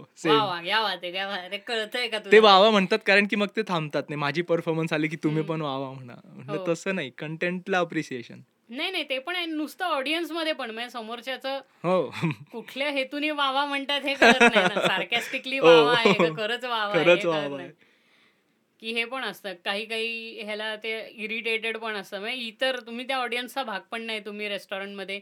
S1: का
S2: ते वावा म्हणतात कारण की मग ते थांबतात नाही. माझी परफॉर्मन्स आली की तुम्ही पण वावा म्हणा.
S1: हो.
S2: तसं नाही. कंटेंटला अप्रिसिएशन
S1: नाही नाही ते पण नुसतं ऑडियन्समध्ये पण. म्हणजे समोरच्याचं
S2: हो.
S1: कुठल्या हेतूने वावा म्हणतात हे सार्कॅस्टिकली
S2: हो.
S1: वावा आहे का? खरंच वावा हे. की हे पण असतं. काही काही ह्याला ते इरिटेटेड पण असतं. म्हणजे इतर तुम्ही त्या ऑडियन्सचा भाग पण नाही तुम्ही रेस्टॉरंटमध्ये.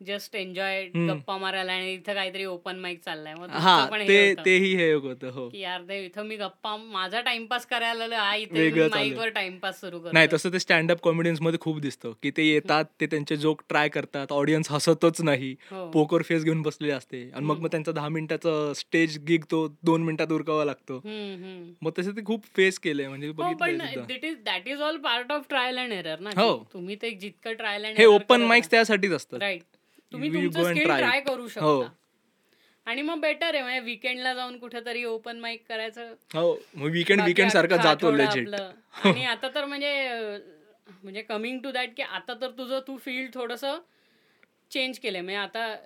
S1: Just enjoy. गप्पा मारायला आणि इथं काहीतरी ओपन माईक चाललाय मग
S2: हा
S1: हे
S2: ते. तेही हे होतं हो
S1: की यार ते इथं मी गप्पा माझा टाइमपास करायला आलो, हा इथे
S2: वेगळं चालू आहे.
S1: माईक वर टाइमपास सुरू करतो
S2: नाही तसं ते स्टँडअप कॉमेडियन्समध्ये खूप दिसतं की ते येतात ते त्यांचे जोक ट्राय करतात ऑडियन्स हसतच नाही
S1: हो.
S2: पोकर फेस घेऊन बसलेले असते आणि मग मग त्यांचा दहा मिनिटाचा स्टेज गिग तो दोन मिनिटात उरकावा लागतो. मग तसं ते खूप फेस केलंय म्हणजे
S1: हो. This is that is all part of trial and error ना
S2: हो.
S1: तुम्ही ते जितकं ट्रायल अँड
S2: हे ओपन माइक्स त्यासाठीच असतात
S1: राईट तुम्ही तुमचं स्किल ट्राय. करू
S2: हो.
S1: शकता. आणि मग बेटर आहे म्हणजे विकेंडला जाऊन कुठेतरी ओपन माईक करायचं.
S2: हो विकेंड विकेंड सारखा जातो
S1: आपलं. आणि आता तर म्हणजे म्हणजे कमिंग टू दॅट की आता तर तुझं तू फील्ड थोडस चेंज केलंय. म्हणजे आता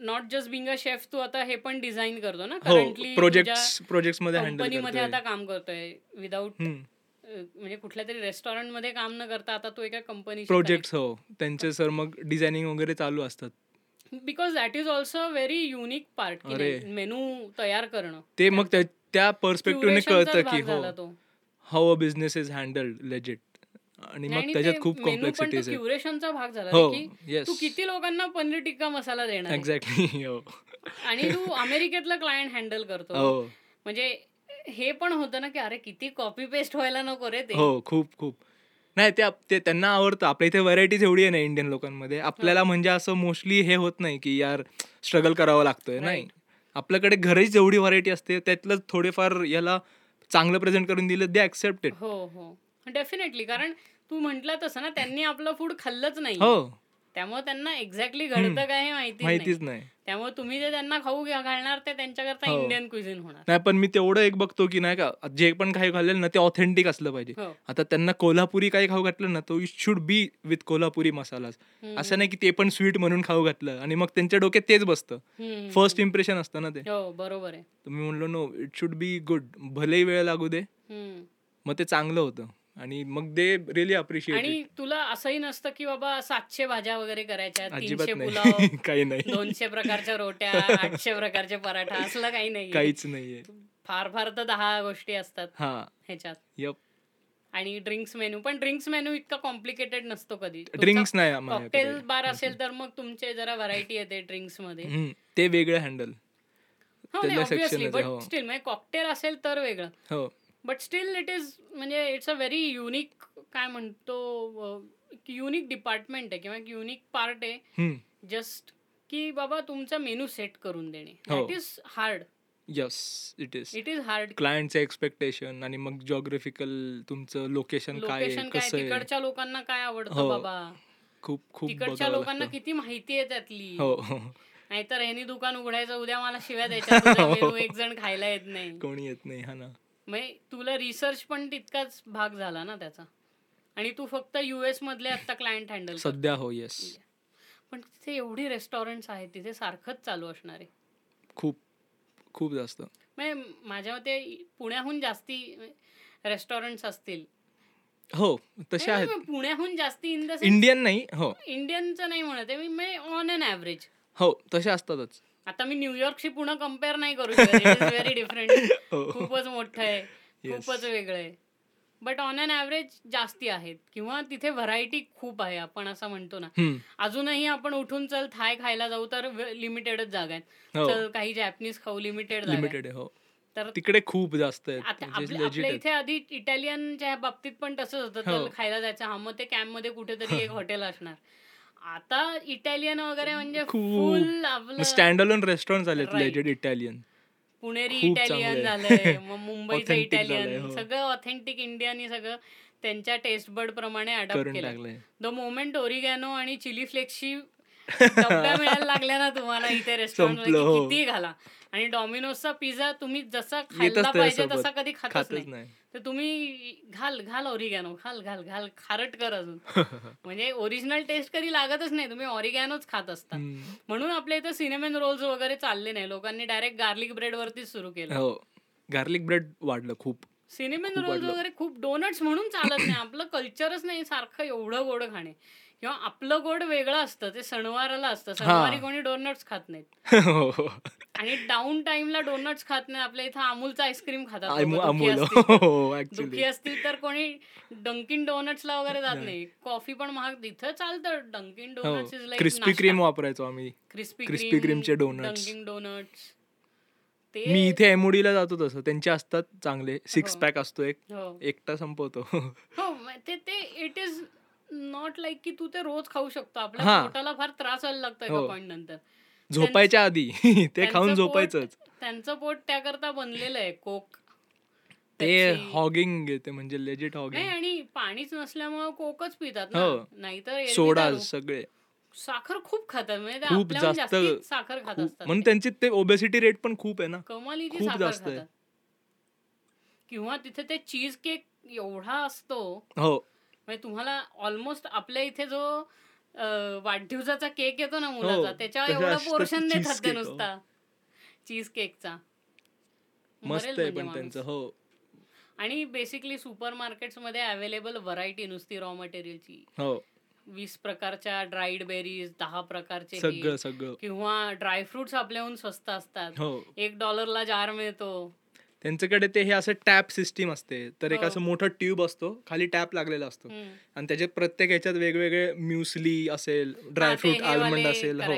S1: not just being a chef तू आता हे पण डिझाईन करतो ना.
S2: हो
S1: करंटली
S2: प्रोजेक्ट प्रोजेक्टमध्ये
S1: कंपनीमध्ये आता काम करतोय. विदाऊट म्हणजे कुठल्या तरी रेस्टॉरंटमध्ये काम न करता आता तू एका कंपनी
S2: प्रोजेक्ट हो. त्यांचे सर मग डिझायनिंग वगैरे चालू असतात.
S1: Because that is also very unique part. Menu तयार करणं
S2: ते मग त्या- पर्स्पेक्टिव्हने कळतं की हो. How a business is handled legit आणि मग त्याच्यात खूप कॉम्प्लेक्सिटीज आहे
S1: क्युरेशनचा भाग झाला.
S2: हो,
S1: की
S2: yes.
S1: तू किती लोकांना पनीर टिक्का मसाला देणार?
S2: एक्झॅक्टली हो.
S1: आणि तू अमेरिकेतला क्लायंट हँडल करतो.
S2: हो.
S1: म्हणजे हे पण होतं ना की अरे किती कॉपी पेस्ट व्हायला नको रे ते.
S2: हो खूप खूप. नाही ते आप- ते त्यांना आवडतं. आपल्या इथे व्हरायटीज एवढी आहे ना इंडियन लोकांमध्ये. आपल्याला म्हणजे असं मोस्टली हे होत नाही की यार स्ट्रगल करावं लागतोय नाही. आपल्याकडे घरीच जेवढी व्हरायटी असते त्यातलं थोडेफार याला चांगलं प्रेझेंट करून दिलं दे ऍक्सेप्टेड
S1: हो हो. डेफिनेटली कारण तू म्हंटल तसं ना त्यांनी आपलं फूड खाल्लंच नाही.
S2: हो.
S1: त्यामुळे त्यांना एक्झॅक्टली घडतं काय हे माहिती
S2: माहितीच नाही.
S1: त्यामुळे तुम्ही जे त्यांना खाऊ घालणार ते त्यांच्याकरता
S2: हो.
S1: इंडियन क्विझिन होणार.
S2: नाही पण मी तेवढं एक बघतो की नाही का जे पण काही खाल्लेलं ना ते ऑथेंटिक असलं पाहिजे.
S1: हो.
S2: आता त्यांना कोल्हापुरी काही खाऊ घातलं ना तो it should be with Kolhapuri
S1: hmm.
S2: असं नाही की ते पण स्वीट म्हणून खाऊ घातलं आणि मग त्यांच्या डोक्यात तेच बसतं. फर्स्ट इम्प्रेशन असतं ना ते.
S1: हो बरोबर आहे.
S2: तुम्ही म्हणलो no it should be good भलेही वेळ लागू दे. मग ते चांगलं होतं. आणि मग दे रिअली अप्रिशिएट
S1: आणि तुला असंही नसतं की बाबा सातशे भाज्या वगैरे करायच्या तीनशे पुलाव
S2: काही नाही.
S1: दोनशे प्रकारच्या रोट्या आठशे प्रकारचे पराठा असलं काही नाही.
S2: काहीच नाहीये.
S1: फार फार तर दहा गोष्टी असतात
S2: हा.
S1: ह्याच्यात.
S2: यप
S1: आणि ड्रिंक्स मेनू पण ड्रिंक्स मेनू इतका कॉम्प्लिकेटेड नसतो कधी.
S2: ड्रिंक्स नाही
S1: कॉकटेल. बार असेल तर मग तुमचे जरा व्हरायटी येते
S2: ड्रिंक्समध्ये. ते वेगळं हँडल
S1: हो
S2: आहे, हो.
S1: स्टील म्हणजे कॉकटेल असेल तर वेगळं.
S2: हो.
S1: बट स्टील इट इज म्हणजे इट्स अ व्हेरी युनिक काय म्हणतो युनिक डिपार्टमेंट आहे किंवा युनिक पार्ट आहे. जस्ट की बाबा तुमचा मेनू सेट करून देणे.
S2: हो.
S1: That is hard
S2: yes it is
S1: it is hard
S2: क्लायंटचे expectation आणि मग जॉग्राफिकल तुमचं लोकेशन काय कसं
S1: तिकडच्या लोकांना काय आवडतं
S2: हो.
S1: बाबा?
S2: खूप खूप
S1: तिकडच्या लोकांना. किती माहिती आहे त्यातली?
S2: हो. हो
S1: नाहीतर ह्यानी दुकान उघडायचं उद्या मला शिव्या द्यायच्या मेनू एक जण खायला येत नाही.
S2: कोणी येत नाही हा ना.
S1: म्हणजे तुला रिसर्च पण तितकाच भाग झाला ना त्याचा. आणि तू फक्त युएस मधले आता क्लायंट हँडल
S2: सध्या हो येस
S1: पण तिथे एवढी रेस्टॉरंट्स आहेत तिथे सारखंच चालू असणार आहे.
S2: खूप खूप जास्त.
S1: माझ्या मते पुण्याहून जास्ती रेस्टॉरंट्स असतील.
S2: हो तसे आहेत.
S1: पुण्याहून जास्ती
S2: इंडियन नाही हो.
S1: इंडियनचं नाही म्हणत आहे मी ऑन अन ॲव्हरेज
S2: हो तसे असतातच.
S1: आता मी न्यूयॉर्कशी पुणे कंपेअर नाही करू शकत. Very different. खूपच मोठं आहे. खूपच वेगळं आहे. बट ऑन अन ॲव्हरेज जास्ती आहेत. किंवा तिथे व्हरायटी खूप आहे आपण असं म्हणतो ना. अजूनही आपण उठून चल थाय खायला जाऊ तर लिमिटेडच जागा आहेत.
S2: हो.
S1: चल काही जॅपनीज खाऊ लिमिटेड.
S2: लिमिटेड आहे हो.
S1: तर
S2: तिकडे खूप जास्त
S1: आपल्या. इथे आधी इटालियनच्या बाबतीत पण तसंच होतं.
S2: हो.
S1: चल खायला जायचं. हा मग ते कॅम्पमध्ये कुठेतरी एक हॉटेल असणार. आता इटालियन वगैरे म्हणजे. Full
S2: stand alone restaurant
S1: Right.
S2: Legit Italian
S1: Puneri Italian. झालंय मग मुंबईचं इटालियन
S2: हो.
S1: सगळं ऑथेंटिक इंडियन सगळं त्यांच्या टेस्ट बर्ड प्रमाणे अडॉप्ट केलं द मोमेंट ओरिगॅनो आणि चिली फ्लेक्सची मिळायला लागल्या ना तुम्हाला इथे रेस्टॉरंट
S2: हो.
S1: किती घाला आणि डॉमिनोजचा पिझ्झा तुम्ही जसा खायला पाहिजे. तसा कधी खातच नाही तर तुम्ही घाल घाल ओरिगॅनो घाल घाल घाल. खारट कर अजून. म्हणजे ओरिजिनल टेस्ट कधी लागतच नाही. तुम्ही ऑरिगॅनोच खात असता. म्हणून आपल्या इथं सिनेमॅन रोल्स वगैरे चालले नाही. लोकांनी डायरेक्ट गार्लिक ब्रेड वरतीच सुरू केलं.
S2: हो. गार्लिक ब्रेड वाढलं खूप.
S1: Cinnamon rolls. वगैरे खूप डोनट्स म्हणून चालत नाही. आपलं कल्चरच नाही सारखं एवढं गोड खाणे. किंवा आपलं गोड वेगळं असतं ते सणवाराला असतं. सणवारी कोणी डोनट्स खात नाहीत.
S2: हो हो.
S1: आणि डाऊन टाइमला डोनट्स खात नाही. आपल्या इथं अमूलचं आईस्क्रीम खातात दुखी असतील तर.
S2: हो
S1: दुखी असतील तर कोणी डंकिन डोनट्सला वगैरे जात नाही. कॉफी पण महाग इथं चालतं. Dunkin Donuts is like
S2: Krispy Kreme वापरायचो आम्ही.
S1: क्रिस्पी
S2: crispy cream चे donuts.
S1: डंकिन डोनट्स
S2: मी इथे एमओडीला जातो तसं. त्यांचे असतात चांगले. सिक्स. पॅक असतो एक. एकटा संपवतो.
S1: ते इट इज नॉट लाईक की तू ते रोज खाऊ शकतो आपल्या
S2: हा.
S1: पोटाला फार त्रास व्हायला लागतो एका
S2: हो.
S1: पॉईंट नंतर
S2: झोपायच्या आधी ते खाऊन झोपायचंच
S1: त्यांचं पोट त्याकरता बनलेलं आहे कोक
S2: ते. हॉगिंग घेते म्हणजे लेजिट
S1: नाही
S2: हॉगिंग
S1: आणि पाणीच नसल्यामुळे कोकच पितात ना
S2: हो.
S1: नाहीतर
S2: सोडा. सगळे
S1: साखर खूप खातात म्हणजे ते
S2: खूप जास्त-
S1: साखर खात असतात
S2: म्हणून
S1: ते.
S2: त्यांची ते ओबेसिटी रेट पण खूप आहे ना
S1: कमालीची
S2: खूप जास्त आहे.
S1: किंवा तिथे ते चीज केक एवढा असतो
S2: हो
S1: म्हणजे तुम्हाला ऑलमोस्ट आपल्या इथे जो वाढदिवसाचा केक येतो ना मुलाचा
S2: हो,
S1: त्याच्यावर
S2: तसं
S1: एवढा पोर्शन देतात ते
S2: हो.
S1: नुसता? चीज केकचा
S2: मस्त आहे
S1: म्हणजे
S2: पण. त्यांचं हो.
S1: आणि बेसिकली सुपर मार्केट्समध्ये अवेलेबल व्हरायटी नुसती रॉ मटेरियलची
S2: हो.
S1: वीस प्रकारच्या ड्राईड बेरीज दहा प्रकारचे.
S2: सगळं सगळं.
S1: किंवा ड्रायफ्रुट्स आपल्याहून स्वस्त असतात.
S2: हो.
S1: एक डॉलरला जार मिळतो.
S2: त्यांच्याकडे ते हे असं टॅप सिस्टीम असते. तर एक
S1: हो.
S2: असं मोठं ट्यूब असतो खाली टॅप लागलेला असतो. आणि त्याच्यात प्रत्येक ह्याच्यात वेगवेगळे म्युसली असेल ड्रायफ्रूट आल्मंड असेल हो.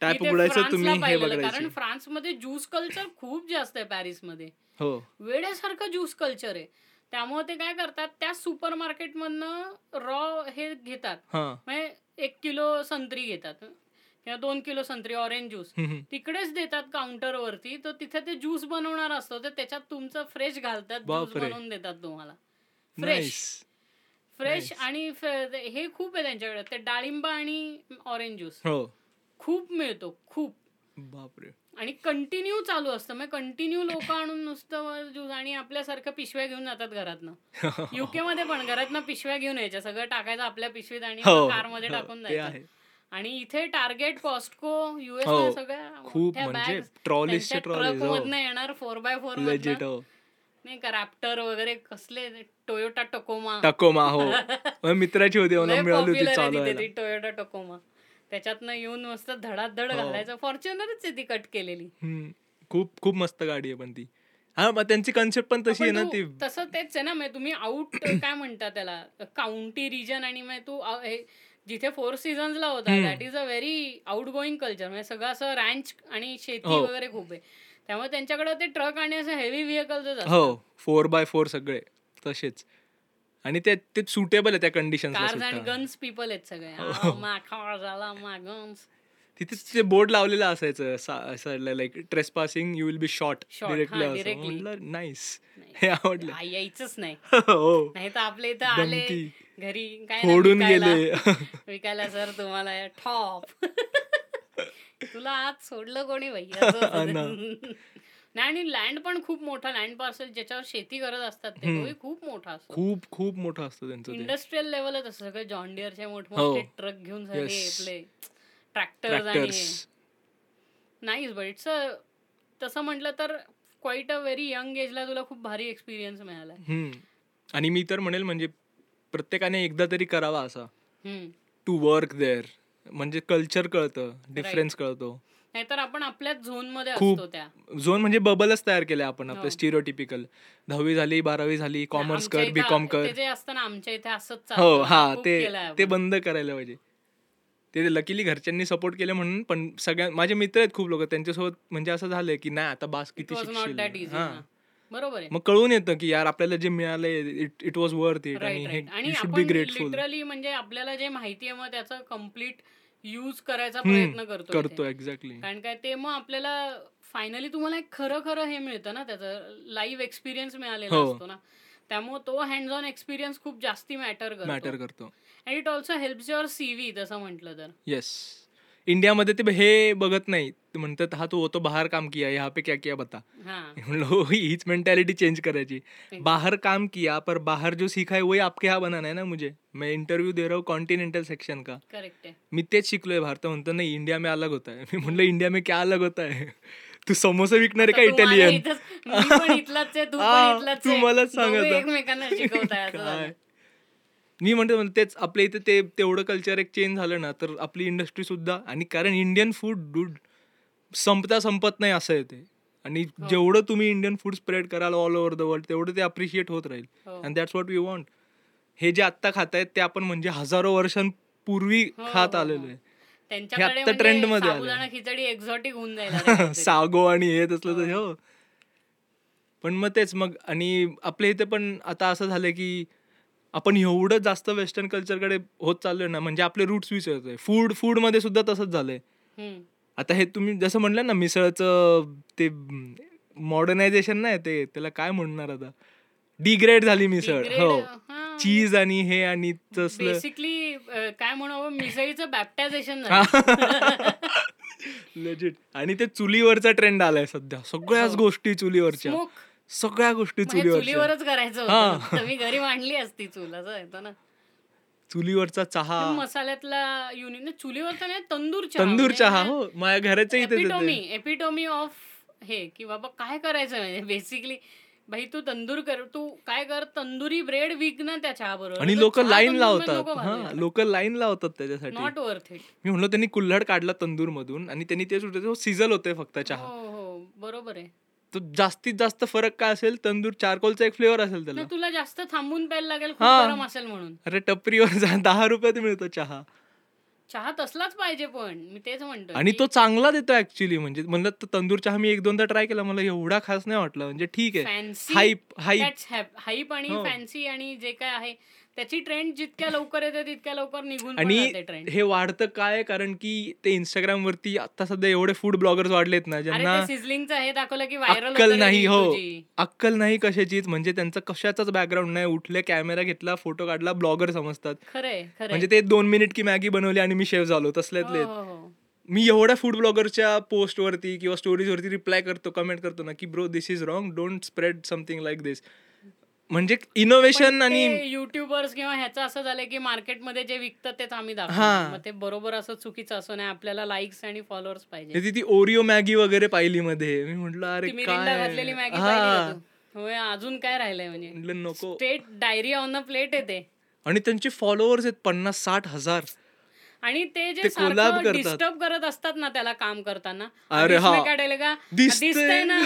S2: टॅप उघडायचं तुम्ही हे बघायचे.
S1: कारण फ्रान्समध्ये ज्यूस कल्चर खूप जास्त आहे पॅरिसमध्ये
S2: हो.
S1: वेड्यासारखं ज्यूस कल्चर आहे. त्यामुळे ते काय करतात त्या सुपर मार्केट मधनं रॉ हे घेतात. म्हणजे एक किलो संत्री घेतात. किंवा दोन किलो संत्री ऑरेंज ज्यूस. तिकडेच देतात काउंटर वरती तर तिथे ते ज्यूस बनवणार असतो तर त्याच्यात तुमचं फ्रेश घालतात ज्यूस. बनवून देतात तुम्हाला. फ्रेश. फ्रेश. आणि हे खूप आहे त्यांच्याकडे ते डाळिंब आणि ऑरेंज ज्यूस
S2: हो.
S1: खूप मिळतो खूप.
S2: बापरे.
S1: आणि कंटिन्यू चालू असतं मग कंटिन्यू लोक आणून नुसतं ज्यूस आणि आपल्यासारख्या पिशव्या घेऊन जातात घरातनं. युके मध्ये पण घरातनं पिशव्या घेऊन यायच्या सगळं टाकायचं आपल्या पिशवीत आणि
S2: हो.
S1: कारमध्ये
S2: हो,
S1: टाकून जायचं. आणि इथे टार्गेट कॉस्टको युएस
S2: हो,
S1: सगळ्या
S2: खूप म्हणजे
S1: ट्रक
S2: हो.
S1: मधनं येणार फोर बाय फोर
S2: लेजिट
S1: नाही का रॅप्टर वगैरे कसले टोयोटा टकोमा
S2: टकोमा हो. मित्राची होती मिळाली होती
S1: टोयोटा टकोमा त्याच्यातनं येऊन मस्त धडाधड
S2: हो.
S1: घालायचं. फॉर्च्युनरच आहे ती कट केलेली.
S2: खूप खूप मस्त गाडी आहे पण ती. हा मग त्यांची कन्सेप्ट पण तशी आहे ना
S1: तू- तसं तेच आहे ना तुम्ही आउट काय म्हणता त्याला? काउंटी रिजन आणि मग तू जिथे फोर सीझन्सला होता. That is a very outgoing culture म्हणजे सगळं असं रँच आणि शेती
S2: हो.
S1: वगैरे खूप आहे. त्यामुळे त्यांच्याकडे ते ट्रक आणि असं हेवी व्हेकल्स
S2: हो. फोर बाय फोर सगळे. तसेच. आणि ते ते सुटेबल आहे त्या condition
S1: cars and guns people आहेत सगळे.
S2: हो.
S1: मा गन्स
S2: तिथे ते बोर्ड लावलेलं असायचं. Like trespassing you will be shot directly nice हे आवडलं.
S1: यायचंच नाही.
S2: हो.
S1: नाही तर आपले इथं आले. घरी काय
S2: फोडून
S1: विकायला.
S2: गेले
S1: विकायला सर तुम्हाला टॉप तुला आज सोडलं कोणी भाई
S2: हा.
S1: नाही आणि लँड पण खूप मोठा लँड पार्सल ज्याच्यावर शेती करत असतात ते. तोही खूप मोठा असतो
S2: खूप खूप मोठं असतं त्यांचं
S1: इंडस्ट्रियल लेवलच असतं सगळे जॉन डिअरचे
S2: हो.
S1: मोठमोठे ट्रक घेऊन सगळे. आपले ट्रॅक्टर्स आणि नाहीच बट इट्स तसं म्हटलं तर क्वाईट अ व्हेरी यंग एजला तुला खूप भारी एक्सपिरियन्स मिळाला
S2: आणि मी तर म्हणेल म्हणजे प्रत्येकाने एकदा तरी करावा असा. टू वर्क देअर म्हणजे कल्चर कळतं डिफरन्स कळतो
S1: नाहीतर आपण आपल्याच झोनमध्ये
S2: खूप.
S1: असतो त्या
S2: झोन म्हणजे बबलच तयार केले आपण
S1: हो.
S2: आपलं स्टिरिओटिपिकल दहावी झाली बारावी झाली कॉमर्स कर बीकॉम कर
S1: ते जे असतं ना आमच्या इथे असंच
S2: हो. हा ते ते. बंद करायला पाहिजे ते लकीली घरच्यांनी सपोर्ट केले म्हणून पण सगळ्या माझे मित्र आहेत खूप लोक त्यांच्यासोबत म्हणजे असं झालंय की नाही आता बास किती
S1: was बरोबर आहे.
S2: मग कळून येतं की यार आपल्याला जे मिळालंय इट वॉज वर्थ इट आणि
S1: लिटरली म्हणजे आपल्याला जे माहिती आहे मग त्याचा कंप्लीट युज करायचा प्रयत्न करतो
S2: करतो एक्झॅक्टली
S1: कारण काय ते मग आपल्याला फायनली तुम्हाला एक खरं खरं हे मिळतं ना त्याचं लाईव्ह एक्सपिरियन्स मिळालेला
S2: हो.
S1: असतो ना. त्यामुळे तो हँड्स ऑन एक्सपिरियन्स खूप जास्ती मॅटर
S2: मॅटर
S1: करतो.
S2: करतो
S1: and it also helps your CV तसं म्हटलं तर.
S2: येस इंडियामध्ये ते हे बघत नाही. म्हणतात हा तू तो बाहेर काम किया यहाँ पे क्या किया बता.
S1: हा.
S2: म्हणलं हो हीच मेंटॅलिटी चेंज करायची. बाहर काम किया पर बाहर जो सीखा है वही आपके यहाँ बनाना है ना मुझे? मैं इंटरव्यू दे रहा हूँ कॉन्टिनेंटल सेक्शन का.
S1: करेक्ट
S2: मी तेच शिकलोय भारत. म्हणतो नाही इंडिया में अलग होता है. मी म्हणलं इंडिया में क्या अलग होता है? तू समोसा विकणार आहे का इटालियन
S1: तू
S2: हा. मलाच सांगत मी म्हणतो म्हणतो तेच आपल्या इथे ते तेवढं कल्चर एक चेंज झालं ना तर आपली इंडस्ट्री सुद्धा आणि कारण इंडियन फूड डूड संपता संपत नाही असं आहे ते आणि
S1: हो.
S2: जेवढं तुम्ही इंडियन फूड स्प्रेड कराल ऑल ओव्हर द वर्ल्ड तेवढं ते अप्रिशिएट होत राहील. And that's what we want हे जे आत्ता खात आहेत ते आपण म्हणजे हजारो वर्षांपूर्वी
S1: हो,
S2: खात
S1: हो,
S2: आलेलो
S1: हो.
S2: आहे
S1: त्यांच्याकडे
S2: trend मध्ये
S1: खिचडी एक्झॉटिक होऊन जाईल.
S2: सागो आणि हे तसलं तर हो पण मग तेच मग आणि आपल्या इथे पण आता असं झालं की आपण एवढं जास्त वेस्टर्न कल्चरकडे होत चाललोय ना म्हणजे आपले रूट्स विसरतोय फूड फूडमध्ये सुद्धा तसंच झालंय. आता हे तुम्ही जसं म्हणलं ना मिसळचं ते मॉडर्नायझेशन नाही ते त्याला काय म्हणणार आता? डिग्रेड झाली मिसळ हो. चीज आणि हे आणि तसलं.
S1: बेसिकली काय म्हणावं? मिसळीचं बॅप्टायझेशन
S2: लेजिट आणि ते चुलीवरचा ट्रेंड आलाय सध्या. सगळ्याच
S1: हो.
S2: गोष्टी चुलीवरच्या. सगळ्या गोष्टी चुलीवरच्या.
S1: चुलीवरच करायचं मी घरी मांडली असती चूल असं येतं ना.
S2: चुलीवरचा चहा.
S1: मसाल्यातला युनिट चुलीवरचा नाही तंदूर चहा.
S2: तंदूर
S1: म्हणजे
S2: चहा हो. माझ्या घराच्या इथे
S1: एपिटोमी एपिटोमी ऑफ हे की बाबा काय करायचं म्हणजे बेसिकली भाई तू तंदूर कर तू काय कर तंदुरी ब्रेड विक ना त्या चहा बरोबर
S2: आणि लोक लाईन लावतात. लोक लाईन लावतात त्याच्यासाठी.
S1: नॉट वर्थ इट
S2: मी म्हणलो त्यांनी कुल्हड काढला तंदूर मधून आणि त्यांनी ते सुद्धा सिझल होते फक्त चहा.
S1: हो हो बरोबर आहे.
S2: तो जास्तीत जास्त फरक काय असेल? तंदूर चारकोलचा एक फ्लेवर असेल त्याला.
S1: तुला जास्त थांबून प्यायला लागेल
S2: हा.
S1: गरम असेल म्हणून.
S2: अरे टपरीवर जा दहा रुपयात मिळतो चहा.
S1: चहा तसलाच पाहिजे पण मी तेच म्हणतो
S2: आणि तो चांगला देतो ऍक्च्युली म्हणजे म्हणलं तर तंदूर चहा मी एक दोनदा ट्राय केला मला एवढा खास नाही वाटला. म्हणजे ठीक आहे. हाईप हाईप
S1: हाईप आणि
S2: हो.
S1: फॅन्सी आणि जे काय आहे त्याची ट्रेंड जितक्या लवकर येते तितक्या लवकर निघून
S2: आणि हे वाढतं काय? कारण की ते इंस्टाग्राम वरती आता सध्या एवढे फूड ब्लॉगर्स वाढलेत ना ज्यांना
S1: सिझलिंगचं हे दाखवलं की व्हायरल
S2: अक्कल नाही हो. अक्कल नाही कशाचीच म्हणजे त्यांचं कशाचाच बॅकग्राऊंड नाही. उठले कॅमेरा घेतला फोटो काढला ब्लॉगर समजतात.
S1: खरंय
S2: म्हणजे ते दोन मिनिट की मॅगी बनवली आणि मी शेफ झालो तसल्यातले
S1: हो, हो, हो.
S2: मी एवढ्या फूड ब्लॉगरच्या पोस्ट वरती किंवा स्टोरीज वरती रिप्लाय करतो कमेंट करतो ना की bro this is wrong don't spread something like this म्हणजे इनोव्हेशन आणि
S1: युट्यूबर्स किंवा ह्याचं असं झालंय की मार्केटमध्ये जे विकतात तेच आम्ही. दाखवतो. ते बरोबर असं चुकीचं असं नाही. आपल्याला लाईक्स आणि फॉलोअर्स पाहिजे.
S2: ती ती ओरिओ मॅगी वगैरे पाहिली मध्ये. मी म्हंटल अरे
S1: घातलेली मॅगी? होय अजून काय राहिलंय म्हणजे?
S2: नको.
S1: State dairy on the plate येते.
S2: आणि त्यांचे फॉलोअर्स आहेत पन्नास साठ हजार.
S1: आणि ते जे सारखं. डिस्टर्ब करत असतात ना त्याला काम करताना
S2: अरे
S1: "अब
S2: हा.
S1: डलेगा
S2: दिसतंय.
S1: ना.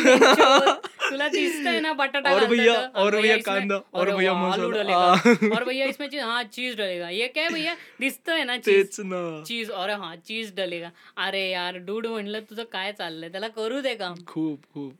S1: तुला दिसतंय ना बटाटा
S2: और भैया-. और भैया कांदा, और भैया
S1: आलू. डलेगा. और भैया इसमें चीज हाँ चीज डलेगा ये क्या भैया दिसतंय ना चीज चीज अरे हा चीज डलेगा अरे यार डूड म्हणलं तुझं काय चाललंय त्याला करू दे काम
S2: खूप खूप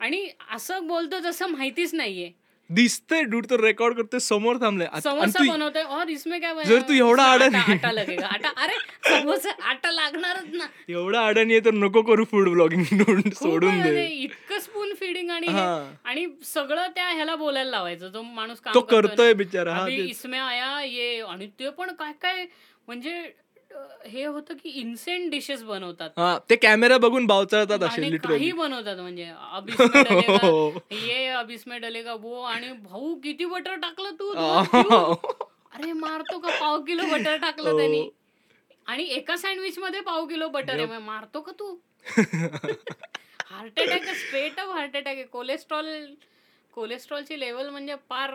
S1: आणि असं बोलतो जसं माहितीच नाहीये
S2: दिसतंय डूड तर रेकॉर्ड करते समोर थांबले
S1: समोसा
S2: तू
S1: और इसमें क्या?
S2: जर तू एवढा आडा
S1: आटा लगेगा अरे समोसा आटा लागणारच ना
S2: एवढा अडाणी आहे तर नको करू फूड ब्लॉगिंग सोडून दे
S1: इतकं स्पून फिडिंग आणि. आणि सगळं त्या ह्याला बोलायला लावायचं जो माणूस
S2: तो
S1: करतोय
S2: बिचारा.
S1: इसमें आया ये आणि ते पण काय काय म्हणजे हे होतं की इन्सेंट डिशेस बनवतात.
S2: हा ते कॅमेरा बघून बावचळतात असे
S1: आणि
S2: लिटरली
S1: काही बनवतात म्हणजे अब इसमें डलेगा,
S2: हो.
S1: ये अब इसमें डलेगा वो आणि भाऊ किती बटर टाकलं तू? अरे मारतो का? पाव किलो बटर टाकलं
S2: हो.
S1: त्यांनी. आणि एका सँडविच मध्ये पाव किलो बटर आहे. मारतो का तू? Heart attack straight up heart attack आहे. कोलेस्ट्रॉल कोलेस्ट्रॉलची लेवल म्हणजे पार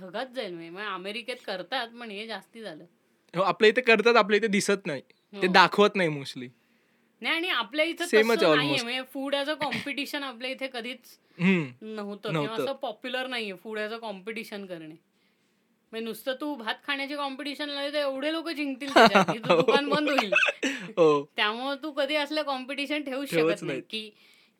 S1: ढगात जाईल. म्हणजे अमेरिकेत करतात पण हे जास्ती झालं.
S2: आपल्या इथे करतात आपल्या इथे दिसत नाही ते
S1: हो.
S2: दाखवत नाही मोस्टली
S1: नाही आणि आपल्या इथं. म्हणजे फूड ॲज अ कॉम्पिटिशन आपल्या इथे कधीच नव्हतं. असं पॉप्युलर नाहीये फूड ॲज अ कॉम्पिटिशन करणे म्हणजे नुसतं तू भात खाण्याची कॉम्पिटिशन लावली तर एवढे लोक जिंकतील दुकान बंद होईल
S2: हो
S1: त्यामुळे तू कधी असलं कॉम्पिटिशन ठेवू शकत नाही. की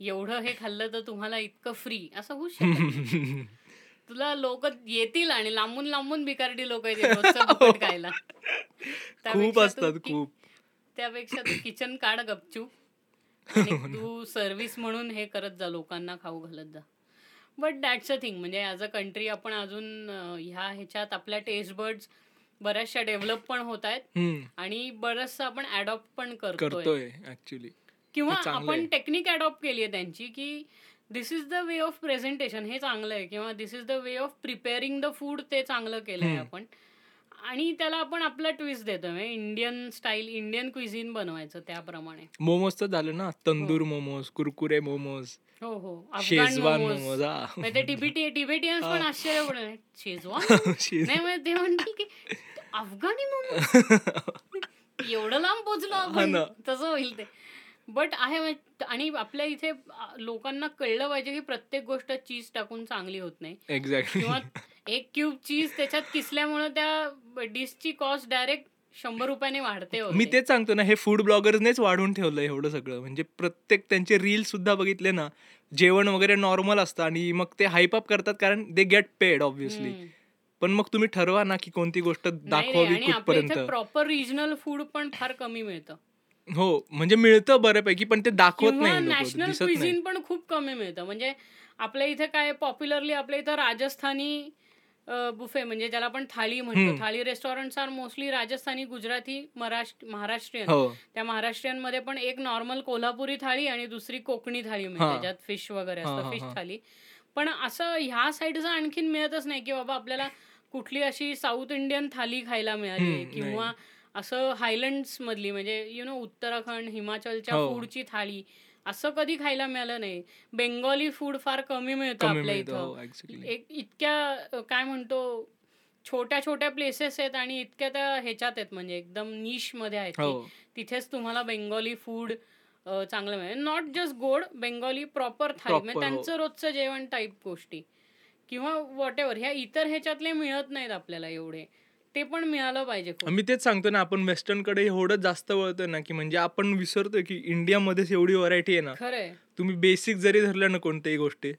S1: एवढं हे खाल्लं तर तुम्हाला इतकं फ्री असं होऊ शकत. तुला लोक येतील आणि लांबून लांबून बिकारडी लोक येतील खायला.
S2: खूप असतात खूप.
S1: त्यापेक्षा तू किचन काढ गपचूप तू सर्व्हिस म्हणून हे करत जा लोकांना खाऊ घालत जा. बट दॅट्स अ थिंग म्हणजे ॲज अ कंट्री आपण अजून ह्या ह्याच्यात आपल्या टेस्ट बर्ड्स बऱ्याचशा डेव्हलप पण होत आहेत. आणि बरंचसं आपण ॲडॉप्ट पण करतोय.
S2: ऍक्च्युली
S1: किंवा आपण. टेक्निक अडॉप्ट केली आहे त्यांची की this is the way of presentation हे चांगलं आहे. किंवा this is the way of preparing the food ते चांगलं केलं आहे. आपण. आणि त्याला आपण आपला ट्विस्ट म्हणजे इंडियन स्टाईल इंडियन क्विझिन बनवायचं त्याप्रमाणे.
S2: मोमोजचं झालं ना? तंदूर मोमोज कुरकुरे मोमोज
S1: हो हो. अफगाण
S2: शेजवान
S1: मोमोज
S2: मोमोज हा.
S1: म्हणजे ते टिबिटी टिबेटियन्स पण आश्चर्य शेजवान
S2: शेज-
S1: नाही ते म्हणतील की अफगाणी मोमोज एवढं लांब पोचलो
S2: हा
S1: आपण. तसं होईल ते. बट आहे म्हणजे- आणि आपल्या इथे लोकांना कळलं पाहिजे की प्रत्येक गोष्ट चीज टाकून चांगली होत नाही.
S2: एक्झॅक्टली
S1: किंवा एक क्यूब चीज त्याच्यात किसल्यामुळे त्या डिशची कॉस्ट डायरेक्ट शंभर रुपयाने वाढते
S2: मी
S1: होते.
S2: तेच सांगतो ना हे फूड ब्लॉगर्सनेच वाढून ठेवलं एवढं सगळं. म्हणजे प्रत्येक त्यांचे रील सुद्धा बघितले ना जेवण वगैरे नॉर्मल असतं आणि मग ते हाईप अप करतात कारण दे गेट पेड ऑब्व्हियसली
S1: हम्म.
S2: पण मग तुम्ही ठरवा ना की कोणती गोष्ट दाखवावी कुठपर्यंत.
S1: प्रॉपर रिजनल फूड पण फार कमी मिळतं.
S2: हो म्हणजे मिळतं बऱ्यापैकी पण ते दाखवत नाही
S1: नॅशनल क्विझिन पण खूप कमी मिळतं. म्हणजे आपल्या इथे काय पॉप्युलरली आपल्या इथं राजस्थानी बुफे म्हणजे ज्याला आपण थाळी म्हणतो. Thali restaurant are mostly Rajasthani Gujarati Maharashtra Maharashtrian.
S2: हो.
S1: त्या महाराष्ट्रीयनमध्ये पण एक नॉर्मल कोल्हापुरी थाळी आणि दुसरी कोकणी थाळी. मिळते ज्यात फिश वगैरे असतं फिश. थाळी. पण असं ह्या साईडचं आणखीन मिळतच नाही की बाबा आपल्याला कुठली अशी साऊथ इंडियन थाली खायला मिळाली किंवा असं हायलँड्स मधली म्हणजे यु नो उत्तराखंड हिमाचलच्या
S2: हो.
S1: फूडची थाळी असं कधी खायला मिळालं नाही. बेंगॉली फूड फार कमी मिळतं आपल्या इथं.
S2: हो
S1: एक इतक्या काय म्हणतो छोट्या छोट्या प्लेसेस आहेत आणि इतक्या त्या ह्याच्यात आहेत म्हणजे एकदम निशमध्ये आहेत
S2: हो.
S1: तिथेच तुम्हाला बेंगॉली फूड चांगलं मिळेल. नॉट जस्ट गोड बेंगॉली प्रॉपर थाळी म्हणजे
S2: हो.
S1: त्यांचं रोजचं जेवण टाईप गोष्टी. किंवा वॉट एव्हर ह्या इतर ह्याच्यातले मिळत नाहीत आपल्याला एवढे. ते पण मिळालं पाहिजे.
S2: मी तेच सांगतो ना आपण वेस्टर्नकडे एवढं जास्त वळतोय ना की म्हणजे आपण विसरतोय की इंडियामध्येच एवढी व्हरायटी आहे ना
S1: खरंय
S2: तुम्ही बेसिक जरी धरलं ना कोणत्याही गोष्टी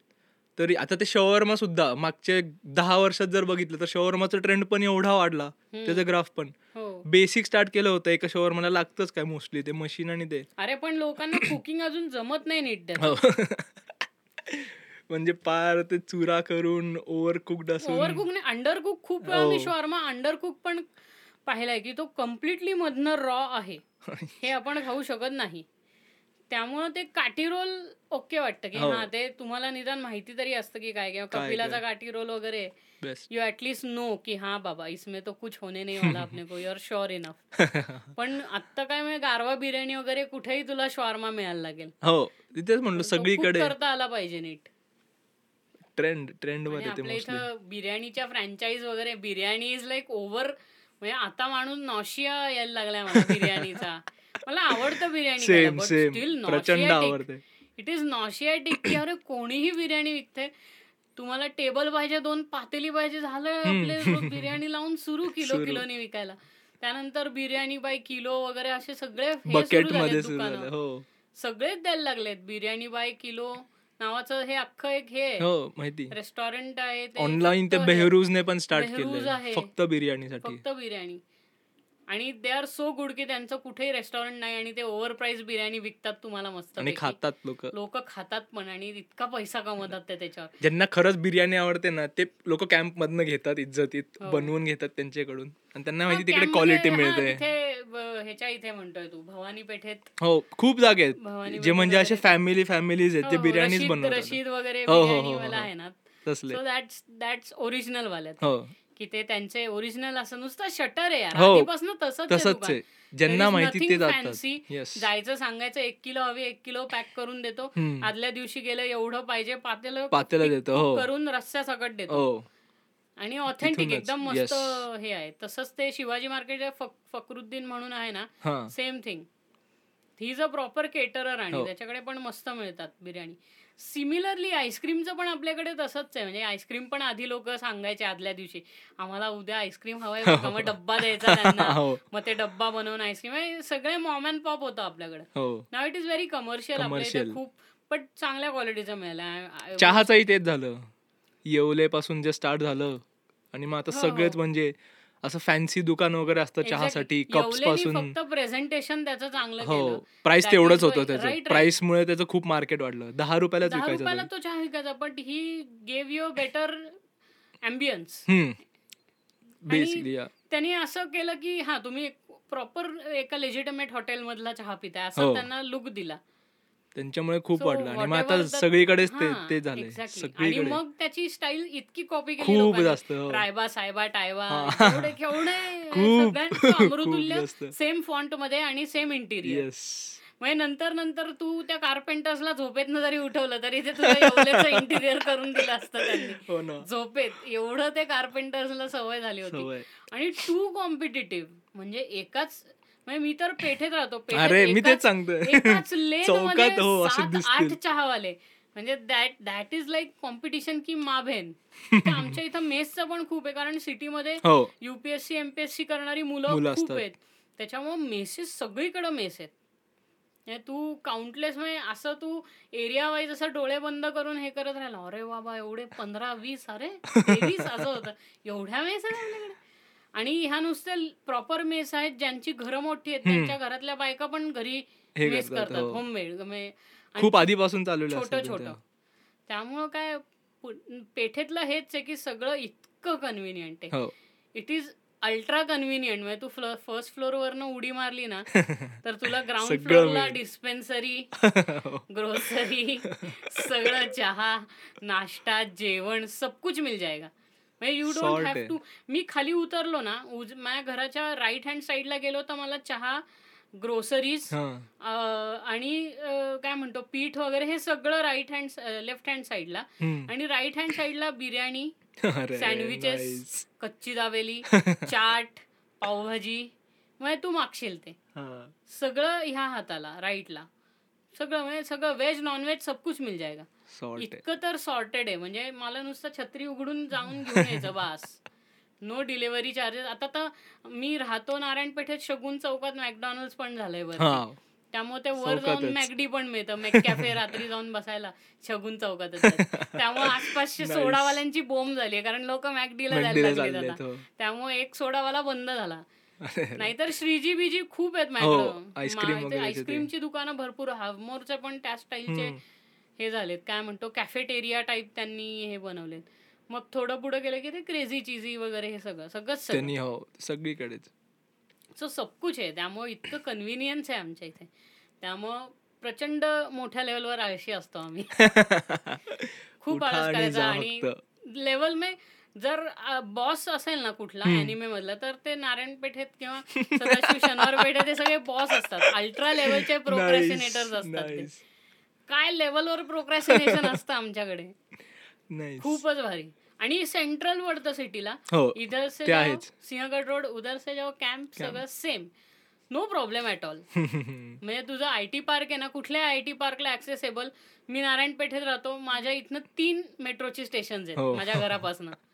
S2: तरी आता ते शवर्मा सुद्धा मागच्या दहा वर्षात जर बघितलं तर शवर्माचा ट्रेंड पण एवढा वाढला. त्याचा ग्राफ पण
S1: हो
S2: बेसिक स्टार्ट केलं होतं एका शवर्माला लागतंच काय मोस्टली ते मशीन आणि ते
S1: अरे पण लोकांना कुकिंग अजून जमत नाही नीट.
S2: हो. म्हणजे पार ते चुरा करून ओव्हर कुक्ड असून
S1: ओव्हरकुक नाही अंडरकुक खूप वेळा मी
S2: हो.
S1: शॉर्मा अंडरकुक पण पाहिलाय की तो कम्प्लिटली मधनं रॉ आहे. हे आपण खाऊ शकत नाही. त्यामुळं ते काठी रोल ओके वाटतं की
S2: हो.
S1: हा ते तुम्हाला निदान माहिती तरी असतं की काय किंवा कपिलाचा. काठी रोल वगैरे. यू ऍटलीस्ट नो की हा बाबा इसमें तो कुछ होने नहीं वाला अपने को युअर शुअर इनफ पण आत्ता काय म्हणजे गारवा बिर्याणी वगैरे कुठेही तुला शॉर्मा मिळायला लागेल.
S2: हो तिथेच म्हणलो सगळीकडे.
S1: करता आला पाहिजे नीट.
S2: ट्रेंड ट्रेंडमध्ये ते मोस्टली
S1: बिर्याणीच्या फ्रँचाईज वगैरे बिर्याणी इज लाईक ओव्हर म्हणजे आता माणूस नॉशिया यायला लागलाय मला बिर्याणीचा. मला आवडतं बिर्याणी
S2: सेम सेम प्रचंड आवडते
S1: इट इज नॉशियाटिक की अरे कोणीही बिर्याणी विकते तुम्हाला टेबल पाहिजे दोन पातेली पाहिजे झालं आपले बिर्याणी लावून सुरू किलो. किलोनी विकायला. त्यानंतर बिर्याणी बाय किलो वगैरे असे सगळे
S2: बकेटमध्ये हो.
S1: सगळेच द्यायला लागलेत बिर्याणी बाय किलो नावाचं हे अख्खं एक हे.
S2: हो माहिती
S1: रेस्टॉरंट आहे
S2: ऑनलाईन ते बेहरूजने पण स्टार्ट
S1: आहे.
S2: फक्त बिर्याणीसाठी
S1: फक्त बिर्याणी आणि दे आर सो गुड की त्यांचं कुठेही रेस्टॉरंट नाही आणि ते ओव्हर प्राइस बिर्याणी विकतात तुम्हाला मस्त
S2: आणि खातात लोक.
S1: लोक खातात पण आणि इतका पैसा कमवतात ते त्याच्यावर.
S2: ज्यांना खरंच बिर्याणी आवडते ना ते लोक कॅम्प मधनं घेतात इज्जतीत
S1: हो.
S2: बनवून घेतात त्यांच्याकडून. आणि त्यांना
S1: हा,
S2: माहिती तिकडे क्वालिटी
S1: हा,
S2: मिळते.
S1: ह्याच्या इथे म्हणतोय तू भवानी पेठेत.
S2: हो खूप जागे आहेत.
S1: भवानी
S2: जे म्हणजे असे
S1: वगैरे.
S2: फॅमिली फॅमिलीज आहेत ते
S1: हो,
S2: बिर्याणीच
S1: रशीद
S2: बनवतात.
S1: रशीद वगैरे
S2: हो, हो, हो, हो.
S1: आहे ना.
S2: तसले.
S1: सो दॅट्स दॅट्स ओरिजिनल वाले
S2: हो.
S1: की ते त्यांचे ओरिजिनल असं नुसतं शटर आहे यार.
S2: हो.
S1: आधीपासून तसंच
S2: तसंच ज्यांना माहिती ते
S1: जायचं सांगायचं एक किलो हवी एक किलो पॅक करून देतो. आदल्या दिवशी गेलं एवढं पाहिजे पातेलं
S2: पातेलं देतो, हो.
S1: करून रस्स्या सकट देतो.
S2: हो.
S1: आणि ऑथेंटिक एकदम मस्त. हे आहे. तसंच ते शिवाजी मार्केटच्या फक- फकरुद्दीन म्हणून आहे ना same thing he is a proper caterer आणि. त्याच्याकडे पण मस्त मिळतात बिर्याणी. सिमिलरली आईस्क्रीमचं पण आपल्याकडे तसंच आहे. म्हणजे आईस्क्रीम पण आधी लोक सांगायचे आदल्या दिवशी. आम्हाला उद्या आईस्क्रीम हवाय बरं का?" मग डब्बा द्यायचा त्यांना.
S2: हो.
S1: मग ते डब्बा बनवून आईस्क्रीम सगळे मॉम अँड पॉप होतं आपल्याकडे. नाव इट इज व्हेरी कमर्शियल आपल्या. खूप पण चांगल्या क्वालिटीचं मिळालं
S2: चहाचंही तेच झालं. येवले पासून जे स्टार्ट झालं. आणि मग आता
S1: हो,
S2: सगळेच
S1: हो.
S2: म्हणजे असं फॅन्सी दुकान वगैरे असतं. चहासाठी
S1: कप्सपासून. प्रेझेंटेशन त्याचं चांगलं
S2: हो प्राइस तेवढंच होतं त्याचं. प्राइस मुळे त्याचं खूप मार्केट वाढलं. दहा रुपयालाच विकायचं
S1: रुपयाला
S2: ते.
S1: चहा विकायचा but he gave you better ambience
S2: hmm. Basically
S1: त्यांनी असं केलं की हा तुम्ही प्रॉपर एका लेजिटमेट हॉटेल मधला चहा पिताय. असं
S2: हो.
S1: त्यांना लुक दिला.
S2: त्यांच्यामुळे खूप वाढलं. आणि मग आता सगळीकडेच ते ते झाले सगळीकडे.
S1: मग त्याची स्टाईल इतकी कॉपी केली
S2: खूप. जास्त हो.
S1: रायबा सायबा टायबा
S2: हा.
S1: केवढे. सेम फॉन्टमध्ये आणि सेम इंटिरियर म्हणजे नंतर नंतर तू त्या कार्पेंटर्सला झोपेतनं जरी उठवलं तरी ते तुला इंटिरियर करून दिलं असतं त्यांनी.
S2: हो ना.
S1: झोपेत. एवढं ते कार्पेंटर्सला सवय झाली होती. आणि टू कॉम्पिटेटिव्ह म्हणजे एकाच म्हणजे मी तर पेठेत राहतो
S2: अरे मी तेच चौकात हो
S1: आठ चहावाले. म्हणजे that that is like competition की मा तर आमच्या इथं मेसचं पण खूप आहे कारण सिटीमध्ये
S2: हो.
S1: युपीएससी एमपीएससी करणारी मुलं खूप. आहेत. त्याच्यामुळे मेसेस सगळीकडे मेस आहेत. म्हणजे तू काउंटलेस म्हणजे असं तू एरिया वाईज असं डोळे बंद करून हे करत राहिला अरे बाबा एवढे पंधरा वीस अरे तेवीस असं होतं. एवढ्या मेस आहेत आपल्याकडे. आणि ह्या नुसत्या प्रॉपर मेस आहेत ज्यांची घरं मोठी आहेत. त्यांच्या घरातल्या बायका पण घरी मेस
S2: करतात.
S1: होममेड
S2: खूप आधीपासून चालवलं
S1: छोटं छोटं. त्यामुळं काय पेठेतलं हेच आहे की सगळं इतकं कन्व्हिनियंट आहे इट इज अल्ट्रा कन्व्हिनियंट म्हणजे तू फर्स्ट फ्लोअर वरनं उडी मारली ना तर तुला ग्राउंड फ्लोअरला. डिस्पेन्सरी. ग्रोसरी सगळं चहा नाश्ता जेवण सब कुछ मिल जाएगा म्हणजे यू डोंट हॅव. टू मी खाली उतरलो ना उज माझ्या घराच्या राईट हँड साईडला गेलो तर मला चहा ग्रोसरीज. आणि काय म्हणतो पीठ वगैरे हे सगळं राईट हँड लेफ्ट हँड साईडला. आणि राईट हँड साईडला बिर्याणी सँडविचेस. कच्ची दाबेली चाट पावभाजी म्हणजे तू मागशील ते. सगळं ह्या हाताला राईटला सगळं म्हणजे सगळं व्हेज नॉनव्हेज सब कुछ मिल
S2: आहे.
S1: इतकं तर सॉर्टेड आहे. म्हणजे मला नुसतं छत्री उघडून जाऊन घेऊन यायचं बास. नो डिलिव्हरी चार्जेस आता तर मी राहतो नारायणपेठेत शगुन चौकात मॅकडॉनल्ड्स पण झालंय बरं त्यामुळे ते वर जाऊन. मॅगडी पण मिळतं. मॅकॅफे रात्री जाऊन बसायला. शगुन चौकातच त्यामुळे आसपासची. सोडावाल्यांची बोंब झाली कारण लोक मॅगडीला जायला लागले आता.
S2: हो.
S1: त्यामुळे एक सोडावाला बंद झाला. नाहीतर श्रीजी बीजी खूप आहेत
S2: हो, आईस्क्रीम.
S1: आईस्क्रीमची दुकानं भरपूर हावमोरचे पण त्या स्टाईलचे. हे झालेत. काय म्हणतो कॅफेटेरिया टाईप त्यांनी हे बनवलेत. मग थोडं पुढे गेलं की ते क्रेझी चिझी वगैरे हे सगळं सगळंच सगळं.
S2: त्यांनी हो सगळीकडेच.
S1: सो सबकुच आहे. त्यामुळे इतकं कन्व्हिनियन्स आहे आमच्या इथे. त्यामुळं प्रचंड मोठ्या लेवलवर आळशी असतो आम्ही. खूप आळस करायचा आणि. लेवल मे जर बॉस असेल ना कुठला. अॅनिमे मधला तर ते नारायणपेठेत किंवा सदाशिव शनिवार पेठेत ते सगळे बॉस असतात. अल्ट्रा लेवलचे प्रोक्रॅसिनेटर्स असतात ते. काय लेवलवर प्रोक्रॅसिनेशन असतं आमच्याकडे. खूपच भारी. आणि सेंट्रल पडतं सिटीला
S2: हो
S1: इधर से. सिंहगड रोड उधर से जाओ कॅम्प सगळं same no problem at all म्हणजे तुझं आय टी पार्क आहे ना कुठल्या आय टी पार्कला ऍक्सेसेबल मी नारायणपेठेत राहतो माझ्या इथनं तीन मेट्रोची स्टेशन आहेत
S2: हो.
S1: माझ्या घरापासून.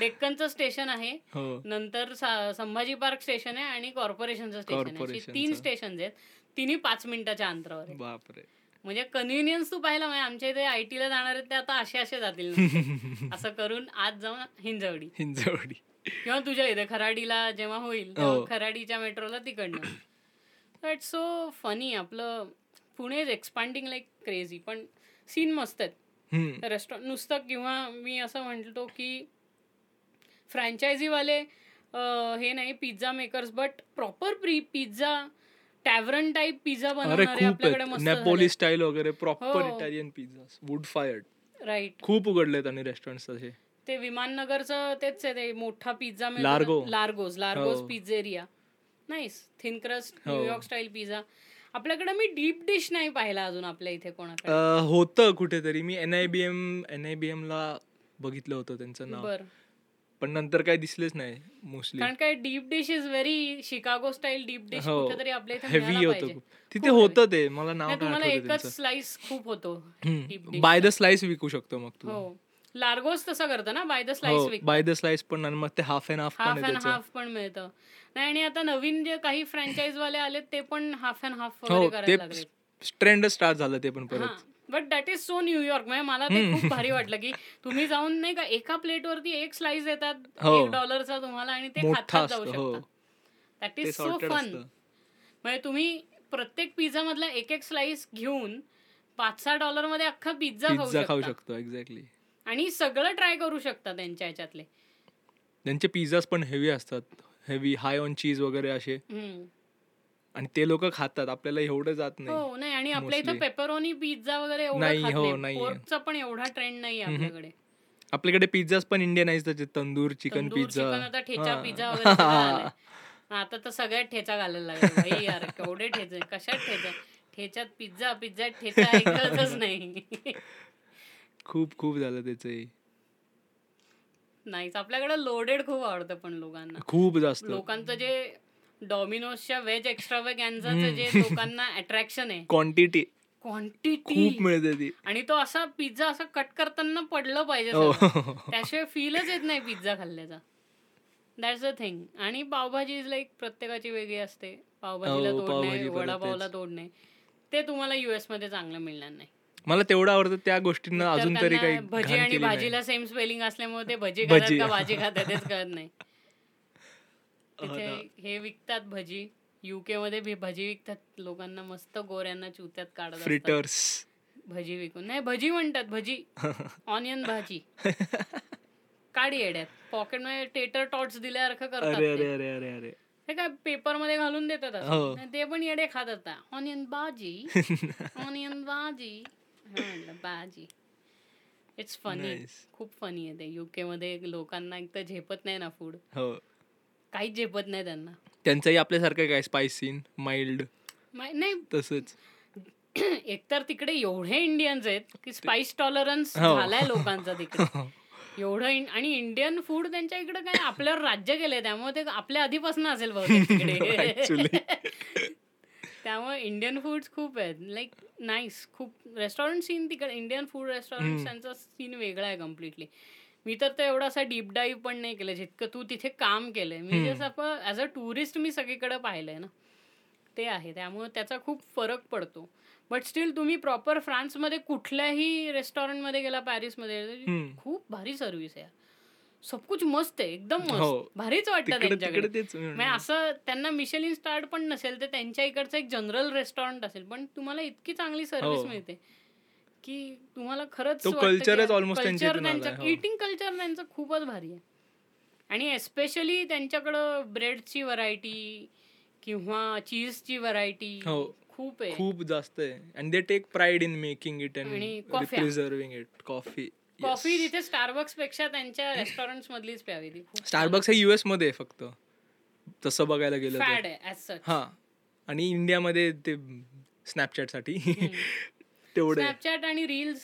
S1: डेक्कनचं स्टेशन आहे.
S2: हो.
S1: नंतर संभाजी पार्क स्टेशन आहे आणि कॉर्पोरेशनचं स्टेशन आहे. तीन स्टेशन आहेत. तिन्ही पाच मिनिटाच्या अंतरावर.
S2: बापरे.
S1: म्हणजे कन्व्हिनियन्स तू पाहिला म्हणजे आमच्या इथे आय टीला जाणार आहेत ते आता असे असे जातील. असं करून आज जाऊन हिंजवडी.
S2: हिंजवडी.
S1: किंवा तुझ्या इथे खराडीला जेव्हा होईल
S2: हो.
S1: खराडीच्या मेट्रोला तिकडनं. इट्स सो फनी आपलं. Pune is expanding like crazy पण सीन मस्त आहेत. रेस्टॉरंट नुसतं किंवा मी असं म्हणतो की फ्रँचायझीवाले हे नाही pizza makers but proper pre pizza tavern type pizza बनवणारे आपल्याकडे मस्त
S2: नेपोली स्टाईल वगैरे proper. Italian pizza wood fired
S1: right
S2: खूप उघडलेत आणि रेस्टॉरंट तसे.
S1: ते विमाननगरचं तेच आहे ते मोठा pizza
S2: Largo.
S1: Largo's Largo's. Pizzeria nice thin crust. New York style pizza आपल्याकडे मी डीप डिश नाही पाहिला अजून आपल्या इथे कोणाकडे.
S2: अं, होतं कुठेतरी. मी N I B M N I B M ला बघितलं होतं त्यांचं नाव. पण नंतर काय दिसलेच नाही मोस्टली
S1: कारण काय deep dish is very Chicago style deep dish
S2: हो.
S1: कुठेतरी आपल्या इथे
S2: हेवी होतं तिथे होतं ते मला नाव
S1: तुम्हाला एकच स्लाइस खूप होतो
S2: बाय द स्लाइस विकू शकतो मग तू.
S1: हो. लार्गोस तसं करतं ना बाय द स्लाइस
S2: हो बाय द स्लाइस पण मग ते half and half
S1: half and half पण मिळतं. नाही आणि आता नवीन जे काही फ्रँचाईज वाले आलेत ते पण हाफ अँड हाफ
S2: हो
S1: वगैरे करायला लागले
S2: ट्रेंड स्टार्ट झालं ते पण
S1: हा.
S2: परत.
S1: But that is so New York म्हणजे मला ते खूप भारी वाटलं की तुम्ही जाऊन नाही का एका प्लेटवरती एक स्लाइस देतात
S2: हो.
S1: एक डॉलरचा तुम्हाला आणि ते खातात जाऊ
S2: असतो, हो.
S1: शकता. दॅट इज सो फन म्हणजे तुम्ही प्रत्येक पिझ्झा मधला एक एक स्लाइस घेऊन पाच सहा डॉलरमध्ये अख्खा पिझ्झा खाऊ शकता.
S2: एक्झॅक्टली
S1: आणि सगळं ट्राय करू शकता त्यांच्या ह्याच्यातले.
S2: त्यांचे पिझ्झाज पण हेवी असतात. हेवी हाय ऑन चीज वगैरे असे. आणि ते लोक खातात. आपल्याला एवढं जात नाही.
S1: हो नाही आणि आपल्या इथं. पेपरोनी पिझ्झा वगैरे
S2: नाही,
S1: खात
S2: हो,
S1: नाही. पण एवढा ट्रेंड नाही आपल्याकडे.
S2: आपल्याकडे पिझ्झाज पण इंडियन आहेत त्याचे. तंदूर चिकन पिझ्झा
S1: चिकन आता ठेचा. पिझ्झा. आता तर सगळ्यात ठेचा घालायला लागले. यार केवढे ठेचे? कशात ठेचा? ठेच्यात पिझ्झा पिझ्झा ठेचा ऐकतच नाही.
S2: खूप खूप झालं त्याचे
S1: नाहीच आपल्याकडे लोडेड खूप आवडतं पण लोकांना.
S2: खूप जास्त.
S1: लोकांचं जे डॉमिनोजच्या व्हेज एक्स्ट्रावेगॅन्झाचं जे लोकांना अट्रॅक्शन आहे.
S2: क्वांटिटी
S1: क्वांटिटी
S2: खूप मिळते ती.
S1: आणि तो असा पिझ्झा असा कट करताना पडलं पाहिजे
S2: हो.
S1: त्याशिवाय फीलच येत नाही पिझ्झा खाल्ल्याचा. दॅट्स अ थिंग आणि पावभाजी इज लाईक प्रत्येकाची वेगळी असते. पावभाजीला
S2: हो,
S1: तोड नाही वडापावला. तोड नाही. ते तुम्हाला युएसमध्ये चांगलं मिळणार नाही.
S2: मला तेवढं आवडतं त्या गोष्टींना अजून तरी काही
S1: भजी आणि. भाजीला सेम स्पेलिंग असल्यामुळे ते भजी. खातात का. भाजी खातात तेच कळत नाही. तिथे
S2: ना.
S1: हे विकतात भजी. युके मध्ये भी भजी विकतात लोकांना मस्त गोऱ्यांना चुत्यात काढत.
S2: फ्रिटर्स
S1: भजी विकून. नाही भजी म्हणतात भजी. ऑनियन भाजी. काढी येड्यात. पॉकेटमध्ये टेटर टॉट्स दिल्यासारखं करतात
S2: अरे. अरे अरे अरे अरे.
S1: ते काय पेपरमध्ये घालून देतात.
S2: हो.
S1: ते पण येडे खात आता ऑनियन भाजी. ऑनियन भाजी. हा म्हणलं भाजी. It's funny. खूप फनी आहे ते. युके मध्ये लोकांना एक तर झेपत नाही ना फूड
S2: हो.
S1: काहीच झेपत नाही त्यांना.
S2: त्यांचंही आपल्यासारखं काय स्पायसी माइल्ड
S1: नाही.
S2: तसंच.
S1: एकतर तिकडे एवढे इंडियन्स आहेत की स्पाइस टॉलरन्स
S2: हो.
S1: झालाय लोकांचा तिकडे. एवढं आणि इंडियन फूड त्यांच्या इकडे काय आपल्यावर राज्य केलंय त्यामुळे ते आपल्या आधीपासून असेल बहुतेक तिकडे. त्यामुळे इंडियन फूड्स खूप आहेत. लाईक नाईस खूप रेस्टॉरंट सीन तिकडे इंडियन फूड रेस्टॉरंट. त्यांचा सीन वेगळा आहे कम्प्लिटली मी तर ते एवढा असा डीप डाईव्ह पण नाही केलं जितकं तू तिथे काम केलंय मी. जसं ॲज अ टुरिस्ट मी सगळीकडे पाहिलंय ना ते आहे त्यामुळे त्याचा खूप फरक पडतो बट स्टील तुम्ही प्रॉपर फ्रान्समध्ये कुठल्याही रेस्टॉरंटमध्ये गेला पॅरिसमध्ये. खूप भारी सर्व्हिस आहे सब कुछ मस्त आहे एकदम
S2: हो.
S1: मस्त भारीच वाटतं त्यांच्याकडे. असं त्यांना मिशेलिन स्टार्ट पण नसेल तर त्यांच्या इकडचं एक जनरल रेस्टॉरंट असेल पण तुम्हाला इतकी चांगली सर्व्हिस
S2: हो.
S1: मिळते की तुम्हाला खरंच
S2: तो culture च almost त्यांच्या इथून आलाय, हो.
S1: इटिंग कल्चर त्यांचं खूपच भारी आहे. आणि एस्पेशली त्यांच्याकडं ब्रेडची व्हरायटी किंवा चीजची व्हरायटी
S2: हो.
S1: खूप आहे.
S2: खूप जास्त आहे. And they take pride in making it and. Preserving it coffee
S1: coffee तिथे स्टारबक्सपेक्षा त्यांच्या रेस्टॉरंट मधलीच प्यावी ती.
S2: स्टारबक्स हे युएसमध्ये फक्त. तसं बघायला गेलं हा. आणि इंडियामध्ये ते स्नॅपचॅटसाठी. तेवढे
S1: स्नॅपचॅट आणि रील्स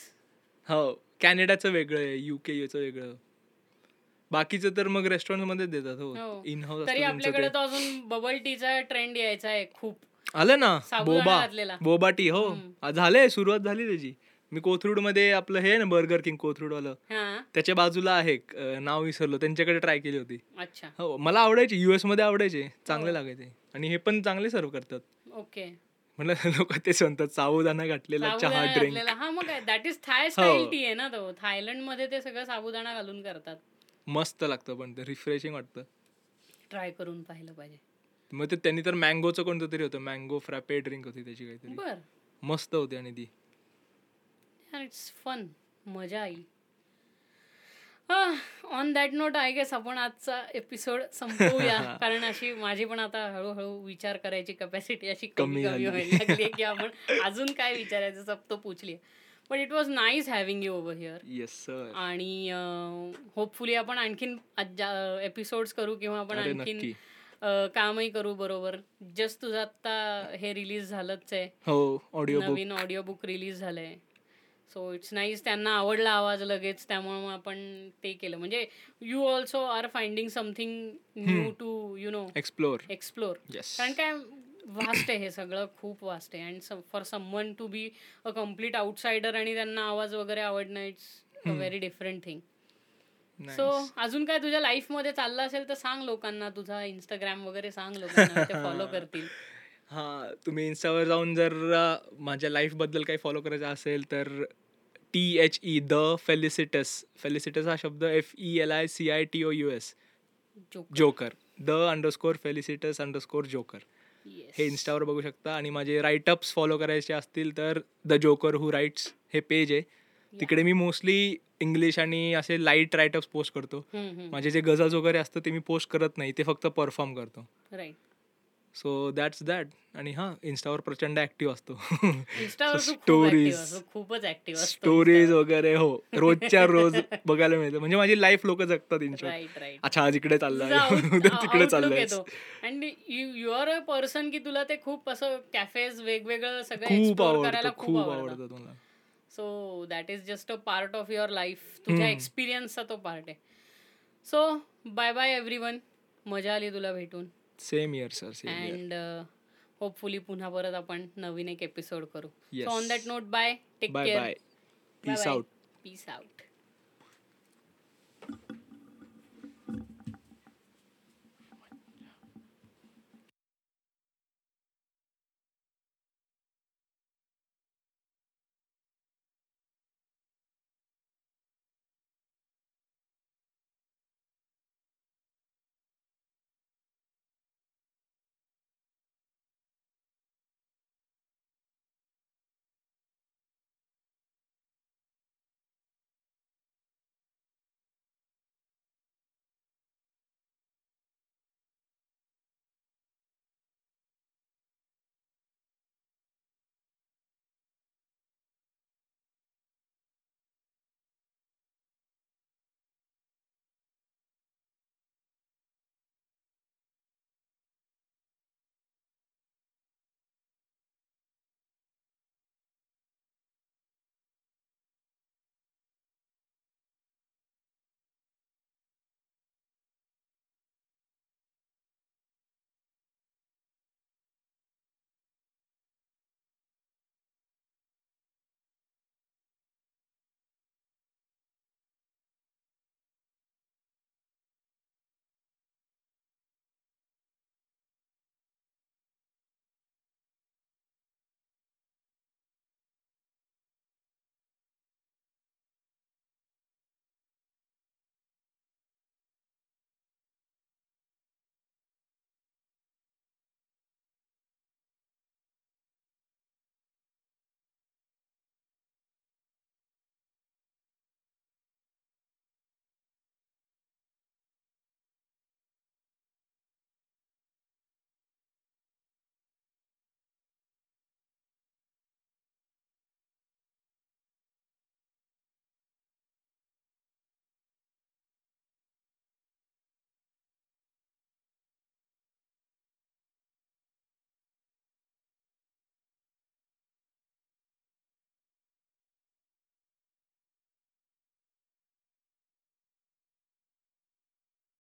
S2: हो कॅनडाचं वेगळं आहे युके चं वेगळं. बाकीचं तर मग रेस्टॉरंट मध्येच देतात
S1: हो.
S2: हो. इन हाऊस
S1: तरी आपल्याकडे अजून बबल टीचा ट्रेंड यायचा आहे खूप.
S2: आलं ना? बोबा. बोबा टी हो. झालंय सुरुवात झाली त्याची. मी कोथरूडमध्ये आपलं हे ना बर्गर किंग कोथरूड वालं
S1: हा.
S2: त्याच्या बाजूला आहे नाव विसरलो. त्यांच्याकडे ट्राय केली होती.
S1: अच्छा.
S2: हो मला आवडायची युएसमध्ये आवडायचे. चांगले
S1: हो.
S2: लागायचे. आणि हे पण चांगले सर्व करतात.
S1: ओके
S2: म्हणलं लोक ते म्हणतात साबुदाणा घातलेला चहा ड्रिंक
S1: हा मग that is Thai style tea आहे ना तो. थायलंडमध्ये ते सगळं साबुदाणा घालून करतात.
S2: मस्त लागतं पण ते रिफ्रेशिंग वाटतं.
S1: ट्राय करून पाहिलं पाहिजे.
S2: मग ते त्यांनी तर मँगोचं कोणतं तरी होतं. मँगो फ्रॅपे ड्रिंक होती त्याची काहीतरी. मस्त होती आणि ती.
S1: इट्स फन मजा येईल on that note I guess आपण आजचा एपिसोड संपवूया. कारण अशी माझी पण आता हळूहळू विचार करायची कपॅसिटी अशी कमी
S2: कमी.
S1: व्हायला लागली की आपण अजून काय विचारायचं सब तो पूछली but it was nice having you over here आणि होपफुली आपण आणखीन एपिसोड्स करू किंवा आपण आणखीन कामही करू बरोबर. जस्ट तुझं आता हे रिलीज झालंच आहे.
S2: हो
S1: नवीन ऑडिओ बुक रिलीज झालंय. सो इट्स नाईस त्यांना आवडला आवाज लगेच त्यामुळे मग आपण ते केलं. म्हणजे you also are finding something new to you know
S2: explore
S1: explore
S2: yes
S1: कारण काय वास्ट आहे हे सगळं खूप वास्ट आहे. And for someone to be a complete outsider आणि त्यांना आवाज वगैरे आवडणं it's a very different thing so अजून काय तुझ्या लाईफमध्ये चाललं असेल तर सांग लोकांना तुझा इंस्टाग्राम वगैरे सांग लोकांना ते फॉलो करतील.
S2: हां तुम्ही इन्स्टावर जाऊन जर माझ्या लाईफबद्दल काही फॉलो करायचं असेल तर T H E the felicitous felicitous हा शब्द F E L I C I T O U S
S1: joker.
S2: The underscore felicitous underscore joker. हे इन्स्टावर बघू शकता. आणि माझे राईटअप्स फॉलो करायचे असतील तर द जोकर हू राईट्स हे पेज आहे. तिकडे मी मोस्टली इंग्लिश आणि असे लाइट राईटअप्स पोस्ट करतो. माझे जे गजल्स वगैरे असतं ते मी पोस्ट करत नाही. ते फक्त परफॉर्म करतो.
S1: राईट
S2: सो दॅट्स दॅट आणि हां इन्स्टावर प्रचंड ऍक्टिव्ह असतो.
S1: असतो खूपच ऍक्टिव्ह
S2: स्टोरीज वगैरे हो. रोजच्या रोज बघायला मिळतं. म्हणजे माझी लाईफ लोक जगतात इन्स्टा अच्छा आज इकडे चाललाय. उद्या तिकडे चाललंय.
S1: And you are a person की तुला ते खूप असं कॅफेज वेगवेगळं सगळं
S2: खूप आवडतं
S1: खूप आवडतं.
S2: तुम्हाला.
S1: So that is just a part of your life तुझ्या. एक्सपिरियन्सचा तो पार्ट आहे. So bye bye everyone मजा आली तुला भेटून.
S2: Same here sir
S1: and hopefully पुन्हा परत आपण नवीन एक एपिसोड करू. So on that note bye take care
S2: bye peace out
S1: peace out